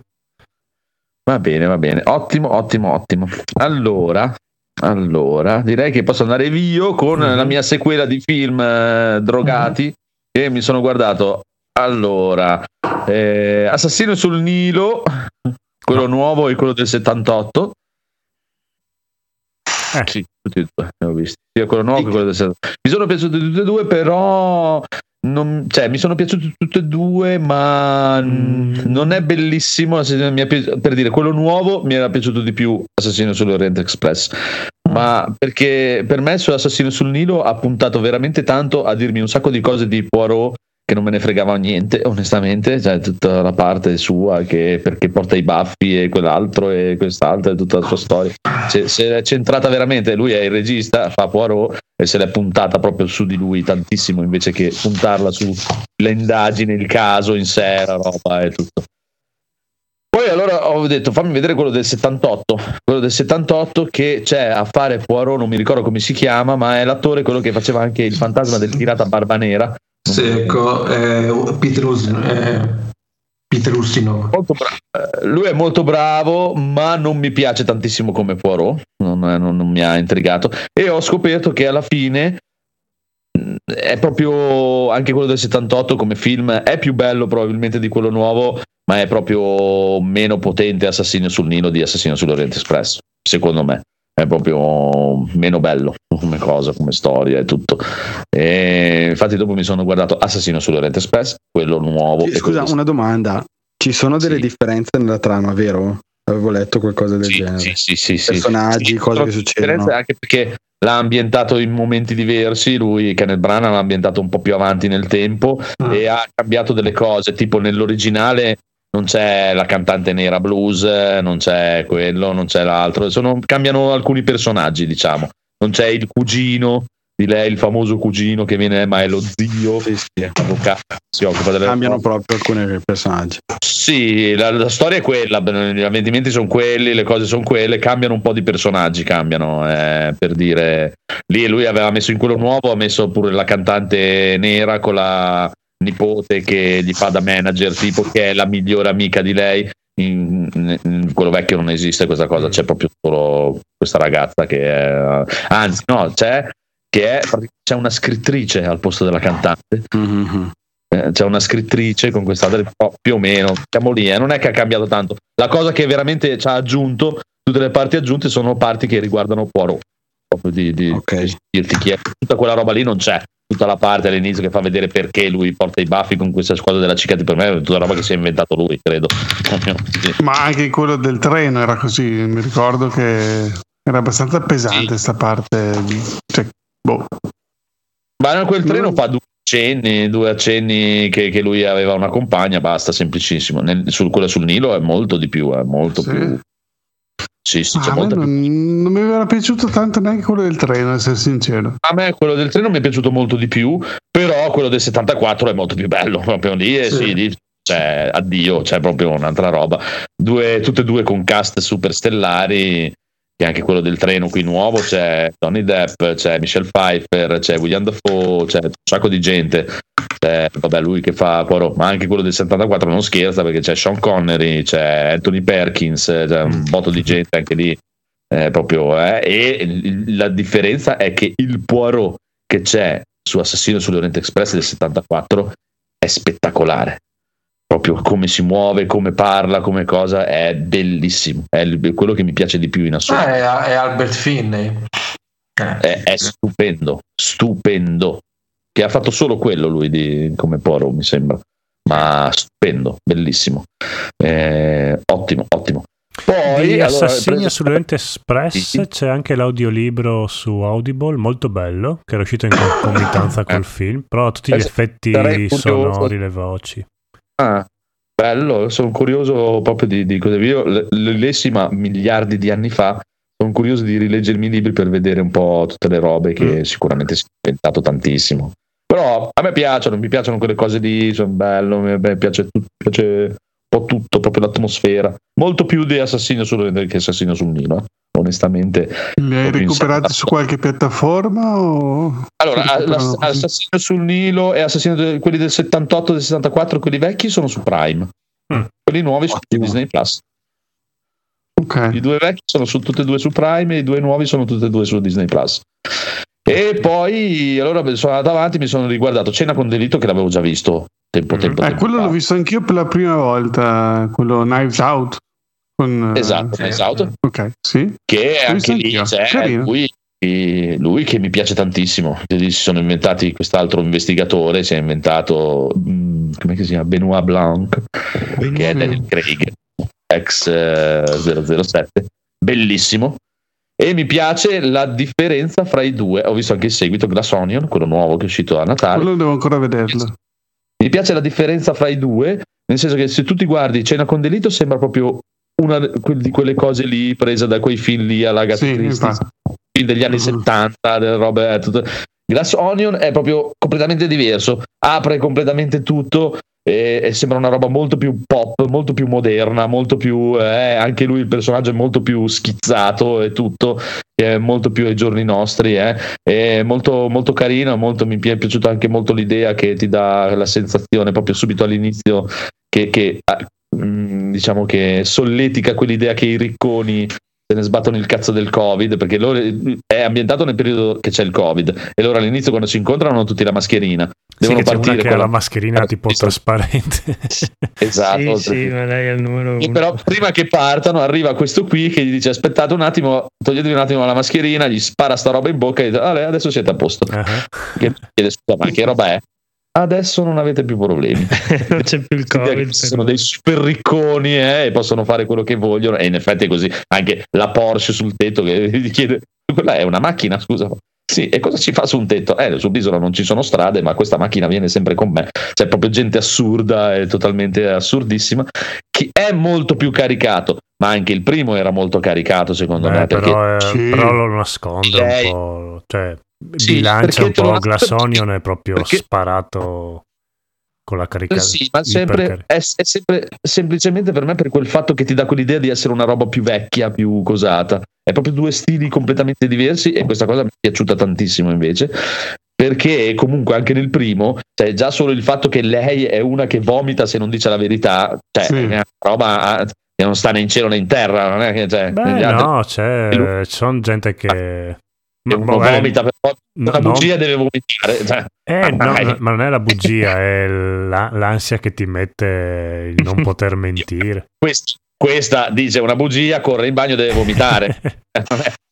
Va bene, va bene. Ottimo, ottimo, ottimo. Allora, allora, direi che posso andare via con la mia sequela di film eh, drogati che mi sono guardato. Allora, eh, Assassino sul Nilo, quello nuovo e quello del 78. Eh. Sì, tutti e due ne ho visti, sia quello nuovo che quello del 78. Mi sono piaciuti tutti e due, però non- cioè, mi sono piaciuti tutti e due, ma mm, non è bellissimo. È pi- per dire, quello nuovo mi era piaciuto di più Assassino sull'Orient Express. Ma perché per me su Assassino sul Nilo ha puntato veramente tanto a dirmi un sacco di cose di Poirot che non me ne fregava niente, onestamente, cioè tutta la parte sua che perché porta i baffi e quell'altro e quest'altro e tutta la sua storia. Se, se è centrata veramente, lui è il regista, fa Poirot e se l'è puntata proprio su di lui tantissimo invece che puntarla sulle indagini, il caso in sé, la roba e tutto. Poi allora ho detto fammi vedere quello del 78, quello del 78 che c'è a fare Poirot, non mi ricordo come si chiama, ma è l'attore quello che faceva anche il fantasma del pirata Barba Nera. Sì, ecco, eh, Peter, Us- eh, Peter Ustinov. Bra- eh, lui è molto bravo, ma non mi piace tantissimo come Poirot, non, non- non mi ha intrigato. E ho scoperto che alla fine mh, è proprio anche quello del 78 come film, è più bello probabilmente di quello nuovo, ma è proprio meno potente Assassino sul Nilo di Assassino sull'Oriente Express, secondo me. È proprio meno bello come cosa, come storia e tutto. E infatti, dopo mi sono guardato Assassino sull'Oriente Express, quello nuovo. e Scusa, quello- una domanda. Ci sono delle Sì. differenze nella trama, vero? avevo letto qualcosa del Sì, genere. sì, sì, sì, sì. Personaggi, Sì, cose che succedono. Anche perché l'ha ambientato in momenti diversi, lui Kenneth Branagh l'ha ambientato un po' più avanti nel tempo Ah. e ha cambiato delle cose, tipo nell'originale non c'è la cantante nera blues, non c'è quello, non c'è l'altro, Sono- cambiano alcuni personaggi, diciamo. Non c'è il cugino di lei, il famoso cugino che viene, ma è lo zio, si, occupa delle Cambiano proprio alcuni personaggi. sì, la, la storia è quella, gli avvenimenti sono quelli, le cose sono quelle, cambiano un po' di personaggi, cambiano, eh, per dire, lì lui aveva messo in quello nuovo, ha messo pure la cantante nera con la nipote che gli fa da manager, tipo che è la migliore amica di lei, in, in- in quello vecchio non esiste questa cosa, c'è proprio solo questa ragazza che è, anzi no, c'è, che è, c'è una scrittrice al posto della cantante. Eh, c'è una scrittrice con questa oh, più o meno siamo lì eh, non è che ha cambiato tanto. La cosa che veramente ci ha aggiunto tutte le parti aggiunte sono parti che riguardano Poirot. Proprio di, di- di dirti chi è tutta quella roba lì non c'è tutta la parte all'inizio che fa vedere perché lui porta i baffi con questa squadra della cicati per me è tutta roba che si è inventato lui credo Sì. Ma anche quello del treno era così. Mi ricordo che era abbastanza pesante sta parte. Cioè, boh. Ma no, quel treno fa due accenni, due accenni che, che lui aveva una compagna, basta, semplicissimo. Nel, sul, quello sul Nilo è molto di più, è molto più. Sì, sì, Ah, non, non mi era piaciuto tanto neanche quello del treno, essere sincero. A me quello del treno mi è piaciuto molto di più, però quello del 74 è molto più bello, proprio lì, e sì, lì c'è addio, c'è proprio un'altra roba. Due, tutte e due con cast super stellari, che anche quello del treno qui nuovo, c'è Tony Depp, c'è Michelle Pfeiffer, c'è William Dafoe, c'è un sacco di gente. C'è, vabbè, lui che fa Poirot, ma anche quello del 74 non scherza perché c'è Sean Connery, c'è Anthony Perkins, c'è un botto di gente anche lì. Eh, proprio, eh, e la differenza è che il Poirot che c'è su Assassino sull'Oriente Express del 74 è spettacolare. Proprio come si muove, come parla, come cosa, è bellissimo. È quello che mi piace di più in assoluto. Ah, è, è Albert Finney. È, è stupendo, stupendo. Che ha fatto solo quello lui di, come Poro, mi sembra. Ma stupendo, bellissimo. Eh, ottimo, ottimo. Poi di allora, Assassini preso- sull'Oriente Express c'è anche l'audiolibro su Audible, molto bello, che è uscito in concomitanza col film, però ha tutti gli Eh, effetti sonori, le voci. Ah, bello, sono curioso proprio di, di cosa io le, le lessi ma miliardi di anni fa. Sono curioso di rileggermi i libri per vedere un po' tutte le robe che sicuramente si è inventato tantissimo. Però a me piacciono, mi piacciono quelle cose lì, sono bello, mi piace, piace un po' tutto, proprio l'atmosfera. Molto più di Assassino sul, che Assassino sul Nilo, eh. onestamente. Li hai recuperati su qualche piattaforma? O... Allora? Assassino sul Nilo e Assassino de- quelli del 78, del 64, quelli vecchi sono su Prime. Quelli nuovi sono su Disney Plus. I due vecchi sono su, tutte e due su Prime e i due nuovi sono tutte e due su Disney Plus. E poi allora sono andato avanti, mi sono riguardato Cena con delitto che l'avevo già visto tempo, tempo, Eh, tempo quello fa. l'ho visto anchio per la prima volta, quello Knives Out. Con, eh, Esatto, esatto. Ok, sì. che L'ho anche lì Carino. lui, lui che mi piace tantissimo si sono inventati quest'altro investigatore si è inventato mm, come si chiama Benoit Blanc che è Daniel Craig ex eh, 007 bellissimo e mi piace la differenza fra i due ho visto anche il seguito Glass Onion quello nuovo che è uscito a Natale Quello devo ancora vederlo. mi piace la differenza fra i due, nel senso che se tu ti guardi Cena con delitto sembra proprio una di quelle cose lì presa da quei film lì alla Agatha Sì, film degli anni 70, delle robe eh. Glass Onion è proprio completamente diverso, apre completamente tutto e, e sembra una roba molto più pop, molto più moderna, molto più eh, anche lui il personaggio è molto più schizzato e tutto, è molto più ai giorni nostri, eh. è molto, molto carino, molto, mi è piaciuta anche molto l'idea che ti dà la sensazione proprio subito all'inizio che, che, ah, mm, diciamo che solletica quell'idea che i ricconi se ne sbattono il cazzo del covid perché loro è ambientato nel periodo che c'è il covid e loro all'inizio quando si incontrano hanno tutti la mascherina Sì, devono una partire che con la la mascherina tipo trasparente. esatto. Sì, sì, ma lei è il numero e uno. però prima che partano arriva questo qui che gli dice aspettate un attimo toglietevi un attimo la mascherina gli spara sta roba in bocca e dice "Ale, adesso siete a posto Ah, che chiede scusa ma che roba è adesso non avete più problemi. non c'è più il covid. Sono dei super ricconi eh, e possono fare quello che vogliono. E in effetti è così. Anche la Porsche sul tetto che gli chiede: quella è una macchina, scusa. Sì, e cosa ci fa su un tetto? Eh, sull'isola non ci sono strade, ma questa macchina viene sempre con me. C'è proprio gente assurda e totalmente assurdissima. Che è molto più caricato, ma anche il primo era molto caricato, secondo Beh, me. Perché però, eh, Sì. però lo nasconde un po'. Cioè, Sì, bilancia un perché po'. Glass nasconde- Onion è proprio perché- sparato con la carica. Sì, ma sempre, è, è sempre semplicemente per me per quel fatto che ti dà quell'idea di essere una roba più vecchia, più cosata. È proprio due stili completamente diversi e questa cosa mi è piaciuta tantissimo invece. Perché comunque anche nel primo, cioè già solo il fatto che lei è una che vomita se non dice la verità, cioè Sì. è una roba ah, che non sta né in cielo né in terra, non è che cioè, Beh, gli altri- no, c'è, sono gente che. Uno vabbè, vomita per no, una no. bugia deve vomitare. Cioè. Eh, no, no, ma non è la bugia, è la- l'ansia che ti mette il non poter mentire. Quest- questa dice una bugia, corre in bagno, deve vomitare.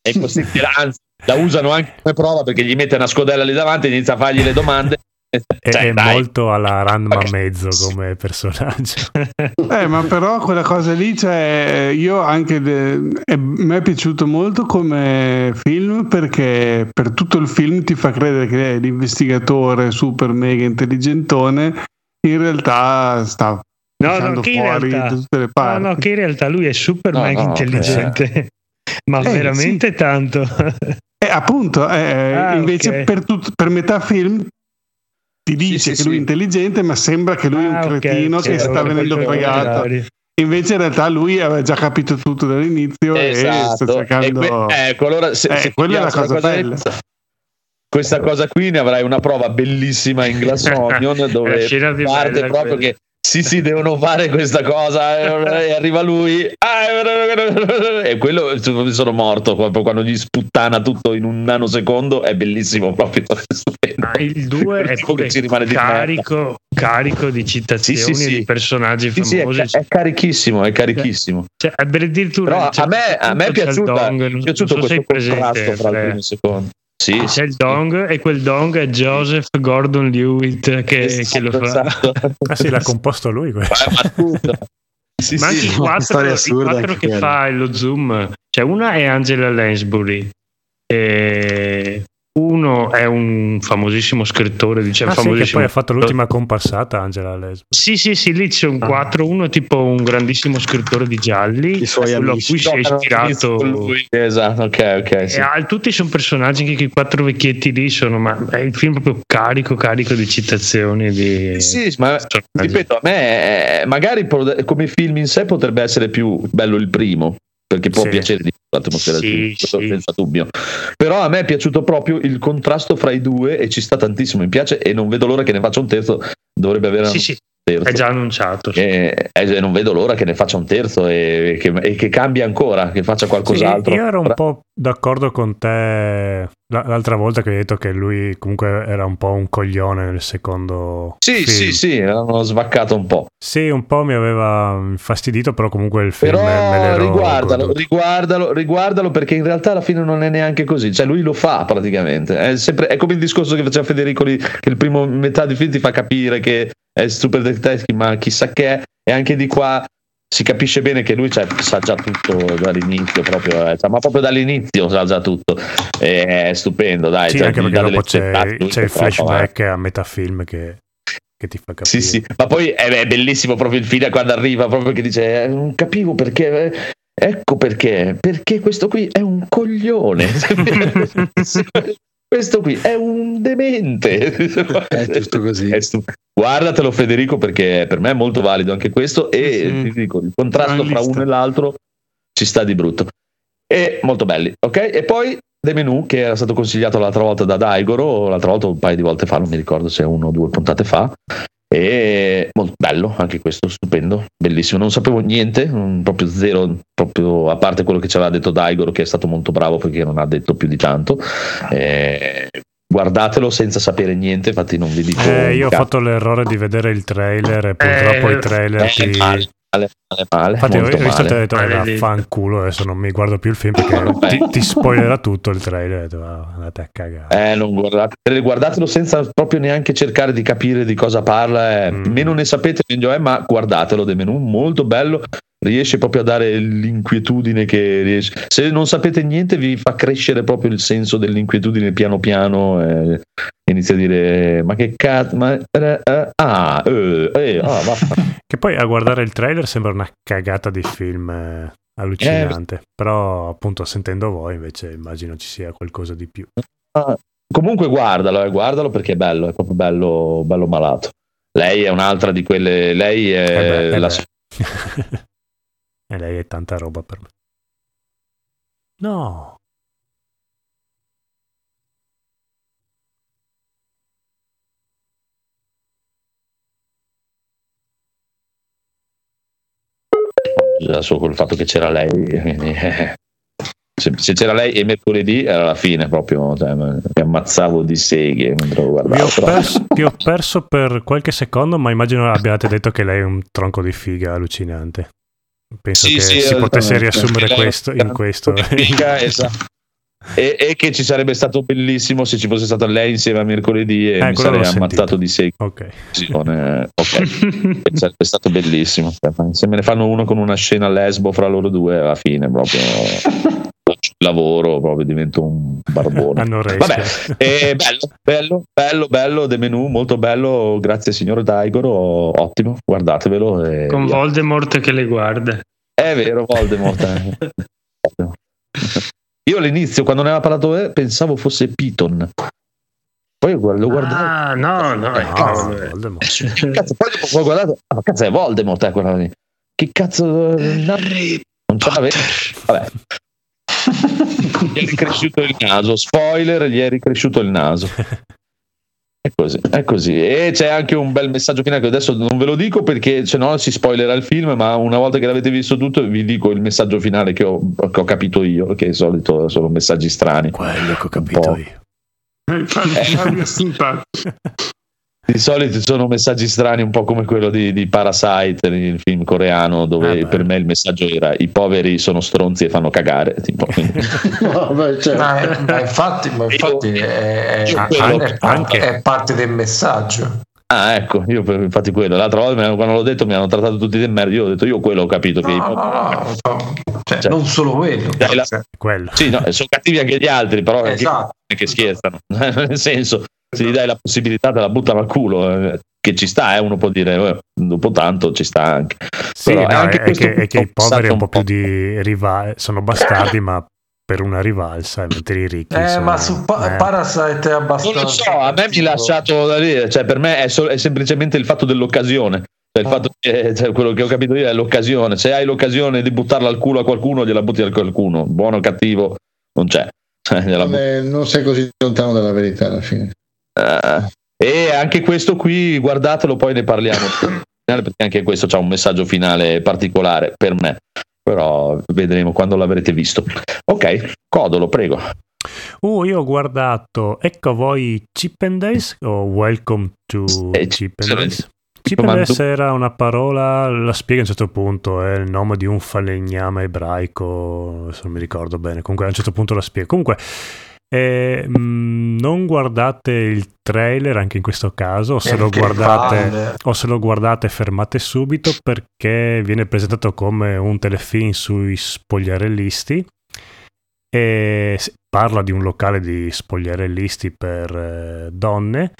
e così anzi, la usano anche come prova perché gli mette una scodella lì davanti e inizia a fargli le domande. È, Cioè, è dai. molto alla Ranma mezzo come personaggio. Eh, ma però quella cosa lì, cioè, io anche de- mi è piaciuto molto come film perché per tutto il film ti fa credere che l'investigatore super mega intelligentone in realtà sta No, no, che fuori realtà, da tutte le no, parti. no, che in realtà lui è super No, mega no, intelligente, ma Eh, veramente tanto. Eh, appunto, eh, Ah, invece ok. per, tut- per metà film ti dice sì, che lui è sì. intelligente, ma sembra che lui è un Ah, ok, cretino ok, che sta allora venendo contrario. Invece in realtà lui aveva già capito tutto dall'inizio e sta Esatto. cercando... E que- ecco, allora se, Eh, se quella è la questa cosa bella. Questa cosa qui ne avrai una prova bellissima in Glass Onion dove parte proprio quella. che sì, sì, devono fare questa cosa e arriva lui ah, e quello mi sono morto proprio quando gli sputtana tutto in un nanosecondo è bellissimo proprio. Ah, il 2 è pure ci rimane di merda. carico, carico di citazioni Sì, sì, sì. di personaggi sì, è, famosi. è carichissimo è carichissimo Cioè, addirittura però c'è a me, a me è dong, è piaciuto so questo contrasto presente, fra il primo e il secondo sì, C'è sì, il dong e quel dong è Joseph Gordon Lewitt che, che lo fa. Esatto. Ah sì, l'ha composto lui questo. Eh, ma. Sì, Ma anche sì. i quattro, storia i quattro che quella. fa lo zoom, cioè una è Angela Lansbury, e uno è un famosissimo scrittore, dice Ah sì, che famosissimo. poi ha fatto l'ultima comparsata Angela Lesbo. Sì, sì, sì, lì ci sono Ah. quattro. Uno è tipo un grandissimo scrittore di gialli, I suoi quello amici. a cui si è Giocano ispirato. lui. Esatto, ok, ok. sì. E ah, tutti sono personaggi che quei quattro vecchietti lì sono, ma è il film proprio carico, carico di citazioni. Di... Sì, ma personaggi. ripeto, a me eh, magari come film in sé potrebbe essere più bello il primo, perché può Sì. piacere di più l'atmosfera Sì, del film, sì. senza dubbio. Però a me è piaciuto proprio il contrasto fra i due e ci sta tantissimo, mi piace e non vedo l'ora che ne faccia un terzo, dovrebbe avere Sì, un sì, terzo. è già annunciato. sì. E, e non vedo l'ora che ne faccia un terzo e che, e che cambi ancora, che faccia Sì, qualcos'altro. io ero un po' d'accordo con te l'altra volta che hai detto che lui comunque era un po' un coglione nel secondo Sì, film. sì, sì, l'hanno svaccato un po'. Sì, un po' mi aveva infastidito, però comunque il film Però me l'ero riguardalo, riguardalo, riguardalo perché in realtà alla fine non è neanche così, cioè lui lo fa praticamente, è, sempre, è come il discorso che faceva Federico lì, che il primo metà di film ti fa capire che è super detective ma chissà che è, e anche di qua si capisce bene che lui sa già tutto dall'inizio proprio, eh, ma proprio dall'inizio sa già tutto, è stupendo dai. Sì, cioè, anche perché dopo c'è, c'è il flashback a metà film che, che ti fa capire. sì, sì, ma poi è, è bellissimo proprio il fine quando arriva, proprio che dice: eh, Non capivo perché. eh, Ecco perché, perché questo qui è un coglione. questo qui è un demente. È tutto così. È stu- Guardatelo, Federico, perché per me è molto valido anche questo. E sì. ti dico, il contrasto fra uno e l'altro ci sta di brutto. E molto belli, ok? E poi The Menu, che era stato consigliato l'altra volta da Daigoro, l'altra volta un paio di volte fa, non mi ricordo se uno o due puntate fa. E molto bello, anche questo stupendo, bellissimo. Non sapevo niente, proprio zero, proprio a parte quello che ci aveva detto Daigoro, che è stato molto bravo perché non ha detto più di tanto. Eh, guardatelo senza sapere niente, infatti non vi dico. Eh, io ho fatto l'errore di vedere il trailer e purtroppo Eh, i trailer eh, ti, male. male, male. Infatti, ho visto ho male. detto, "Eh, Maledetto. fanculo, adesso non mi guardo più il film perché ti, ti spoilerà tutto il trailer. Detto, "Ah, andate a cagare. Eh, non guardate, guardatelo senza proprio neanche cercare di capire di cosa parla. eh. Mm. Meno ne sapete, meglio è, ma guardatelo De Menù, molto bello. Riesce proprio a dare l'inquietudine che riesce. Se non sapete niente, vi fa crescere proprio il senso dell'inquietudine piano piano. E inizia a dire: Ma che cazzo? Ma, eh, eh, ah, eh, eh, ah, vaffa." Che poi a guardare il trailer sembra una cagata di film eh, allucinante. Però, appunto, sentendo voi, invece, immagino ci sia qualcosa di più. Ah, Comunque, guardalo, eh, guardalo perché è bello, è proprio bello, bello malato. Lei è un'altra di quelle. Lei è Eh beh, eh la beh. e lei è tanta roba per me. No. solo col fatto che c'era lei. quindi, eh, Se, se c'era lei e mercoledì era la fine proprio, cioè, mi ammazzavo di seghe mentre lo Vi guardavo. ho, perso, vi ho perso per qualche secondo, ma immagino abbiate detto che lei è un tronco di figa allucinante. Penso Sì, che sì, si potesse esattamente. riassumere questo, in questo. Figa, esatto. E, e che ci sarebbe stato bellissimo se ci fosse stata lei insieme a mercoledì e Eh, mi sarei ammazzato di seghe. ok. Eh, ok, sarebbe stato bellissimo. Se me ne fanno uno con una scena lesbo fra loro due, alla fine proprio faccio il lavoro, proprio divento un barbone. Vabbè, eh, bello, bello, bello, bello, De Menù, molto bello. Grazie, signor Daigoro. Ottimo, guardatevelo. e Con via. Voldemort che le guarda. È vero, Voldemort. eh. Io all'inizio, quando ne aveva parlato, eh, pensavo fosse Piton. Poi lo guardavo. Ah, no, no, è No, cavolo. Voldemort. Che cazzo, poi dopo ho guardato. Ah, cazzo, è Voldemort, eh, quella lì. Che cazzo. eh, no, non ce l'aveva. Vabbè. Gli è ricresciuto il naso. Spoiler, gli è ricresciuto il naso. È così, è così. E c'è anche un bel messaggio finale che adesso non ve lo dico perché se no si spoilerà il film, ma una volta che l'avete visto tutto vi dico il messaggio finale che ho, che ho capito io, che di solito sono messaggi strani. Quello che ho capito io. Eh, fammi assuntato. Di solito sono messaggi strani, un po' come quello di, di Parasite, il film coreano, dove Ah, per me il messaggio era i poveri sono stronzi e fanno cagare. Tipo, No, beh, cioè, Ma, ma infatti, ma infatti è, è- Io è- anche- è parte del messaggio. ah, ecco, io per- infatti quello. L'altra volta quando l'ho detto mi hanno trattato tutti di merda. Io ho detto, io quello ho capito che i No, poveri- no, no, no, cioè, Cioè, non solo quello. dai, la- cioè, Quello. Sì, no, sono cattivi anche gli altri, però anche- esatto. che scherzano. Nel senso, se gli dai la possibilità, te la buttano al culo. eh, Che ci sta, eh, uno può dire, eh, dopo tanto ci sta anche. Sì, Però no, anche è, che, è che i poveri un po' più di rivali, sono bastardi, ma per una rivalsa, mentre i ricchi Eh, sono- ma su Pa- eh. Parasite è abbastanza. Non lo so, a me mi ha lasciato da dire, cioè per me è, sol- è semplicemente il fatto dell'occasione. Cioè, il Ah. fatto che, cioè, quello che ho capito io è l'occasione. Se hai l'occasione di buttarla al culo a qualcuno, gliela butti al qualcuno. Buono o cattivo, non c'è. Cioè, gliela non, è- non sei così lontano dalla verità alla fine. Eh, e anche questo qui, guardatelo, poi ne parliamo. Perché anche questo ha un messaggio finale particolare per me. Però vedremo quando l'avrete visto. Ok, Codolo, prego. Uh, io ho guardato, ecco a voi Chip and Dales o Welcome to Eh, Chip and Dales? Chip and Dales era una parola, la spiega a un certo punto, è il nome di un falegname ebraico, adesso non mi ricordo bene, comunque a un certo punto la spiega. Comunque, eh, mh, non guardate il trailer anche in questo caso, o se guardate o se lo guardate fermate subito perché viene presentato come un telefilm sui spogliarellisti. E parla di un locale di spogliarellisti per eh, donne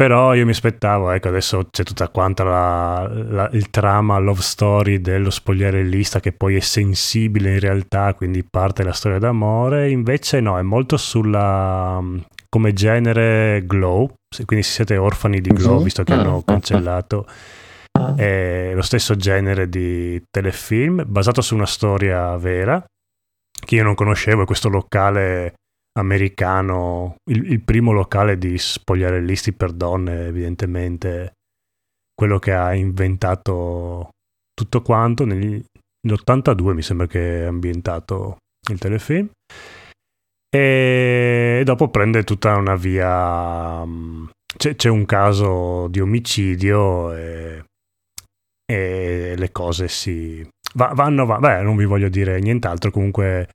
però io mi aspettavo ecco adesso c'è tutta quanta la, la- il trama love story dello spogliarellista che poi è sensibile in realtà quindi parte la storia d'amore. Invece no è molto sulla come genere glow quindi se siete orfani di glow Mhm. visto che hanno cancellato è lo stesso genere di telefilm basato su una storia vera che io non conoscevo, è questo locale americano, il, il primo locale di spogliarellisti per donne, evidentemente quello che ha inventato tutto quanto. Negli, nell'82 mi sembra che è ambientato il telefilm. E dopo prende tutta una via. mm, C'è, c'è un caso di omicidio e, e le cose si va- vanno va- beh non vi voglio dire nient'altro comunque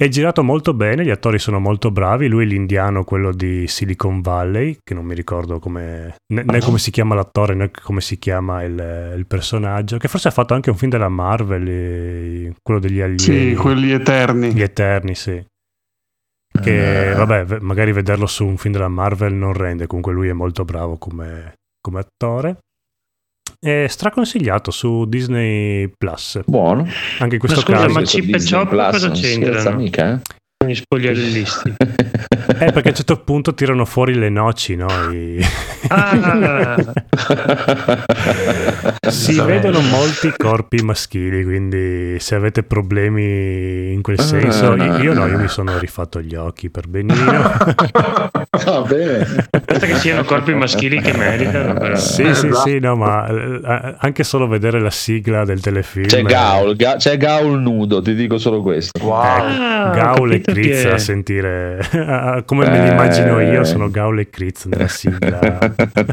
è girato molto bene gli attori sono molto bravi lui è l'indiano quello di Silicon Valley che non mi ricordo come né, né come si chiama l'attore né come si chiama il, il personaggio che forse ha fatto anche un film della Marvel eh, quello degli alieni Sì, quelli eterni. gli Eterni, sì. Che Eh. vabbè, magari vederlo su un film della Marvel non rende, comunque lui è molto bravo come, come attore. È straconsigliato su Disney Plus. Buono. Anche in questo Ma scusa, caso. ma Chip e Chop cosa non c'entrano? scherza mica, eh? Gli spogliarellisti. Eh, perché a un certo punto tirano fuori le noci, no? I- Ah, si vedono molti corpi maschili, quindi se avete problemi in quel senso, io, io no, io mi sono rifatto gli occhi per benino. Va bene. aspetta che siano corpi maschili che meritano. Però. Sì, sì, sì, no, ma eh, anche solo vedere la sigla del telefilm. C'è eh, Gaul, Ga- c'è Gaul nudo, ti dico solo questo. Wow. Ah, ho Gaul e che- a sentire come me li immagino io sono Gaul e Critz nella sigla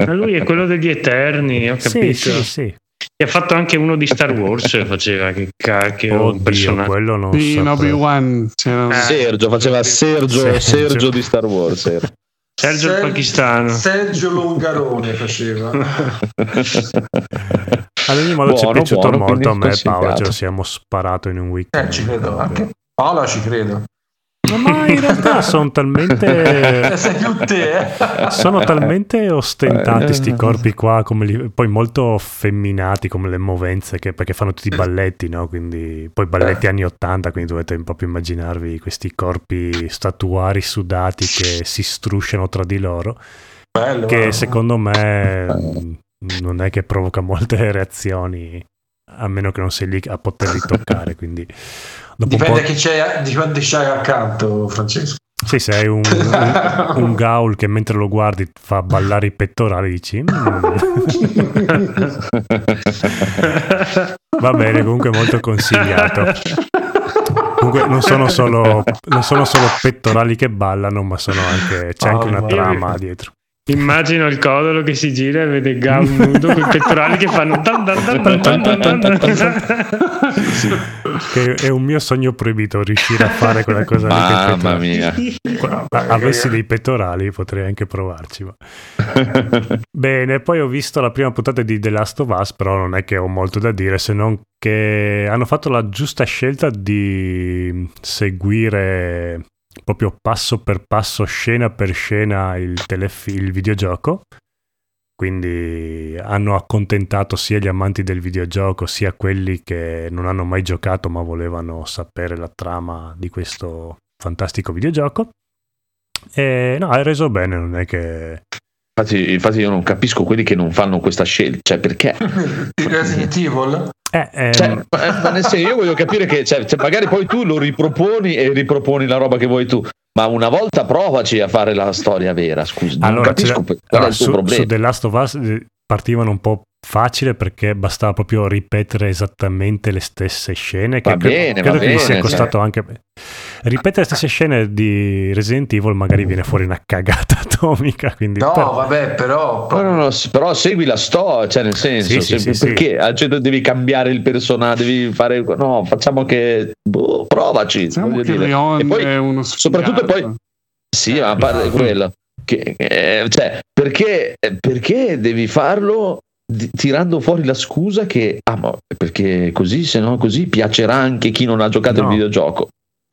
Ma lui è quello degli Eterni, ho sì capito. sì sì E ha fatto anche uno di Star Wars, faceva che cacchio, un oddio personaggio. quello non Sì, saprei. Obi-Wan Eh. Sergio faceva Sergio, Sergio. Sergio di Star Wars. Sergio. Sergio il Ser- pakistano. Sergio Longarone faceva. ad ogni modo ci è Buono, piaciuto buono, molto a me e Paolo ce sconsigliato. lo siamo sparato in un weekend Eh, ci credo anche. Paola ci credo. Ma- ma in realtà sono talmente Eh, sei più te, eh. sono talmente ostentati Eh. sti corpi qua come li- poi molto femminati come le movenze che, perché fanno tutti i balletti no? quindi poi balletti anni 80 quindi dovete proprio immaginarvi questi corpi statuari sudati che si strusciano tra di loro Bello, che guarda. secondo me non è che provoca molte reazioni a meno che non sei lì a poterli toccare quindi Dipende po' chi c'è, di quanti c'hai accanto, Francesco. sì, se hai un, un, un gaul che mentre lo guardi fa ballare i pettorali dici "Mm". va bene comunque molto consigliato comunque non sono solo non sono solo pettorali che ballano ma sono anche c'è anche una trama dietro Immagino il codolo che si gira e vede Gaul nudo con i pettorali che fanno dan. che è un mio sogno proibito riuscire a fare quella cosa Mamma mia. Avessi dei pettorali potrei anche provarci ma Bene, poi ho visto la prima puntata di The Last of Us, però non è che ho molto da dire, se non che hanno fatto la giusta scelta di seguire proprio passo per passo, scena per scena il, telef- il videogioco. Quindi hanno accontentato sia gli amanti del videogioco sia quelli che non hanno mai giocato ma volevano sapere la trama di questo fantastico videogioco. E no, hai reso bene, non è che Infatti, infatti io non capisco quelli che non fanno questa scelta, cioè perché? Il Resident Evil? Eh, ehm, Cioè, ma- ma nel senso, io voglio capire che cioè, cioè, magari poi tu lo riproponi e riproponi la roba che vuoi tu, ma una volta provaci a fare la storia vera, scusa, non allora, capisco c'era- per- qual è il tuo su, problema. su The Last of Us eh, partivano un po' facile perché bastava proprio ripetere esattamente le stesse scene. Che Va cre- bene, credo va che gli sia bene, costato anche. Ripetere le stesse scene di Resident Evil magari viene fuori una cagata atomica. Quindi No, per- vabbè, però. No, no, no, però segui la storia, cioè nel senso, Sì, sì, se- sì, perché Ah, cioè, devi cambiare il personaggio, devi fare no, facciamo che boh, provaci, Diciamo voglio che dire. Leon E poi è uno soprattutto poi sì, ma a parte quello che eh, cioè, perché perché devi farlo di- tirando fuori la scusa che ah, ma perché così se no così piacerà anche chi non ha giocato No. il videogioco.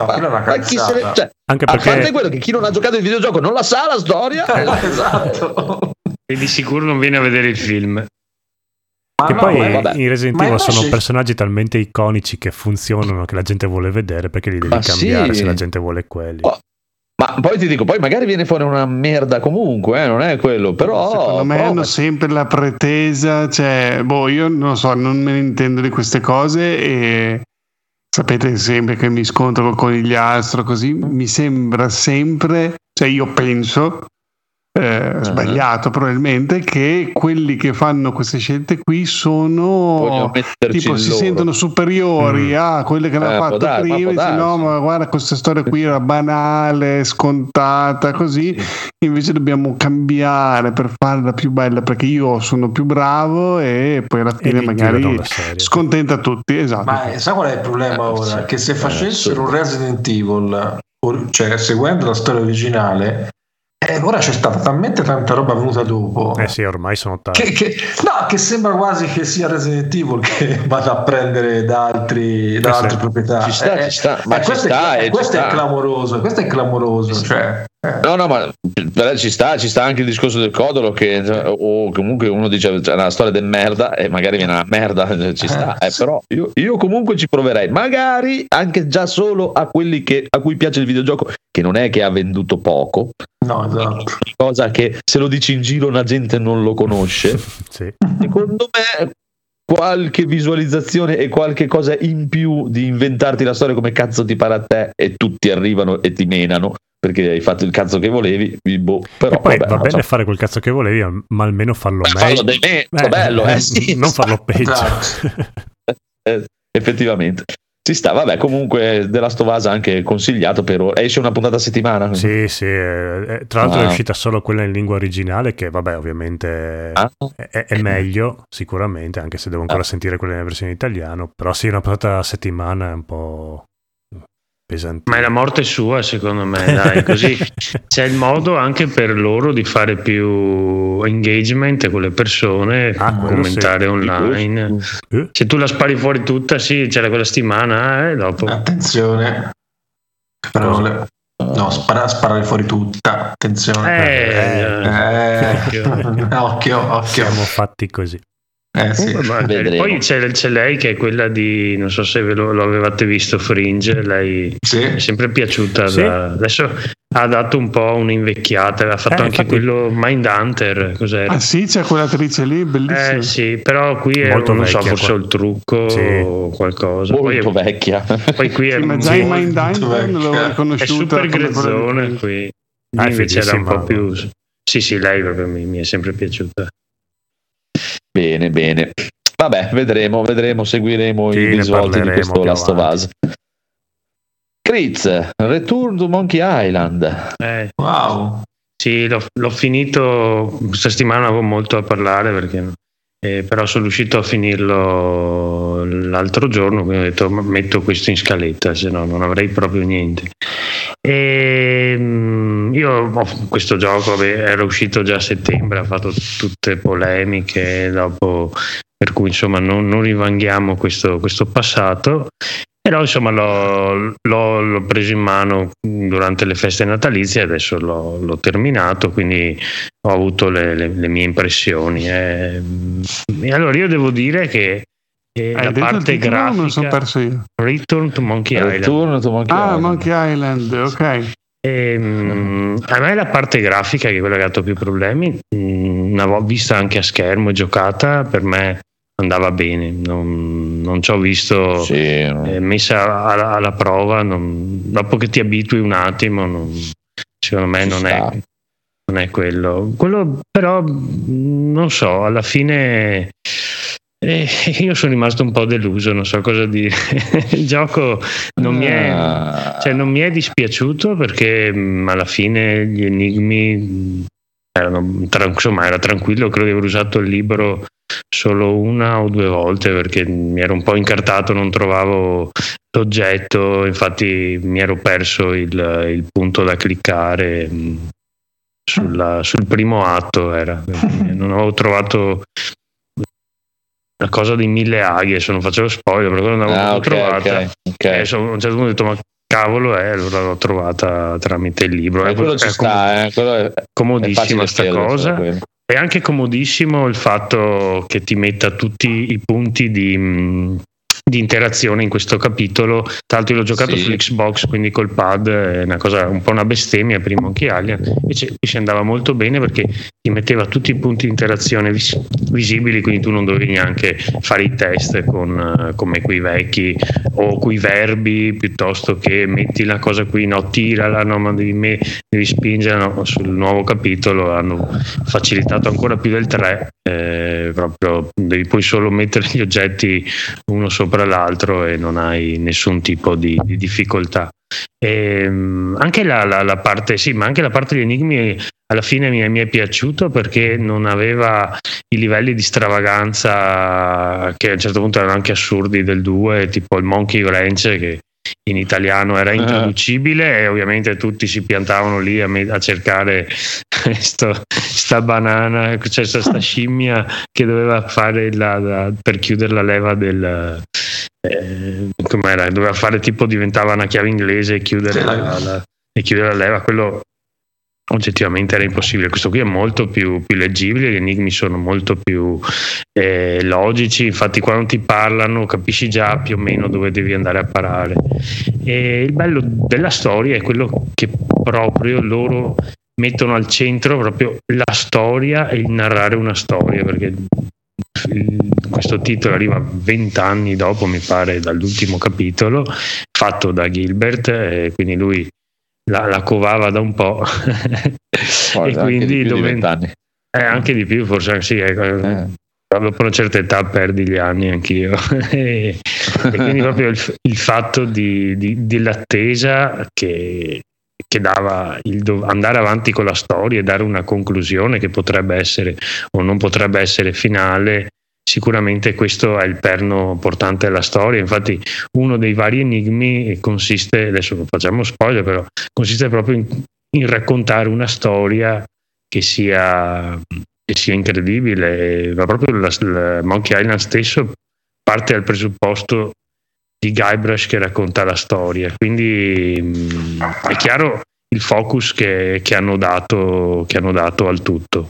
Ma Ma chi se ne- cioè, Anche a parte perché quello che chi non ha giocato il videogioco non la sa la storia. esatto. E di sicuro non viene a vedere il film. Ma che no, poi vabbè. in Resident Evil invece- sono personaggi talmente iconici che funzionano che la gente vuole vedere perché li devi Ma cambiare sì. se la gente vuole quelli. Oh, Ma poi ti dico, poi magari viene fuori una merda comunque, eh, non è quello, però... Secondo me provaci. hanno sempre la pretesa, cioè, boh, io non so, non me ne intendo di queste cose e sapete sempre che mi scontro col conigliastro così, mi sembra sempre, cioè io penso, eh, sbagliato probabilmente che quelli che fanno queste scelte qui sono tipo si loro. sentono superiori Mm. a quelle che Eh, l'hanno può fatto ma prima e dici, no ma guarda questa storia qui era banale scontata così invece dobbiamo cambiare per farla più bella perché io sono più bravo e poi alla E fine lì magari scontenta tutti esatto Ma eh, sai qual è il problema Eh, ora? sì. Che se Eh, facessero un sì. Resident Evil, cioè seguendo la storia originale, eh, ora c'è stata talmente tanta roba venuta dopo. Eh sì, ormai sono tardi. Che, che- no, che sembra quasi che sia Resident Evil che vada a prendere da, altri, da Eh sì. altre proprietà. Ci sta, Eh, ci sta, ma eh, ci questo, sta, è, eh, ci questo è sta. clamoroso. Questo è clamoroso. Cioè, eh. No, no, ma però ci sta, ci sta anche il discorso del codolo che o comunque uno dice c'è una storia del merda e magari viene una merda, ci sta, Eh, eh, però io, io comunque ci proverei, magari anche già solo a quelli che, a cui piace il videogioco, che non è che ha venduto poco, No, esatto. cosa che se lo dici in giro la gente non lo conosce, Sì. secondo me qualche visualizzazione e qualche cosa in più di inventarti la storia come cazzo ti pare a te e tutti arrivano e ti menano perché hai fatto il cazzo che volevi, boh, però E poi vabbè, va bene so. fare quel cazzo che volevi, ma almeno farlo meglio. farlo dei me- bello, eh, sì, non farlo peggio. Esatto. Eh, effettivamente ci sta, vabbè, comunque of Us anche consigliato per ora. Esce una puntata a settimana? sì, sì. eh, eh, tra l'altro Ah. è uscita solo quella in lingua originale, che vabbè, ovviamente Ah. è, è meglio, sicuramente, anche se devo ancora Ah. sentire quella in versione italiano. Però sì, una puntata a settimana è un po' pesante. Ma è la morte sua, secondo me, dai, così c'è il modo anche per loro di fare più engagement con le persone, Ah, commentare sì. online. Eh? Se tu la spari fuori tutta, sì, c'era quella settimana, eh, dopo. Attenzione. Parole. No, spara- sparare fuori tutta. Attenzione. Eh, Eh, occhio. occhio, occhio. Siamo fatti così. Eh, sì. Vedremo. poi c'è, c'è lei che è quella di, non so se ve lo, lo avevate visto, Fringe, lei Sì. è sempre piaciuta. Sì. da- adesso ha dato un po' un'invecchiata, ha fatto Eh, anche infatti- quello Mindhunter, cos'era? ah sì c'è quell'attrice lì bellissima Eh sì, però qui è Molto non so, forse qua. il trucco Sì. o qualcosa. Poi, Molto è- vecchia. poi qui è, Sì, ma già in Mindhunter l'avevo vecchia. è riconosciuta super grezzone qui. Ah, invece era un po' più. Sì, sì, lei proprio mi, mi è sempre piaciuta. Bene, bene. Vabbè, vedremo, vedremo, seguiremo Sì, i risvolti di questo Last of. Us. Critz, Return to Monkey Island. Eh, Wow. Sì, l'ho, l'ho finito questa settimana, avevo molto da parlare perché eh, però sono riuscito a finirlo l'altro giorno, quindi ho detto "Ma metto questo in scaletta, se no non avrei proprio niente. E, mm, io ho questo gioco vabbè, era uscito già a settembre, ha fatto tutte polemiche, dopo, per cui insomma non, non rivanghiamo questo, questo passato. Però insomma l'ho, l'ho- l'ho preso in mano durante le feste natalizie e adesso l'ho, l'ho terminato, quindi ho avuto le, le- le mie impressioni. eh. Allora io devo dire che eh, Hai la parte o non sono grafica perso io. Return to Monkey Island. Return to Monkey ah Island. Monkey Island ok. Ehm, a me la parte grafica che è quella che ha dato più problemi mm, una volta vista anche a schermo e giocata per me andava bene. Non, non ci ho visto Sì, eh, messa alla, alla prova non- dopo che ti abitui un attimo non- secondo me non è, non è quello. Quello però mm, non so alla fine eh, io sono rimasto un po' deluso non so cosa dire il gioco non mi è Ah. cioè, non mi è dispiaciuto perché mh, alla fine gli enigmi erano insomma era tranquillo credo di aver usato il libro solo una o due volte perché mi ero un po' incartato non trovavo l'oggetto infatti mi ero perso il, il punto da cliccare mh, sulla- sul primo atto era non avevo trovato la cosa dei mille aghi adesso non facevo spoiler perché non l'avevo Ah, proprio ok, trovata ok, ok. e a un certo punto ho detto ma cavolo è allora l'ho trovata tramite il libro Eh, È- quello è ci com- sta, eh, quello è, è comodissima facile sta spiegarlo, cosa quello. è anche comodissimo il fatto che ti metta tutti i punti di, mh, di interazione in questo capitolo. Tra l'altro, io l'ho giocato Sì. sull'Xbox, quindi col pad è una cosa un po' una bestemmia per i Monkey Island. Invece qui si andava molto bene perché ti metteva tutti i punti di interazione vis- visibili, quindi tu non dovevi neanche fare i test con, eh, come quei vecchi o quei verbi piuttosto che metti la cosa qui, no, tirala, no, ma devi, me- devi spingere. no. Sul nuovo capitolo hanno facilitato ancora più del 3, eh, proprio devi poi solo mettere gli oggetti uno sopra l'altro e non hai nessun tipo di, di difficoltà. Ehm, anche la, la- la parte, sì, ma anche la parte degli enigmi alla fine mi è, mi è piaciuto perché non aveva i livelli di stravaganza che a un certo punto erano anche assurdi del 2, tipo il Monkey Ranch che in italiano era intraducibile e ovviamente tutti si piantavano lì a, me- a cercare sto- sta banana, cioè sta scimmia che doveva fare la, la- per chiudere la leva del eh, com'era? doveva fare tipo diventava una chiave inglese e chiudere, la, la- e chiudere la leva. Quello oggettivamente era impossibile. Questo qui è molto più, più leggibile gli enigmi sono molto più eh, logici. Infatti quando ti parlano capisci già più o meno dove devi andare a parare. E il bello della storia è quello che proprio loro mettono al centro proprio la storia e il narrare una storia perché questo titolo arriva vent'anni dopo mi pare dall'ultimo capitolo fatto da Gilbert e quindi lui la, la covava da un po' e anche di quindi dove- eh, anche di più forse sì ecco. Eh. dopo una certa età perdi gli anni anch'io e, e quindi proprio il, il fatto di, di- dell'attesa che, che dava il do- andare avanti con la storia e dare una conclusione che potrebbe essere o non potrebbe essere finale sicuramente questo è il perno portante della storia. Infatti uno dei vari enigmi consiste adesso non facciamo spoiler però consiste proprio in, in raccontare una storia che sia, che sia incredibile. Ma proprio la, la Monkey Island stesso parte dal presupposto di Guybrush che racconta la storia. Quindi mh, è chiaro il focus che, che hanno dato, che hanno dato al tutto.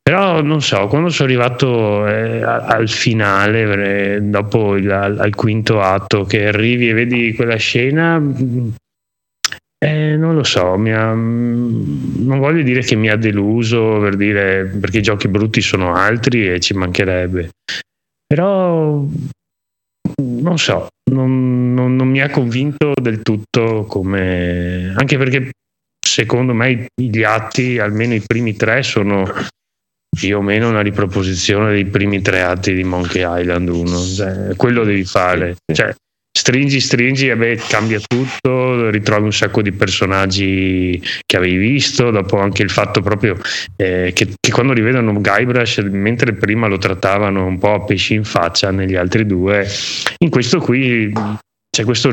Però non so, quando sono arrivato eh, al finale, dopo il, al, al quinto atto, che arrivi e vedi quella scena, mh, eh, non lo so, mi ha- mh, non voglio dire che mi ha deluso per dire, perché i giochi brutti sono altri e ci mancherebbe, però non so, non, non- non mi ha convinto del tutto come... anche perché secondo me gli atti, almeno i primi tre, sono più o meno una riproposizione dei primi tre atti di Monkey Island 1 cioè, quello devi fare. Cioè, stringi stringi e beh, cambia tutto ritrovi un sacco di personaggi che avevi visto dopo anche il fatto proprio eh, che, che quando rivedono Guybrush mentre prima lo trattavano un po' a pesci in faccia negli altri due in questo qui c'è questo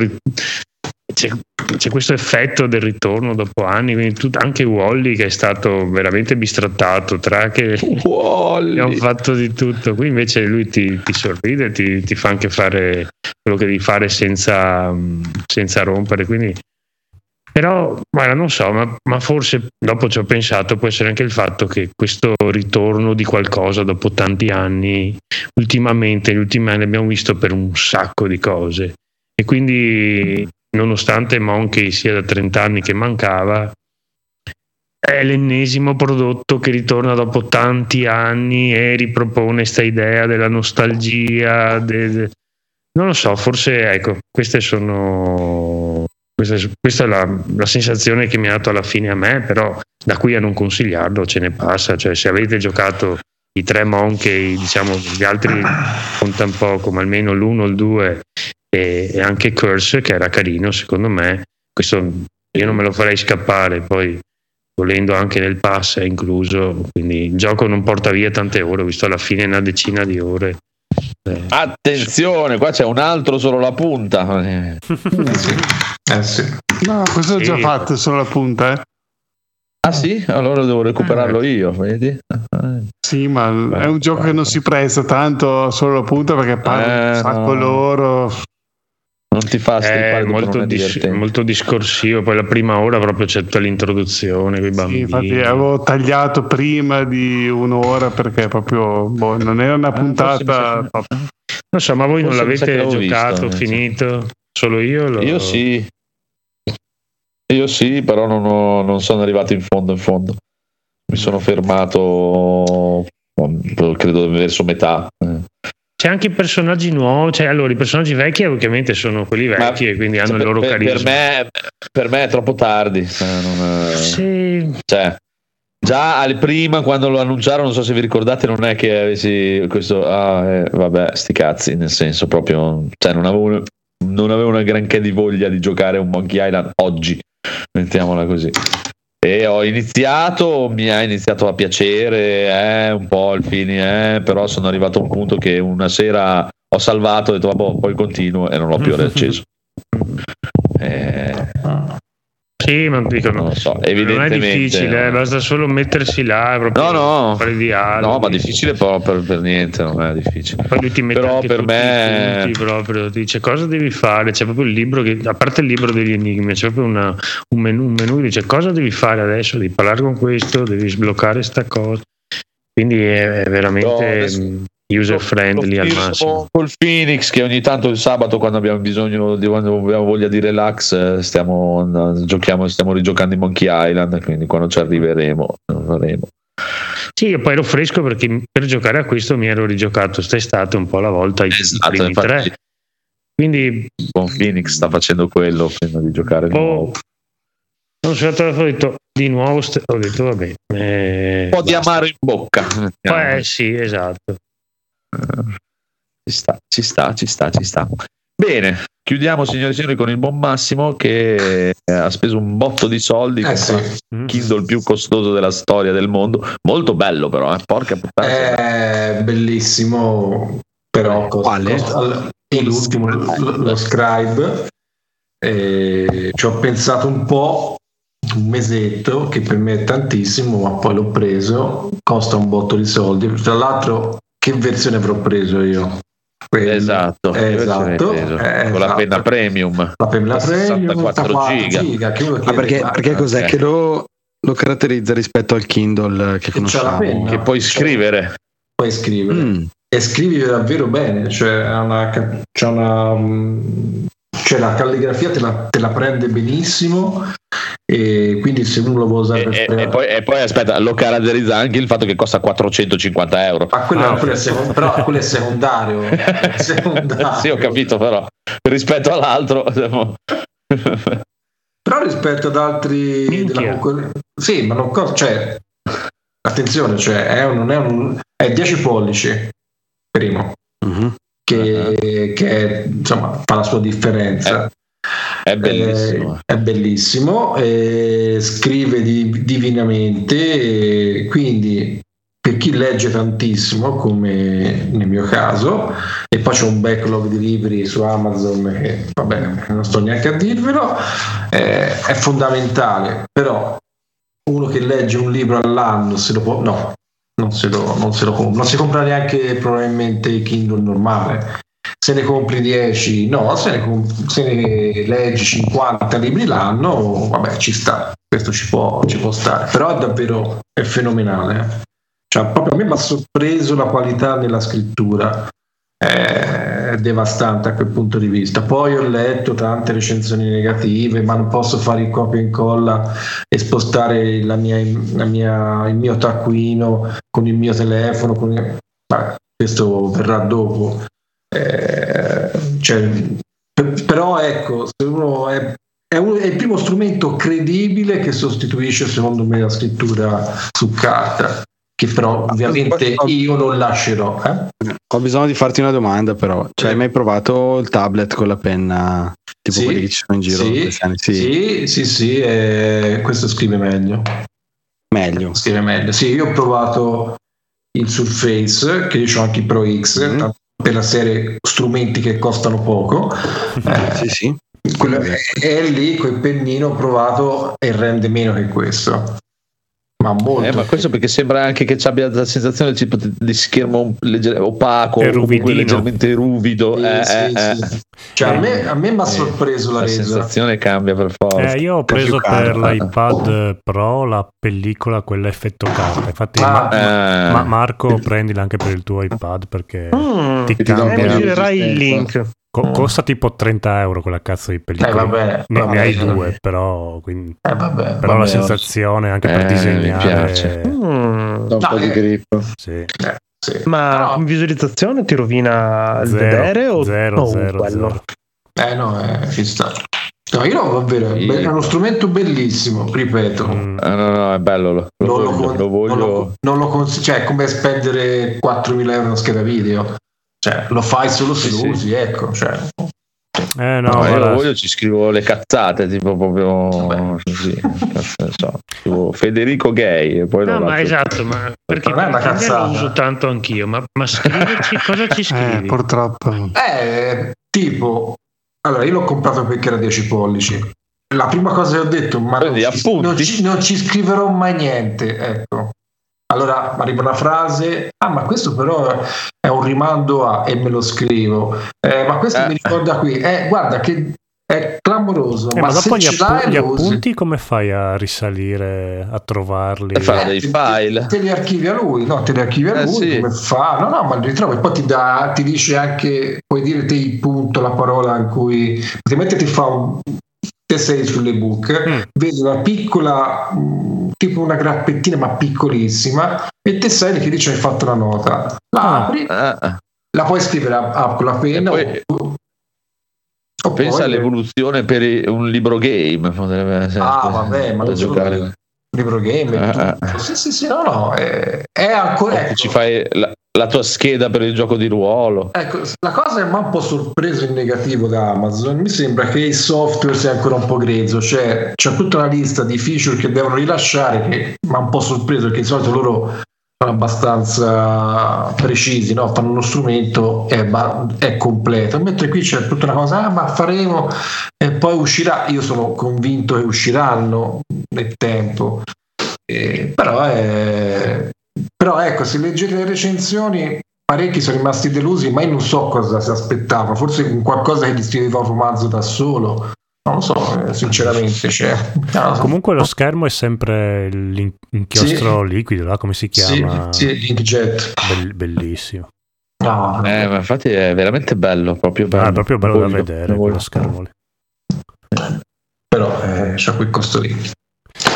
c'è, c'è questo effetto del ritorno dopo anni, quindi tu- anche Wally che è stato veramente bistrattato, tra che abbiamo fatto di tutto, qui invece lui ti, ti sorride, ti, ti fa anche fare quello che devi fare senza, senza rompere, quindi. Però guarda, non so, ma, ma forse dopo ci ho pensato, può essere anche il fatto che questo ritorno di qualcosa dopo tanti anni, ultimamente, negli ultimi anni abbiamo visto per un sacco di cose. E quindi nonostante Monkey sia da 30 anni che mancava, è l'ennesimo prodotto che ritorna dopo tanti anni e ripropone questa idea della nostalgia. de- de- Non lo so, forse ecco, queste sono. Questa, questa è la, la sensazione che mi ha dato alla fine a me, però da qui a non consigliarlo ce ne passa. Cioè, se avete giocato i tre Monkey, diciamo, gli altri contano poco, ma almeno l'uno, il due e, e anche Curse che era carino secondo me questo io non me lo farei scappare poi volendo anche nel pass è incluso quindi il gioco non porta via tante ore ho visto alla fine una decina di ore Eh, Attenzione, qua c'è un altro solo la punta. Eh, Eh sì. No, questo ho già Sì. fatto solo la punta, eh. Ah sì? Allora devo recuperarlo io, vedi? Sì, ma è un gioco che non si presta tanto solo la punta perché parla Eh, un sacco no. loro. Non ti fa strippare dopo, molto, non dis- molto discorsivo poi la prima ora proprio c'è tutta l'introduzione Sì, bambini infatti avevo tagliato prima di un'ora perché proprio boh, non era una Ah, mi puntata. sa che- Non so, ma voi non Forse che l'avete giocato, visto, finito? Solo io? Lo... Io sì. Io sì, però non, ho- non sono arrivato in fondo in fondo. Mi sono fermato, credo verso metà. Eh. C'è anche i personaggi nuovi, cioè allora i personaggi vecchi ovviamente sono quelli vecchi e quindi hanno per, il loro per- carisma. per me, per me è troppo tardi. eh, non è- Sì, Cioè, già al prima quando lo annunciarono, non so se vi ricordate, non è che avessi questo, ah, eh, vabbè, sti cazzi, nel senso proprio, cioè non avevo, non avevo una granché di voglia di giocare un Monkey Island oggi, mettiamola così. E ho iniziato, mi ha iniziato a piacere, eh, un po' il fine, eh, però sono arrivato a un punto che una sera ho salvato, ho detto vabbè, poi continuo e non l'ho più riacceso. Sì, ma dicono, non lo so, non è difficile, eh, basta solo mettersi là e proprio No, no. fare dialoghi. No, ma difficile però per, per niente, non è difficile. Poi lui ti mette Però per me- i punti proprio, dice cosa devi fare, c'è proprio il libro che, a parte il libro degli enigmi, c'è proprio una- un, menu, un menu che dice cosa devi fare adesso, devi parlare con questo, devi sbloccare sta cosa. Quindi è, è No, veramente adesso- user friendly al massimo. col Phoenix che ogni tanto il sabato quando abbiamo bisogno di quando abbiamo voglia di relax eh, stiamo, giochiamo, stiamo rigiocando i Monkey Island quindi quando ci arriveremo lo faremo. Sì, io poi ero fresco perché per giocare a questo mi ero rigiocato quest'estate un po' alla volta i, Esatto, primi infatti, tre. Quindi con Phoenix sta facendo quello prima di giocare di Oh, nuovo. sono stato ho detto di nuovo, st- ho detto vabbè. eh, un po' di basta. amaro in bocca. Eh sì, esatto. Ci sta, ci sta, ci sta, ci sta. Bene, chiudiamo signori e signori con il buon Massimo che eh, ha speso un botto di soldi Eh sì. Mm. Kindle più costoso della storia del mondo. Molto bello però, eh, porca puttana. È bellissimo, però costa, Quale? è l'ultimo, lo, lo Scribe. E ci ho pensato un po', un mesetto, che per me è tantissimo, ma poi l'ho preso. Costa un botto di soldi. Tra l'altro, che versione avrò preso io? Quello- Esatto, eh, esatto, preso? eh, con la esatto. penna premium. La penna premium, 64 giga. giga, che chiede, perché, perché cos'è ok. che lo, lo caratterizza rispetto al Kindle che la conosciamo? Che puoi scrivere. puoi scrivere? Mm. e scrivi davvero bene, cioè una, c'è una mm, cioè la calligrafia te la, te la prende benissimo e quindi se uno lo vuole usare E, per e- e poi, e poi, aspetta, lo caratterizza anche il fatto che costa 450 euro. ma quello, Ah, quello è secon- però quello è secondario, è secondario. sì, ho capito, però rispetto all'altro. però rispetto ad altri della concorrenza sì ma non co- cioè attenzione cioè è un, non è un è 10 pollici primo Mhm. Che, che insomma fa la sua differenza È bellissimo. Eh, è bellissimo, eh, scrive di- divinamente, eh, quindi per chi legge tantissimo, come nel mio caso, e poi c'è un backlog di libri su Amazon che vabbè, non sto neanche a dirvelo, eh, è fondamentale, però uno che legge un libro all'anno se lo può, no, non se lo, non se lo compra, non si compra neanche probabilmente il Kindle normale. Se ne compri 10, no, se ne, se ne leggi 50 libri l'anno, vabbè, ci sta, questo ci può, ci può stare, però è davvero è fenomenale. eh. Cioè, proprio a me mi ha sorpreso la qualità nella scrittura, è devastante a quel punto di vista. Poi ho letto tante recensioni negative, ma non posso fare il copia e incolla e spostare la mia, la mia- il mio taccuino con il mio telefono. Con il- Vabbè, questo verrà dopo. Eh, cioè, per- però ecco, se uno è, è, uno- è il primo strumento credibile che sostituisce secondo me la scrittura su carta, che però ovviamente io non lascerò. eh. Ho bisogno di farti una domanda, però. Cioè, hai mai provato il tablet con la penna tipo Sì. quelli che ci sono in giro? Sì? Sì. sì, sì, sì, eh, questo scrive meglio. Meglio. Scrive meglio. Sì, io ho provato il Surface, che io ho anche il Pro X, Mm. per la serie strumenti che costano poco. Eh, Sì, sì. quello- e, e lì col pennino ho provato e rende meno che questo. Ma molto. Eh, ma questo perché sembra anche che ci abbia la sensazione tipo di schermo legger- opaco, comunque ruvidino. leggermente ruvido. Sì, eh, sì, eh, sì. eh. Cioè, a Eh, me, a me mi ha eh, sorpreso la La resa. sensazione cambia per forza. Eh, io ho preso per l'iPad Pro la pellicola, quella effetto carta. Infatti, Ah, Ma- Eh, Ma- Marco, prendila anche per il tuo iPad perché Mm, ti Ti do eh, mi cambia. girerai il link. Co- costa tipo 30 euro quella cazzo di Eh, pellicola. vabbè, ne, vabbè, ne hai eh, due, però, quindi- Eh, vabbè, però vabbè, la sensazione anche per Eh, mi disegnare. piace. Mm, Da un No, po' di eh. grip. Sì. sì. Ma in visualizzazione ti rovina il Zero, vedere o zero, Oh, zero, quello. zero. Eh no, eh, ci sta. No, io no, davvero, è Sì. è uno strumento bellissimo, ripeto. Mm. Eh, no, no, è bello. Lo, lo Non lo, voglio. con- lo voglio. non lo- non lo cons- cioè è come spendere 4.000 euro in scheda video. Cioè, lo fai solo se Sì, lo sì. usi, ecco. Cioè, Eh no, No, io voglio, ci scrivo le cazzate, tipo proprio così. so. Scrivo Federico Gay e poi No, ma esatto, ma perché Non è una cazzata. lo uso tanto anch'io, ma, ma scriverci cosa ci Eh, scrivi? purtroppo. Eh, tipo, allora io l'ho comprato perché era 10 pollici. La prima cosa che ho detto, ma non Prendi ci, appunti. non ci- non ci scriverò mai niente. Ecco. Allora arriva una frase, ah, ma questo però è un rimando a e me lo scrivo. Eh, ma questo Eh. mi ricorda qui, eh, guarda che è clamoroso. Eh, ma ma dopo se gli, appu- gli appunti come fai a risalire, a trovarli? E fa Eh, dei te- file. Te li archivia lui, no? Te li archivia Eh, lui, sì. come fa? No, no, ma li ritrovi e poi ti, dà, ti dice anche, puoi dire te il punto, la parola in cui, praticamente ti fa un, te sei sull'ebook, Mm. vedi una piccola, mh, tipo una grappettina ma piccolissima e te sei che dice hai fatto una nota. La Ah. apri, Ah, ah. la puoi scrivere a- a- con la penna E poi- o, o Pensa poi- all'evoluzione per un libro game. Ah, vabbè, ma da solo giocare. libro game e Eh. Sì, sì, sì, no, no, è, è ancora... Ecco. ci fai la, la tua scheda per il gioco di ruolo. Ecco, la cosa che mi ha un po' sorpreso in negativo da Amazon, mi sembra che il software sia ancora un po' grezzo, cioè c'è tutta una lista di feature che devono rilasciare che mi ha un po' sorpreso perché di solito loro sono abbastanza precisi, no? fanno uno strumento e ba- è completo, mentre qui c'è tutta una cosa, ah, ma faremo e poi uscirà, io sono convinto che usciranno nel tempo, Eh, però è... Però ecco, se leggete le recensioni, parecchi sono rimasti delusi, ma io non so cosa si aspettava. Forse un qualcosa che gli scriveva un romanzo da solo. Non lo so, eh, sinceramente. Cioè, so. Comunque lo schermo è sempre l'in- l'inchiostro liquido, là, come si Sì, chiama? sì, Linkjet. Bell- bellissimo. No, Eh, ma infatti è veramente bello. Proprio bello. Ah, è proprio bello da Voglio- vedere voglio. quello schermo lì. però eh, c'ha quel costo lì.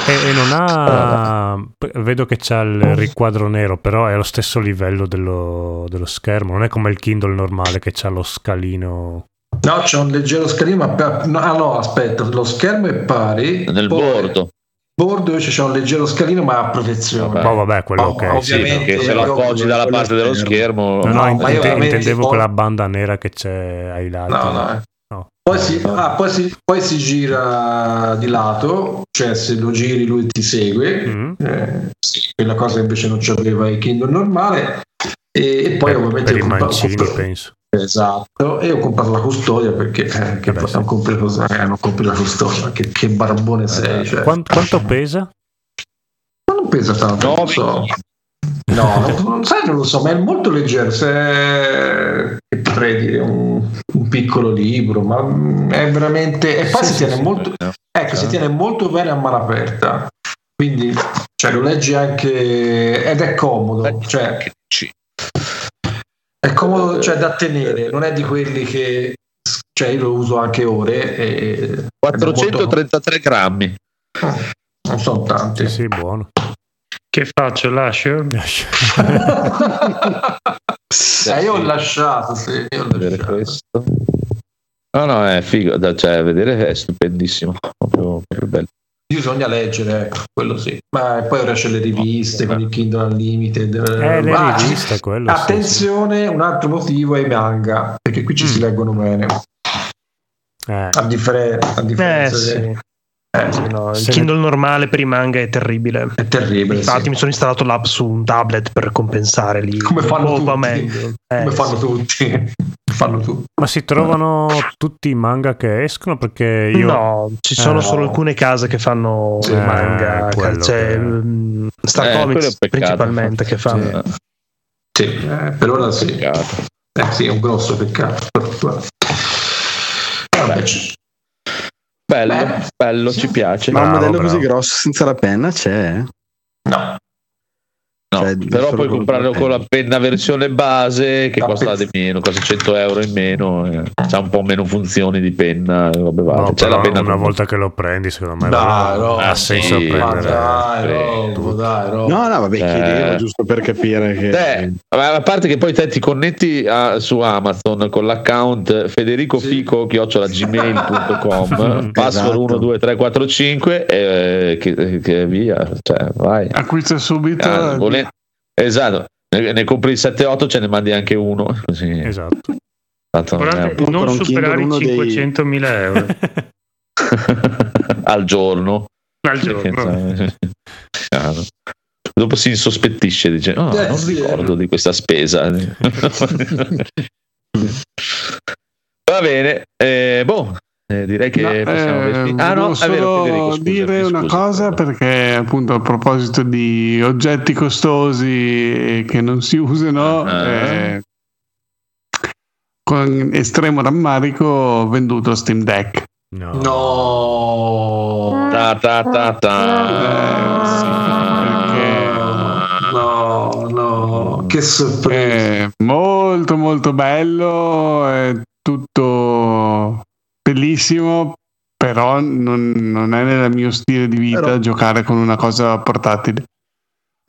E, e non ha. Vedo che c'ha il riquadro nero, però è allo stesso livello dello, dello schermo. Non è come il Kindle normale che c'ha lo scalino. No, c'è un leggero scalino, ma per- no, ah no, aspetta, lo schermo è pari. Nel poi bordo. bordo invece c'è un leggero scalino, ma a protezione. Vabbè. Oh, vabbè, quello Oh, ok. sì. ovviamente. Perché se lo appoggi dalla parte dello schermo. No, no, No, ma intendevo quella banda nera che c'è ai lati. No, no, eh. No. Poi si, ah, poi, si, poi si gira di lato, cioè se lo giri lui ti segue, Mm. eh, sì, quella cosa invece non c'aveva il Kindle normale. E, e poi Per- ovviamente per i ho comprato- mancini, penso. Esatto, e ho comprato la custodia perché eh, che Eh sì. non compri, cosa- eh, non compri la custodia, che, che barbone sei. Cioè. Quan- quanto pesa? Ma non pesa tanto, non lo so. No, non, non- sai, non lo so, ma è molto leggero. Se, che potrei dire un, un piccolo libro, ma mm, è veramente. E poi Sì, si sì, tiene sì. molto. Ecco, si tiene molto bene a mano aperta. Quindi cioè, lo leggi anche. ed è comodo. Cioè, è comodo cioè, da tenere, non è di quelli che. Cioè, io lo uso anche ore. E, 433 grammi. non sono tanti. Sì, sì, buono. Che faccio? Lascio? Eh, io ho lasciato, sì, io ho lasciato. questo. No, no, è figo. da- Cioè, vedere è stupendissimo. Proprio, proprio bello. Bisogna leggere, ecco, quello sì. Ma poi ora c'è le riviste con il Kindle Unlimited. Eh, le Ah, riviste, quello. sì, Attenzione, un altro motivo è i manga, perché qui ci si Mm. leggono bene. sì. Eh, A, differen- a Eh differenza sì. Eh, no, il Se ne- Kindle normale per i manga è terribile. è terribile. Infatti, sì. mi sono installato l'app su un tablet per compensare lì. Come fanno Oh, tutti. Eh, Come fanno sì. tutti. fanno tutti. Ma si trovano tutti i manga che escono? Perché io... No, ci sono Eh, solo no. alcune case che fanno Sì, manga, eh, quello cioè che- mm, Star Eh, quello è Comics principalmente che fanno. Sì, Sì, eh, per ora sì. peccato. Eh, sì, è un grosso peccato. Vabbè, Bello, Beh, bello, sì. ci piace. Ma un Bravo, modello così bravo. grosso senza la penna c'è? eh? no, No, Cioè, però puoi comprarlo con la penna versione base che La costa di meno, costa 100 euro in meno, eh. c'ha un po' meno funzioni di penna, e robe varie. No, C'è però la penna una con- volta che lo prendi, secondo me Dai, no, ha sì, senso ma prendere. dai, eh, Robo, dai, Robo. No, no, vabbè, Eh. chiedevo giusto per capire che... Eh, ma a parte che poi te ti connetti a- su Amazon con l'account federico Sì. fico gmail.com password Esatto. 1 2 3 4 5 e che, che via cioè vai Acquista subito. Ah, esatto. Ne, ne compri il 7-8 ce ne mandi anche uno. Così Esatto. Tanto non non superare i uno dei- 500.000 euro. Al giorno. Al giorno. Dopo si insospettisce dice "Ah, Eh, non ricordo di questa spesa. Va bene eh, boh eh, direi che No, possiamo eh, ah no vero solo Federico, scusami, dire una scusa. cosa perché appunto a proposito di oggetti costosi che non si usano Ah. eh, con estremo rammarico ho venduto Steam Deck No. No. ta ta ta ta Eh, sì, No, no, che sorpresa. È molto molto bello, è tutto bellissimo, però non, non è nel mio stile di vita Però- giocare con una cosa portatile.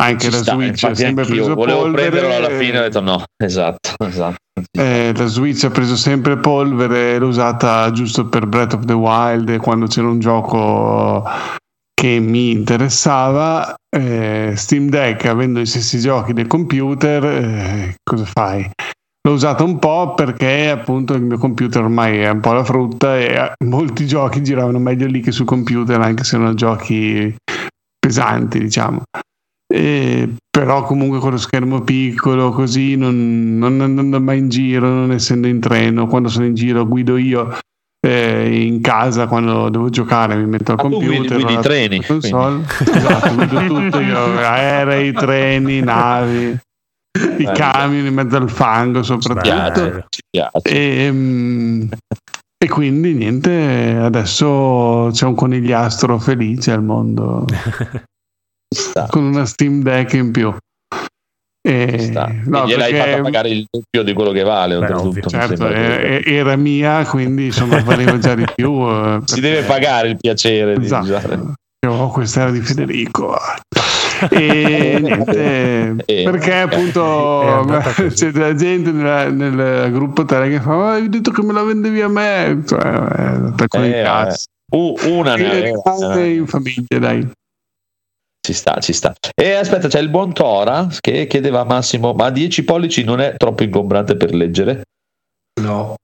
Anche Ci la sta, Switch ha sempre preso volevo polvere. prenderlo alla fine ho detto no esatto esatto eh, la Switch ha preso sempre polvere, l'ho usata giusto per Breath of the Wild e quando c'era un gioco che mi interessava. Eh, Steam Deck, avendo i stessi giochi del computer, eh, cosa fai? L'ho usato un po' perché appunto il mio computer ormai è un po' la frutta e eh, molti giochi giravano meglio lì che sul computer, anche se erano giochi pesanti, diciamo. E, però comunque con lo schermo piccolo così non, non andando mai in giro non essendo in treno quando sono in giro guido io eh, in casa quando devo giocare mi metto al Ah, computer guidi- guidi treni, console. esatto guido tutto io aerei treni navi i Bello. camion in mezzo al fango soprattutto ci piace e, mm, e quindi niente adesso c'è un conigliastro felice al mondo Ci sta, con una Steam Deck in più. E, ci sta. no, e gliel'hai perché- fatta pagare il doppio di quello che vale Beh, mi certo, sembra che- e- e- era mia, quindi insomma valeva già di più. eh, si perché- deve pagare il piacere di usare Oh, questa era di Federico. E niente, Eh. perché appunto c'è della gente nella- nel gruppo tele che fa: "Ma hai detto che me la vendevi a me? Cioè, è andata con Eh, cazzo. Uh, una ne eh. in famiglia, dai. Ci sta, ci sta. E aspetta, c'è il buon Tora che chiedeva a Massimo: ma 10 pollici non è troppo ingombrante per leggere? No,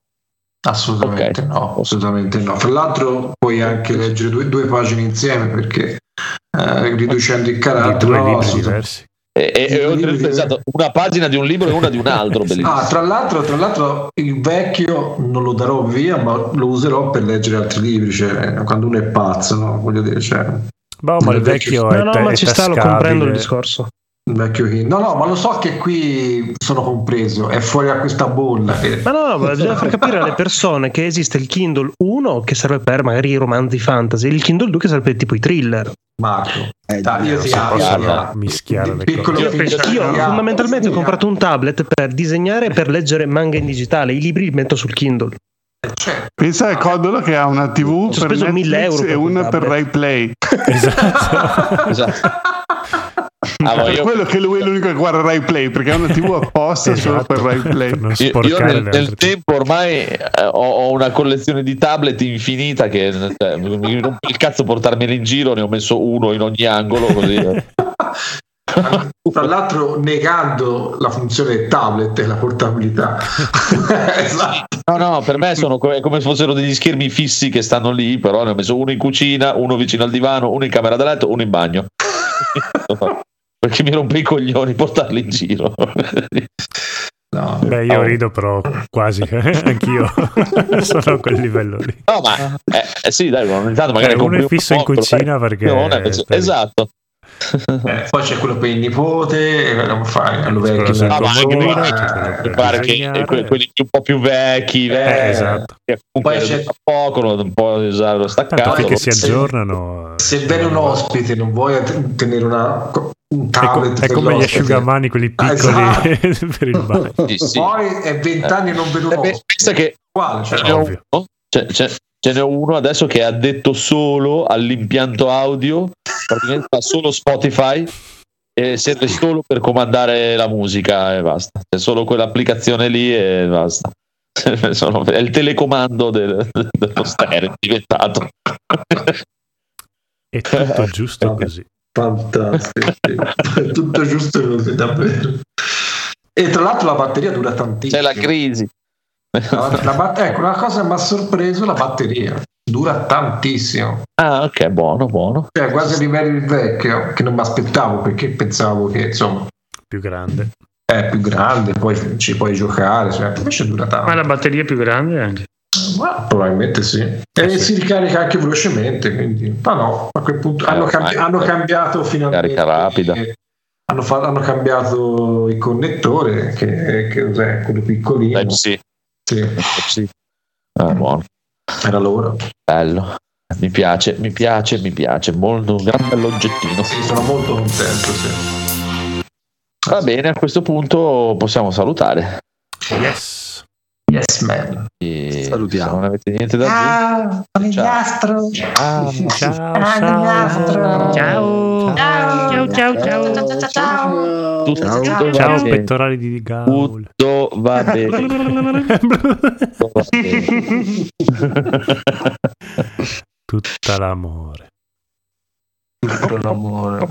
assolutamente Ok. no, assolutamente no. Fra l'altro puoi anche leggere due, due pagine insieme perché eh, riducendo il Di carattere. due no, diversi. E, e- e oltre libri- esatto, una pagina di un libro e una di un altro. Ah, tra l'altro, tra l'altro il vecchio non lo darò via, ma lo userò per leggere altri libri, cioè, quando uno è pazzo, no? voglio dire, cioè, Boh, ma il vecchio- vecchio è, No, no, ma ci sta, lo comprendo il discorso. Il vecchio Kindle. No, no, ma lo so che qui sono compreso, è fuori a questa bolla. Che... Ma no, no, ma bisogna far capire alle persone che esiste il Kindle 1 che serve per magari i romanzi fantasy, il Kindle 2 che serve per tipo i thriller. Marco, Eh, dai, io ti mischiare le Piccolo cose. Io fondamentalmente ho comprato un tablet per disegnare e per leggere manga in digitale. I libri li metto sul Kindle. Eh, certo. Pensa al Codolo che ha una TV per speso 1000 Netflix euro e una per. Rai Play. Esatto. Esatto. Ah, ma per io, quello che lui è l'unico che guarda Rai Play perché ha una TV apposta solo per Rai Play. Per io- nel, nel tempo ormai eh, ho, ho una collezione di tablet infinita che cioè, mi rompe il cazzo portarmeli in giro, ne ho messo uno in ogni angolo così. Tra l'altro negando la funzione tablet e la portabilità. esatto. No, no, per me sono come, come se fossero degli schermi fissi che stanno lì, però ne ho messo uno in cucina, uno vicino al divano, uno in camera da letto, uno in bagno. Perché mi rompe i coglioni portarli in giro. No, Beh, io Oh. rido però quasi, anch'io sono a quel livello lì. No, ma eh, eh, sì, dai, ogni tanto magari Eh, uno è fisso in po', lo cucina fai- perché- è- esatto. Eh, poi c'è quello per il nipote, fare, lo C'è quello vecchio. sul Ah, ma anche c'è pare che que- quelli un po' più vecchi, Eh, eh, esatto. che Poi c'è- da poco non può usare lo Tanto staccato. finché si se- aggiornano. Se viene un ospite, non vuoi tenere una, un È, co- tablet è come gli asciugamani, quelli Ah, piccoli per il bagno. Sì, sì. Poi è vent'anni non vedo un Eh, pensa che Uguale, cioè, n'è ovvio. uno, ce, n'è uno adesso che è addetto solo all'impianto audio, praticamente fa solo Spotify e serve solo per comandare la musica e basta. C'è solo quell'applicazione lì e basta. Sono- è il telecomando del- dello stereo è diventato. È tutto giusto così. Fantastico. È tutto giusto così, davvero. E tra l'altro la batteria dura tantissimo. C'è la crisi. La- la bat- ecco, una cosa mi ha sorpreso la batteria. Dura tantissimo. Ah, ok, buono, buono. Cioè, quasi a livello del vecchio, che non mi aspettavo perché pensavo che insomma Più grande. è più grande, poi ci puoi giocare. Cioè, invece dura Ma tanto. la batteria è più grande anche. Ma probabilmente sì. E sì. si ricarica anche velocemente. Quindi, ma no, a quel punto Eh, hanno, cambi- hanno cambiato finalmente. Carica rapida. Hanno, fa- hanno cambiato il connettore, che, che cos'è? Quello piccolino. Type-C. Sì, Type-C. Ah, buono. era loro. Bello. Mi piace, mi piace, mi piace. Molto un gran bell'oggettino. Sì, sono molto contento. Sì. Va bene, a questo punto possiamo salutare. Yes. Yes, man. E Salutiamo. Non avete niente da dire. conigliastro. Ciao. Ciao, conigliastro. ciao. Ciao, ciao, ciao. Tutto, Ciao. tutto va Ciao, bene. pettorali di Gaul. Tutto va bene. Tutto va bene. Tutta l'amore. Tutto l'amore.